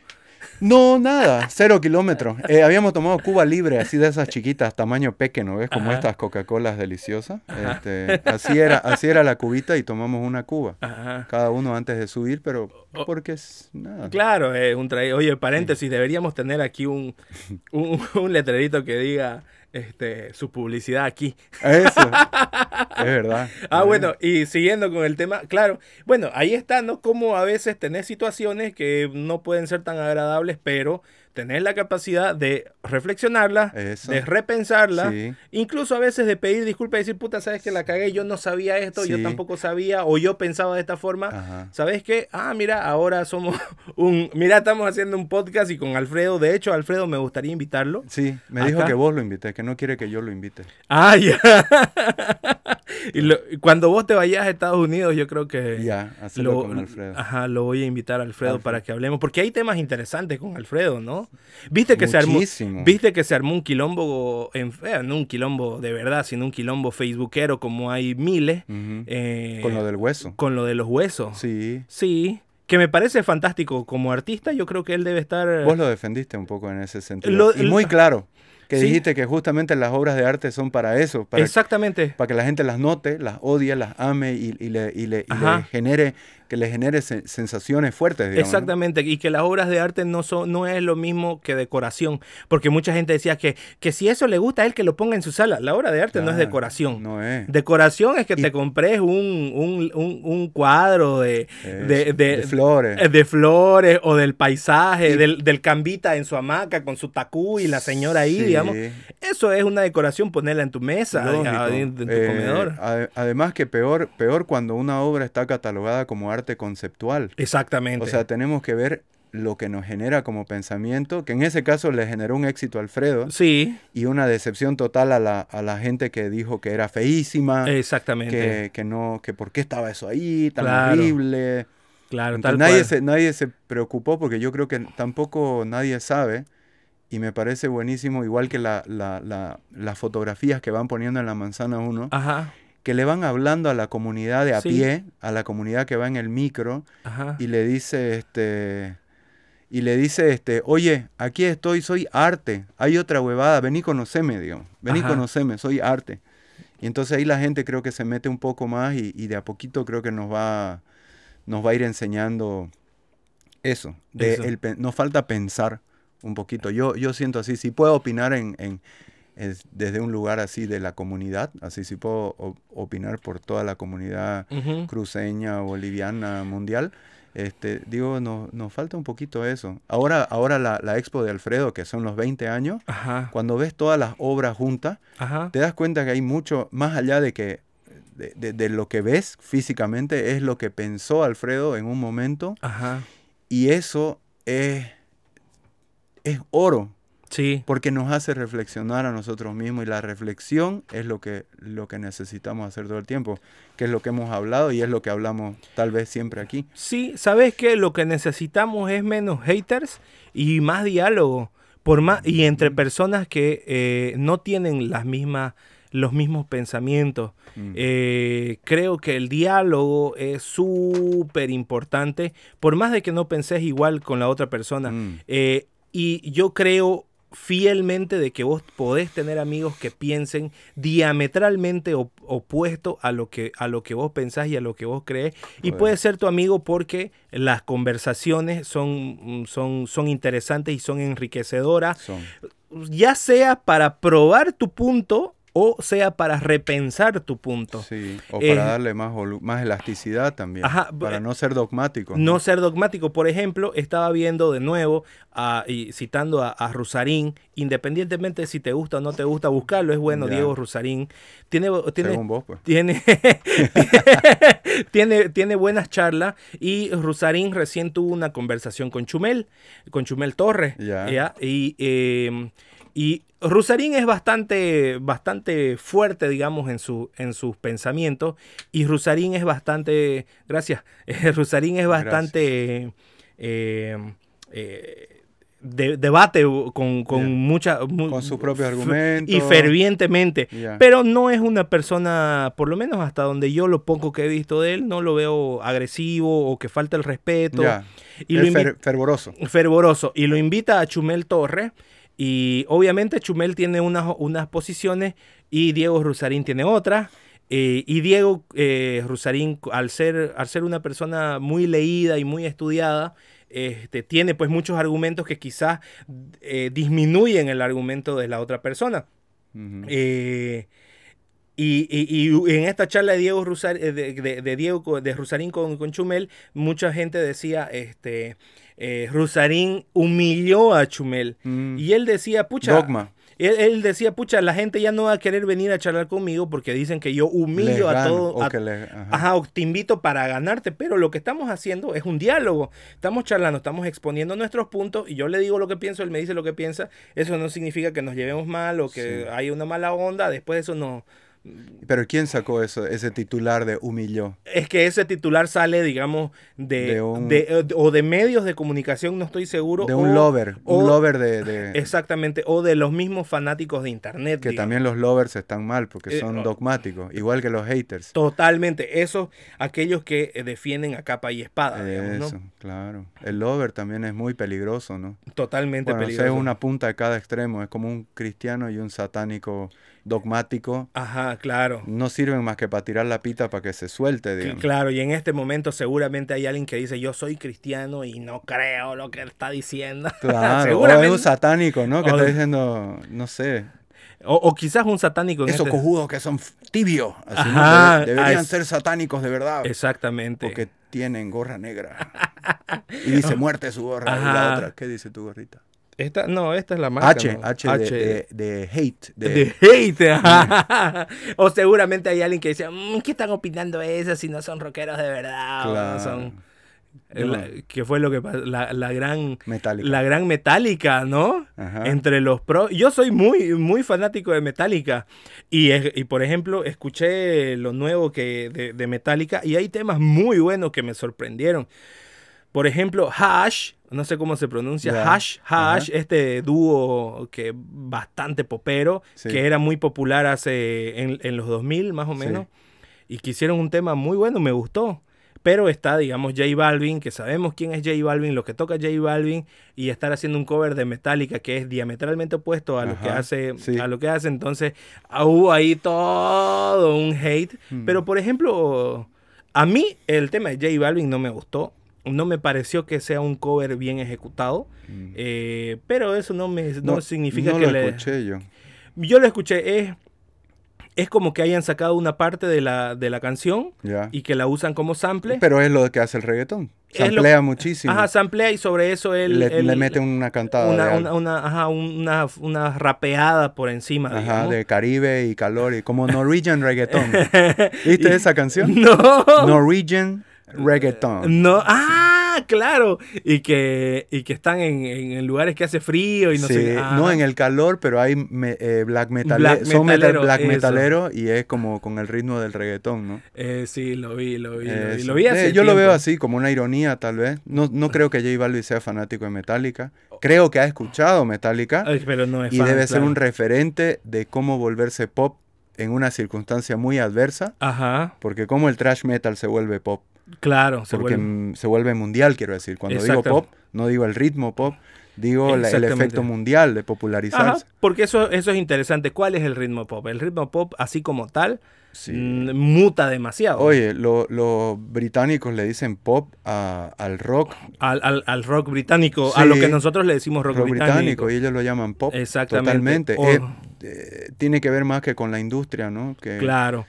Speaker 2: No, nada, cero kilómetros. Eh, habíamos tomado Cuba Libre, así de esas chiquitas, tamaño pequeño, ¿ves? Como estas Coca-Colas deliciosas. Este, así, era, así era la cubita y tomamos una cuba. Cada uno antes de subir, pero porque es nada.
Speaker 1: Claro, es un Oye, paréntesis, deberíamos tener aquí un, un, un letrerito que diga este, su publicidad aquí.
Speaker 2: Eso. es verdad.
Speaker 1: Ah, bueno, y siguiendo con el tema, claro, bueno, ahí está, ¿no? Como a veces tenés situaciones que no pueden ser tan agradables, pero tener la capacidad de reflexionarla, de repensarla, incluso a veces de pedir disculpas y decir, puta, sabes que la cagué, yo no sabía esto, yo tampoco sabía, o yo pensaba de esta forma. ¿Sabes qué? Ah, mira, ahora somos un. Mira, estamos haciendo un podcast y con Alfredo. De hecho, Alfredo me gustaría invitarlo.
Speaker 2: Sí, me dijo que vos lo invité, que no quiere que yo lo invite.
Speaker 1: Ah, ya. y cuando vos te vayas a Estados Unidos, yo creo que.
Speaker 2: Ya, hacerlo con Alfredo.
Speaker 1: Ajá, lo voy a invitar a Alfredo, para que hablemos, porque hay temas interesantes con Alfredo, ¿no? ¿Viste que, se armó, ¿Viste que se armó un quilombo, en, eh, no un quilombo de verdad, sino un quilombo facebookero como hay miles?
Speaker 2: Eh, con lo del hueso.
Speaker 1: Con lo de los huesos.
Speaker 2: Sí.
Speaker 1: Sí. Que me parece fantástico. Como artista, yo creo que él debe estar.
Speaker 2: Vos lo defendiste un poco en ese sentido. y muy claro. Que dijiste que justamente las obras de arte son para eso. Para,
Speaker 1: Exactamente.
Speaker 2: Para que la gente las note, las odie, las ame y, le, y le, genere que le genere sensaciones fuertes.
Speaker 1: Digamos, Exactamente, y que las obras de arte no son no es lo mismo que decoración, porque mucha gente decía que, que si eso le gusta a él que lo ponga en su sala. La obra de arte no es decoración.
Speaker 2: No es.
Speaker 1: Decoración es que te compres un, un, un, cuadro de, de,
Speaker 2: flores.
Speaker 1: Eh, de flores o del paisaje, del, del, cambita en su hamaca con su tacú y la señora ahí, digamos. Eso es una decoración, ponerla en tu mesa, en, tu eh, comedor.
Speaker 2: además que peor, peor cuando una obra está catalogada como arte conceptual.
Speaker 1: Exactamente.
Speaker 2: O sea, tenemos que ver lo que nos genera como pensamiento, que en ese caso le generó un éxito a Alfredo.
Speaker 1: Sí.
Speaker 2: Y una decepción total a la, a la gente que dijo que era feísima.
Speaker 1: Exactamente.
Speaker 2: Que, que, no, que por qué estaba eso ahí, tan horrible. Claro, tal nadie Se, nadie se preocupó porque yo creo que tampoco nadie sabe y me parece buenísimo, igual que la, las fotografías que van poniendo en la manzana uno, que le van hablando a la comunidad de a pie, a la comunidad que va en el micro, y le dice, este, y le dice, este, oye, aquí estoy, soy arte, hay otra huevada, vení conoceme, digamos, vení conoceme, soy arte. Y entonces ahí la gente creo que se mete un poco más y, de a poquito creo que nos va, nos va a ir enseñando eso. De nos falta pensar un poquito. Yo, yo siento así, si puedo opinar en, en desde un lugar así de la comunidad, así si puedo opinar por toda la comunidad cruceña, boliviana, mundial, este, digo, no, nos falta un poquito eso. Ahora, ahora la, la, expo de Alfredo, que son los 20 años, cuando ves todas las obras juntas, te das cuenta que hay mucho, más allá de que de, de, lo que ves físicamente, es lo que pensó Alfredo en un momento. Y eso es es oro. Sí. Porque nos hace reflexionar a nosotros mismos y la reflexión es lo que, lo que necesitamos hacer todo el tiempo, que es lo que hemos hablado y es lo que hablamos tal vez siempre aquí.
Speaker 1: Sí, sabes que lo que necesitamos es menos haters y más diálogo por más, y entre personas que eh, no tienen las mismas los mismos pensamientos. Mm. Eh, creo que el diálogo es súper importante, por más de que no penses igual con la otra persona. Mm. Eh, y yo creo fielmente de que vos podés tener amigos que piensen diametralmente opuesto a lo que a lo que vos pensás y a lo que vos crees y puede ser tu amigo porque las conversaciones son son son interesantes y son enriquecedoras. Ya sea para probar tu punto o sea para repensar tu punto.
Speaker 2: Sí, o para eh, darle más, más elasticidad también, para no ser dogmático.
Speaker 1: ¿no? ser dogmático. Por ejemplo, estaba viendo de nuevo, y citando a, Rusarín, independientemente de si te gusta o no te gusta buscarlo, es bueno, Diego Rusarín. Tiene, tiene, pues. tiene, tiene, tiene, buenas charlas y Rusarín recién tuvo una conversación con Chumel, con Chumel Torres. Ya. Y... Eh, y Rusarín es bastante, bastante fuerte, digamos, en, su, en sus pensamientos. Y Rusarín es bastante, gracias, Rusarín es bastante... Eh, eh, debate con, con mucha...
Speaker 2: Con sus propios argumentos.
Speaker 1: Y fervientemente. Pero no es una persona, por lo menos hasta donde yo lo poco que he visto de él, no lo veo agresivo o que falta el respeto.
Speaker 2: Y es fervoroso.
Speaker 1: Fervoroso. Y lo invita a Chumel Torres y obviamente Chumel tiene unas, unas posiciones y Diego Rusarín tiene otras. Eh, y Diego eh, Rusarín, al ser, al ser una persona muy leída y muy estudiada, este, tiene pues muchos argumentos que quizás eh, disminuyen el argumento de la otra persona. y, en esta charla de Diego, de, Diego de Rusarín con, con, Chumel, mucha gente decía, este, eh, Rusarín humilló a Chumel. Mm. Y él decía, pucha.
Speaker 2: Dogma.
Speaker 1: Él, decía, pucha, la gente ya no va a querer venir a charlar conmigo porque dicen que yo humillo a todo. ajá. o te invito para ganarte. Pero lo que estamos haciendo es un diálogo. Estamos charlando, estamos exponiendo nuestros puntos y yo le digo lo que pienso, él me dice lo que piensa. Eso no significa que nos llevemos mal o que hay una mala onda. Después de eso no,
Speaker 2: pero ¿quién sacó eso, ese titular de humilló?
Speaker 1: Es que ese titular sale, digamos, de, eh, o de medios de comunicación, no estoy seguro.
Speaker 2: De un lover, un lover de,
Speaker 1: Exactamente, o de los mismos fanáticos de internet.
Speaker 2: Que también los lovers están mal porque eh, son dogmáticos, igual que los haters.
Speaker 1: Totalmente, esos, aquellos que eh, defienden a capa y espada, digamos, Eso,
Speaker 2: claro. El lover también es muy peligroso, ¿no?
Speaker 1: Totalmente peligroso.
Speaker 2: es una punta de cada extremo, es como un cristiano y un satánico dogmático.
Speaker 1: Ajá, claro.
Speaker 2: No sirven más que para tirar la pita para que se suelte, digamos.
Speaker 1: Claro, y en este momento seguramente hay alguien que dice, yo soy cristiano y no creo lo que está diciendo.
Speaker 2: Claro, seguramente. o es un satánico, ¿no? Que está diciendo, no sé.
Speaker 1: O, quizás un satánico.
Speaker 2: Esos este cojudos que son tibios. Ajá, deberían ser satánicos de verdad.
Speaker 1: Exactamente.
Speaker 2: Porque tienen gorra negra. y dice muerte su gorra. Y la otra, ¿qué dice tu gorrita?
Speaker 1: Esta, no, esta es la marca.
Speaker 2: H, H, De, hate.
Speaker 1: De, hate. o seguramente hay alguien que dice, mm, ¿qué están opinando eso si no son rockeros de verdad? son... que fue lo que pasó, la, gran Metallica. la gran Metallica, ¿no? Entre los pros. Yo soy muy, muy fanático de Metallica. Y, y por ejemplo, escuché lo nuevo que de, de Metallica y hay temas muy buenos que me sorprendieron. Por ejemplo, Hash, no sé cómo se pronuncia, Hash, Hash, este dúo que bastante popero, que era muy popular hace en, los 2000 más o menos, y que hicieron un tema muy bueno, me gustó. Pero está, digamos, J Balvin, que sabemos quién es J Balvin, lo que toca J Balvin, y estar haciendo un cover de Metallica que es diametralmente opuesto a lo que hace, a lo que hace. Entonces, hubo ahí todo un hate. Hmm. Pero, por ejemplo, a mí el tema de J Balvin no me gustó no me pareció que sea un cover bien ejecutado, mm. eh, pero eso no me no, significa no que lo escuché yo. Yo lo escuché, es, es como que hayan sacado una parte de la, de la canción y que la usan como sample.
Speaker 2: Pero es lo que hace el reggaetón. Samplea muchísimo.
Speaker 1: Ajá, samplea y sobre eso él...
Speaker 2: Le, mete una cantada.
Speaker 1: Una, una, ajá, una, una, rapeada por encima,
Speaker 2: Ajá, de Caribe y calor, y como Norwegian reggaeton. ¿Viste esa canción?
Speaker 1: No.
Speaker 2: Norwegian reggaeton.
Speaker 1: No, ah, claro. Y que, y que están en, lugares que hace frío y no sé.
Speaker 2: No, en el calor, pero hay eh, black metal. son metalero, black metalero y es como con el ritmo del reggaetón, ¿no?
Speaker 1: Eh, sí, lo vi, lo vi. Lo vi, eh,
Speaker 2: yo lo veo así, como una ironía, tal vez. No, no creo que J Balvin sea fanático de Metallica. Creo que ha escuchado Metallica.
Speaker 1: pero no es
Speaker 2: y debe ser un referente de cómo volverse pop en una circunstancia muy adversa.
Speaker 1: Ajá.
Speaker 2: Porque como el trash metal se vuelve pop.
Speaker 1: Claro,
Speaker 2: se porque vuelve... se vuelve mundial, quiero decir. Cuando digo pop, no digo el ritmo pop, digo el efecto mundial de popularizarse.
Speaker 1: porque eso, eso es interesante. ¿Cuál es el ritmo pop? El ritmo pop, así como tal, mm, muta demasiado.
Speaker 2: Oye, los británicos le dicen pop al rock.
Speaker 1: Al, rock británico, a lo que nosotros le decimos rock, británico.
Speaker 2: Y ellos lo llaman pop.
Speaker 1: Exactamente.
Speaker 2: Totalmente. Eh, eh, tiene que ver más que con la industria, ¿no? Que,
Speaker 1: claro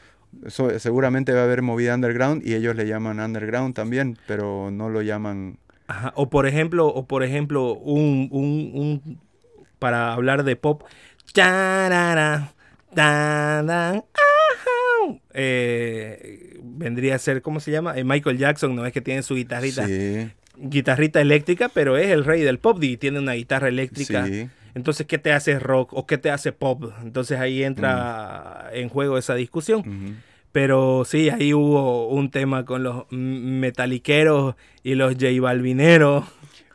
Speaker 2: seguramente va a haber movida underground y ellos le llaman underground también, pero no lo llaman.
Speaker 1: O por ejemplo, o por ejemplo, un, un, un para hablar de pop. Eh, vendría a ser, ¿cómo se llama? Eh, Michael Jackson, ¿no es que tiene su guitarrita? Guitarrita eléctrica, pero es el rey del pop y tiene una guitarra eléctrica. Entonces, ¿qué te hace rock o qué te hace pop? Entonces ahí entra en juego esa discusión. Pero sí, ahí hubo un tema con los metaliqueros y los J Balvineros.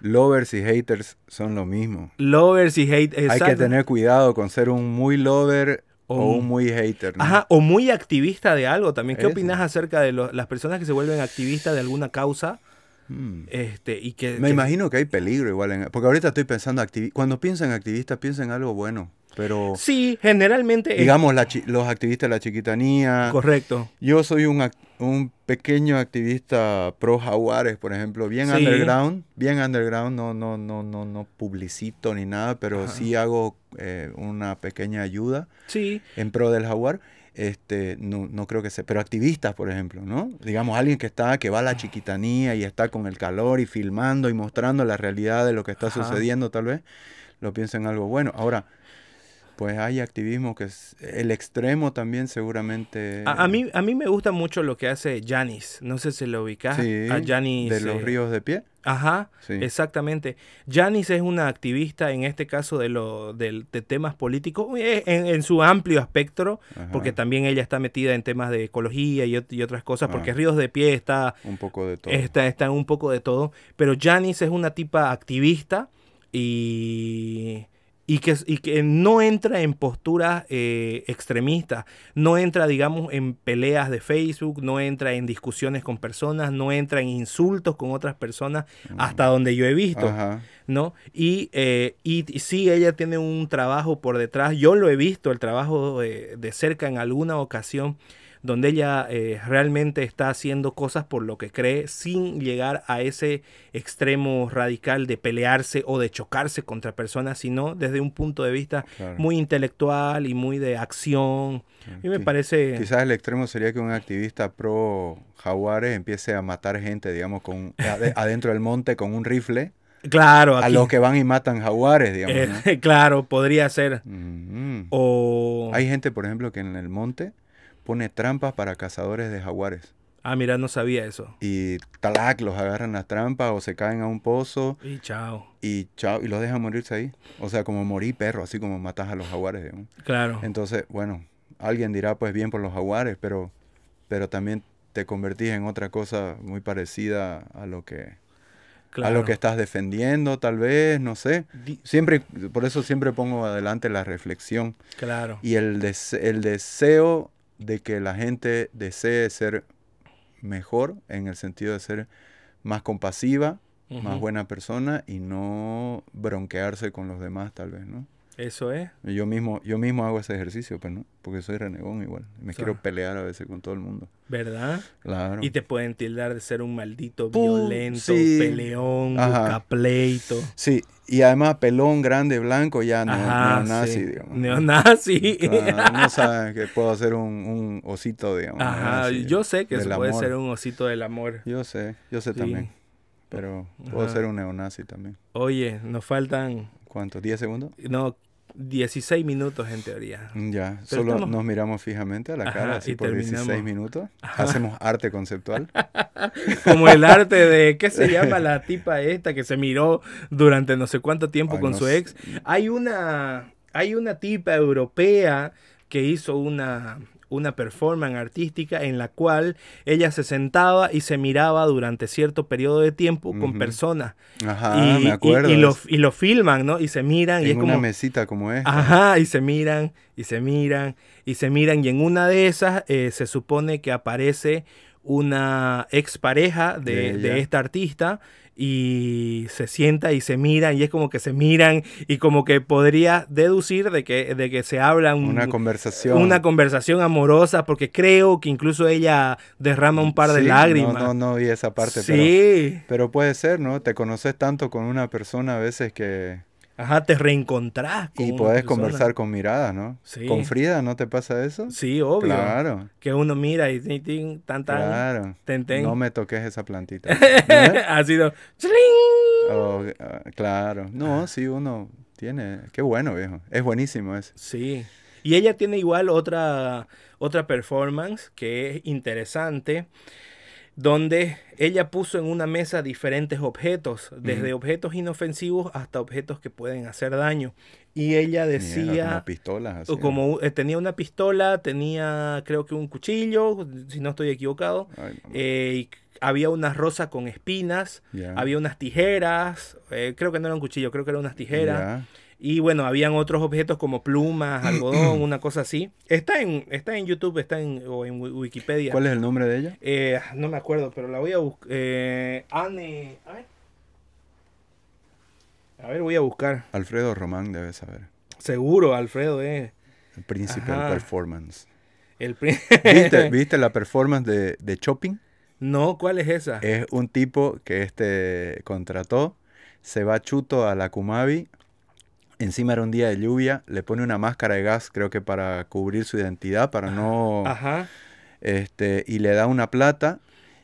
Speaker 2: Lovers y haters son lo mismo.
Speaker 1: Lovers y haters.
Speaker 2: Hay que tener cuidado con ser un muy lover o, un muy hater.
Speaker 1: Ajá, o muy activista de algo también. ¿Qué opinas acerca de las personas que se vuelven activistas de alguna causa? Hmm. Este, y que,
Speaker 2: Me imagino que hay peligro igual. En, porque ahorita estoy pensando, cuando piensan activistas, piensan en algo bueno. Pero,
Speaker 1: sí, generalmente.
Speaker 2: Digamos, los activistas de la chiquitanía.
Speaker 1: Correcto.
Speaker 2: Yo soy un, un pequeño activista pro jaguares, por ejemplo, bien underground, bien underground, no, no, no, no, no publicito ni nada, pero sí hago eh, una pequeña ayuda
Speaker 1: sí.
Speaker 2: en pro del jaguar este, no, no creo que sea, pero activistas, por ejemplo, ¿no? Digamos, alguien que está, que va a la chiquitanía y está con el calor y filmando y mostrando la realidad de lo que está sucediendo, tal vez, lo piensa en algo bueno. Ahora, pues hay activismo que es el extremo también seguramente.
Speaker 1: A, mí, a mí me gusta mucho lo que hace Janis. No sé si lo ubicas. a Janis.
Speaker 2: De los ríos de pie.
Speaker 1: Ajá, exactamente. Janis es una activista en este caso de, lo, de, temas políticos eh, en, su amplio espectro, porque también ella está metida en temas de ecología y, otras cosas, porque ah. Ríos de Pie está...
Speaker 2: Un poco de todo.
Speaker 1: Está, está en un poco de todo, pero Janis es una tipa activista y y que, y que no entra en posturas eh, extremistas, no entra, digamos, en peleas de Facebook, no entra en discusiones con personas, no entra en insultos con otras personas, hasta donde yo he visto, ¿no? Y, eh, y, sí, ella tiene un trabajo por detrás, yo lo he visto, el trabajo de cerca en alguna ocasión, donde ella eh, realmente está haciendo cosas por lo que cree sin llegar a ese extremo radical de pelearse o de chocarse contra personas, sino desde un punto de vista muy intelectual y muy de acción. Y me parece...
Speaker 2: Quizás el extremo sería que un activista pro jaguares empiece a matar gente, digamos, con, adentro del monte con un rifle.
Speaker 1: Claro,
Speaker 2: a los que van y matan jaguares, digamos.
Speaker 1: Eh, claro, podría ser. O
Speaker 2: hay gente, por ejemplo, que en el monte pone trampas para cazadores de jaguares.
Speaker 1: Ah, mira, no sabía eso.
Speaker 2: Y talac, los agarran las trampas o se caen a un pozo.
Speaker 1: Y chao.
Speaker 2: Y chao, y los dejan morirse ahí. O sea, como morir perro, así como matas a los jaguares, digamos.
Speaker 1: Claro.
Speaker 2: Entonces, bueno, alguien dirá, pues bien por los jaguares, pero, pero también te convertís en otra cosa muy parecida a lo que a lo que estás defendiendo, tal vez, no sé. Siempre, por eso siempre pongo adelante la reflexión.
Speaker 1: Claro.
Speaker 2: Y el, el deseo de que la gente desee ser mejor, en el sentido de ser más compasiva, más buena persona y no bronquearse con los demás, tal vez, ¿no?
Speaker 1: Eso es.
Speaker 2: Yo mismo, yo mismo hago ese ejercicio, pues, ¿no? Porque soy renegón igual. Me quiero pelear a veces con todo el mundo.
Speaker 1: ¿Verdad?
Speaker 2: Claro.
Speaker 1: Y te pueden tildar de ser un maldito violento, peleón, pleito.
Speaker 2: Sí, y además pelón, grande, blanco, ya no, neonazi, digamos.
Speaker 1: Neonazi.
Speaker 2: no saben que puedo ser un, osito, digamos.
Speaker 1: Ajá, yo sé que eso puede ser un osito del amor.
Speaker 2: Yo sé, yo sé también. Pero puedo ser un neonazi también.
Speaker 1: Oye, nos faltan...
Speaker 2: ¿Cuánto? ¿10 segundos?
Speaker 1: No, 16 minutos en teoría.
Speaker 2: Ya, solo nos miramos fijamente a la cara así por 16 minutos. Hacemos arte conceptual.
Speaker 1: Como el arte de, ¿qué se llama la tipa esta que se miró durante no sé cuánto tiempo con su ex? Hay una, hay una tipa europea que hizo una, una performance artística en la cual ella se sentaba y se miraba durante cierto periodo de tiempo con personas.
Speaker 2: Ajá, y, me acuerdo.
Speaker 1: Y, lo, y, lo, filman, ¿no? Y se miran.
Speaker 2: En
Speaker 1: y es
Speaker 2: una mesita como esta.
Speaker 1: Ajá, y se miran, y se miran, y se miran. Y en una de esas eh, se supone que aparece una expareja de, de esta artista y se sienta y se miran y es como que se miran y como que podría deducir de que, de que se hablan
Speaker 2: una conversación.
Speaker 1: una conversación amorosa porque creo que incluso ella derrama un par de lágrimas
Speaker 2: no no no vi esa parte sí. pero, pero puede ser no te conoces tanto con una persona a veces que
Speaker 1: Ajá, te reencontrás
Speaker 2: con Y puedes conversar con miradas, ¿no? Sí. ¿Con Frida no te pasa eso?
Speaker 1: Sí, obvio. Claro. Que uno mira y tin, tan, tan,
Speaker 2: Claro. No me toques esa plantita.
Speaker 1: ha sido...
Speaker 2: Oh, ah, claro. No, sí, uno tiene... Qué bueno, viejo. Es buenísimo eso.
Speaker 1: Sí. Y ella tiene igual otra, otra performance que es interesante donde ella puso en una mesa diferentes objetos, desde objetos inofensivos hasta objetos que pueden hacer daño. Y ella decía...
Speaker 2: como pistolas.
Speaker 1: Como eh, tenía una pistola, tenía creo que un cuchillo, si no estoy equivocado. Eh, había una rosa con espinas, había unas tijeras, eh, creo que no era un cuchillo, creo que eran unas tijeras. Y bueno, habían otros objetos como plumas, algodón, una cosa así. Está en, está en YouTube, está en, o en Wikipedia.
Speaker 2: ¿Cuál es el nombre de ella?
Speaker 1: Eh, no me acuerdo, pero la voy a buscar. Eh, Anne. A ver. A ver, voy a buscar.
Speaker 2: Alfredo Román debe saber.
Speaker 1: Seguro, Alfredo eh.
Speaker 2: El príncipe del performance.
Speaker 1: El
Speaker 2: ¿Viste, ¿Viste, la performance de, de Chopping?
Speaker 1: No, ¿cuál es esa?
Speaker 2: Es un tipo que este contrató, se va chuto a la Kumabi encima era un día de lluvia, le pone una máscara de gas, creo que para cubrir su identidad, para no...
Speaker 1: Ajá.
Speaker 2: Este, y le da una plata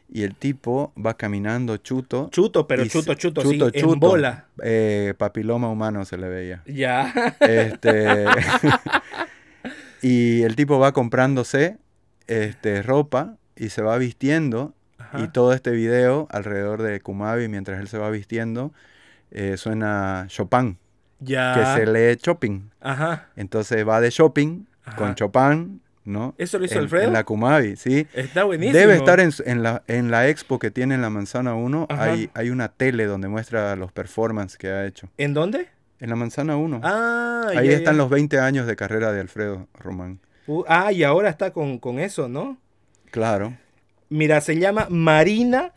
Speaker 2: y el tipo va caminando chuto.
Speaker 1: Chuto, pero chuto, chuto, chuto, sí, en bola.
Speaker 2: Eh, papiloma humano se le veía.
Speaker 1: Ya.
Speaker 2: Este, y el tipo va comprándose este, ropa y se va vistiendo. Y todo este video alrededor de Kumabi, mientras él se va vistiendo, eh, suena Chopin que se lee shopping.
Speaker 1: Ajá.
Speaker 2: Entonces va de shopping con Chopin, ¿no?
Speaker 1: ¿Eso lo hizo
Speaker 2: en,
Speaker 1: Alfredo?
Speaker 2: En la Kumabi, sí.
Speaker 1: Está buenísimo.
Speaker 2: Debe estar en, en, la, en la expo que tiene en la Manzana 1. Hay, hay una tele donde muestra los performances que ha hecho.
Speaker 1: ¿En dónde?
Speaker 2: En la Manzana 1.
Speaker 1: Ah,
Speaker 2: Ahí están los 20 años de carrera de Alfredo Román.
Speaker 1: Uh, ah, y ahora está con, con eso, ¿no?
Speaker 2: Claro.
Speaker 1: Mira, se llama Marina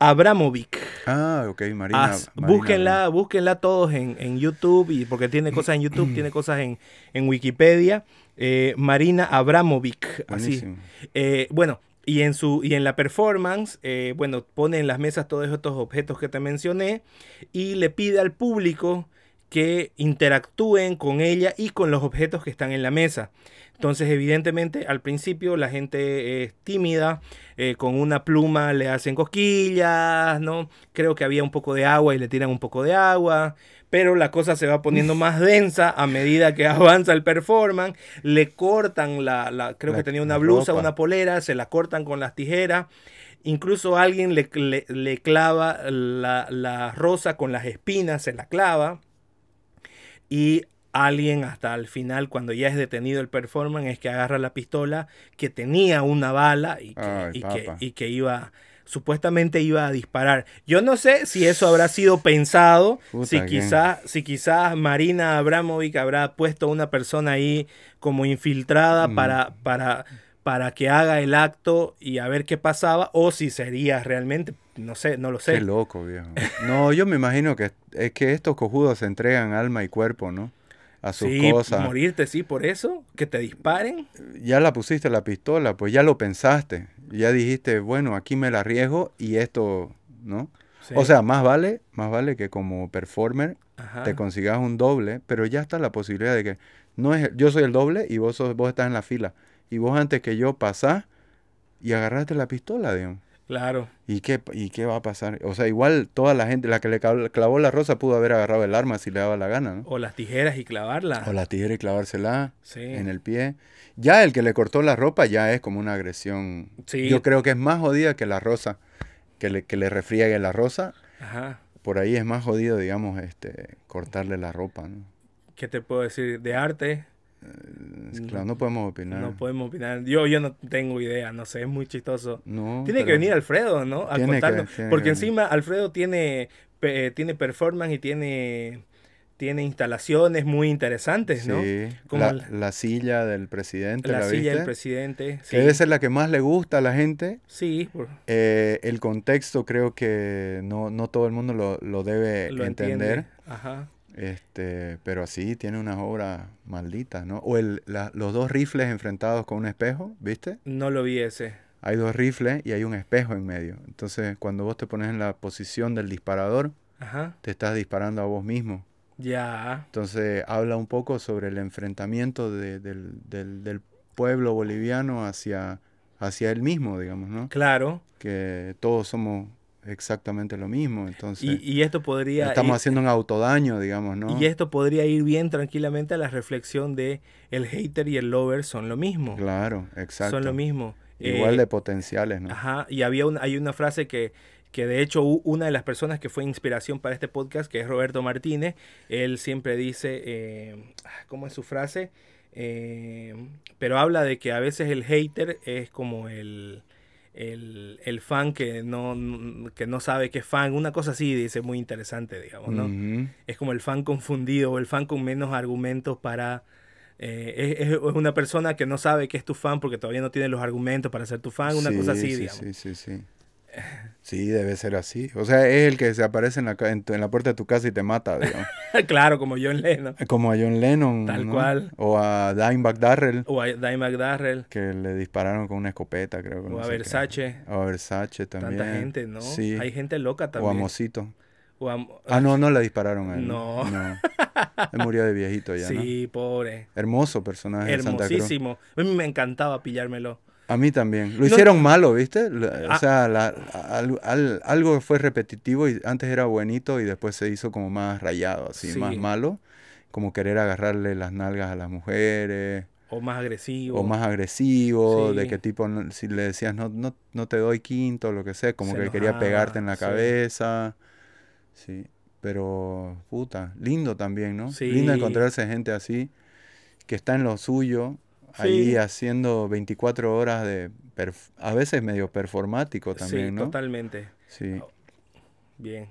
Speaker 1: Abramovic.
Speaker 2: Ah, ok, Marina.
Speaker 1: búsquenla, búsquenla todos en, YouTube, y porque tiene cosas en YouTube, tiene cosas en, Wikipedia. Eh, Marina Abramovic. Así. Eh, bueno, y en, su, y en la performance, eh, bueno, pone en las mesas todos estos objetos que te mencioné y le pide al público que interactúen con ella y con los objetos que están en la mesa. Entonces, evidentemente, al principio la gente es tímida, eh, con una pluma le hacen cosquillas, ¿no? Creo que había un poco de agua y le tiran un poco de agua, pero la cosa se va poniendo más densa a medida que avanza el performance. Le cortan la, creo que tenía una blusa, una polera, se la cortan con las tijeras. Incluso alguien le, le, clava la, la rosa con las espinas, se la clava. Y alguien hasta el final, cuando ya es detenido el performance, es que agarra la pistola que tenía una bala y que, y que, iba, supuestamente iba a disparar. Yo no sé si eso habrá sido pensado, si quizás si quizás Marina Abramovic habrá puesto a una persona ahí como infiltrada mm. para, para, para que haga el acto y a ver qué pasaba, o si sería realmente, no sé, no lo sé.
Speaker 2: Qué loco, viejo. No, yo me imagino que es que estos cojudos se entregan alma y cuerpo, ¿no? a sus sí,
Speaker 1: Morirte, sí, por eso, que te disparen.
Speaker 2: Ya la pusiste la pistola, pues ya lo pensaste. Ya dijiste, bueno, aquí me la arriesgo y esto, ¿no? O sea, más vale, más vale que como performer te consigas un doble, pero ya está la posibilidad de que no es, yo soy el doble y vos, vos estás en la fila. Y vos antes que yo pasás y agarraste la pistola, digamos.
Speaker 1: Claro.
Speaker 2: ¿Y qué, ¿Y qué va a pasar? O sea, igual toda la gente, la que le clavó la rosa pudo haber agarrado el arma si le daba la gana, ¿no?
Speaker 1: O las tijeras y clavarla.
Speaker 2: O las tijeras y clavársela en el pie. Ya el que le cortó la ropa ya es como una agresión. Sí. Yo creo que es más jodida que la rosa, que le, que le refriegue la rosa. Ajá. Por ahí es más jodido, digamos, este, cortarle la ropa, ¿no?
Speaker 1: ¿Qué te puedo decir? De arte,
Speaker 2: claro, no podemos opinar.
Speaker 1: No podemos opinar. Yo, yo no tengo idea, no sé, es muy chistoso. No, tiene que venir Alfredo, ¿no? A contarnos. porque encima Alfredo tiene, tiene performance y tiene, tiene instalaciones muy interesantes, ¿no? Sí,
Speaker 2: la, la, silla del presidente.
Speaker 1: La, silla del presidente.
Speaker 2: Que debe ser la que más le gusta a la gente.
Speaker 1: Sí.
Speaker 2: Eh, el contexto creo que no, no todo el mundo lo, lo debe entender. Ajá. Este, pero así tiene unas obras malditas, ¿no? O el, los dos rifles enfrentados con un espejo, ¿viste?
Speaker 1: No lo vi ese.
Speaker 2: Hay dos rifles y hay un espejo en medio. Entonces, cuando vos te pones en la posición del disparador, te estás disparando a vos mismo.
Speaker 1: Ya.
Speaker 2: Entonces, habla un poco sobre el enfrentamiento del, del, del, pueblo boliviano hacia, hacia él mismo, digamos, ¿no?
Speaker 1: Claro.
Speaker 2: Que todos somos exactamente lo mismo. Entonces,
Speaker 1: y, esto podría...
Speaker 2: Estamos haciendo un autodaño, digamos, ¿no?
Speaker 1: Y esto podría ir bien tranquilamente a la reflexión de el hater y el lover son lo mismo.
Speaker 2: Claro, exacto.
Speaker 1: Son lo mismo.
Speaker 2: Igual de eh, potenciales, ¿no?
Speaker 1: Ajá, y había una, hay una frase que, que de hecho una de las personas que fue inspiración para este podcast, que es Roberto Martínez, él siempre dice, eh, ¿cómo es su frase? Eh, pero habla de que a veces el hater es como el el, el, fan que no, que no sabe que es fan, una cosa así, dice, muy interesante, digamos, ¿no? Es como el fan confundido o el fan con menos argumentos para... Eh, es, una persona que no sabe que es tu fan porque todavía no tiene los argumentos para ser tu fan, una cosa así,
Speaker 2: sí, Sí, sí, sí. Sí, debe ser así. O sea, es el que se aparece en la, en, la puerta de tu casa y te mata, digamos.
Speaker 1: claro, como John Lennon.
Speaker 2: Como a John Lennon.
Speaker 1: Tal cual.
Speaker 2: O a Dimebag Darrell.
Speaker 1: O a Dimebag Darrell.
Speaker 2: Que le dispararon con una escopeta, creo.
Speaker 1: o a Versace.
Speaker 2: O a Versace también.
Speaker 1: Tanta gente, ¿no? Sí. Hay gente loca también.
Speaker 2: O a Mosito. Ah, no, no le dispararon a él. No. no. Él murió de viejito ya,
Speaker 1: Sí, pobre.
Speaker 2: Hermoso personaje
Speaker 1: Hermosísimo. A mí me encantaba pillármelo.
Speaker 2: A mí también. Lo hicieron malo, ¿viste? O ah. sea, algo fue repetitivo y antes era buenito y después se hizo como más rayado, así, más malo. Como querer agarrarle las nalgas a las mujeres.
Speaker 1: O más agresivo.
Speaker 2: O más agresivo, de qué tipo, si le decías no, no, no te doy quinto, lo que sea, como que quería pegarte en la cabeza. Sí, pero puta, lindo también, ¿no? Sí. Lindo encontrarse gente así, que está en lo suyo ahí haciendo 24 horas de, a veces medio performático también, sí,
Speaker 1: totalmente. Sí. Oh, bien.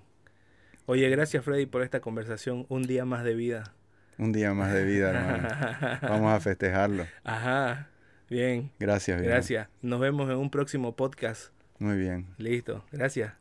Speaker 1: Oye, gracias Freddy por esta conversación. Un día más de vida.
Speaker 2: Un día más de vida, hermano. Vamos a festejarlo.
Speaker 1: Ajá. Bien.
Speaker 2: Gracias.
Speaker 1: Gracias. Nos vemos en un próximo podcast.
Speaker 2: Muy bien.
Speaker 1: Listo. Gracias.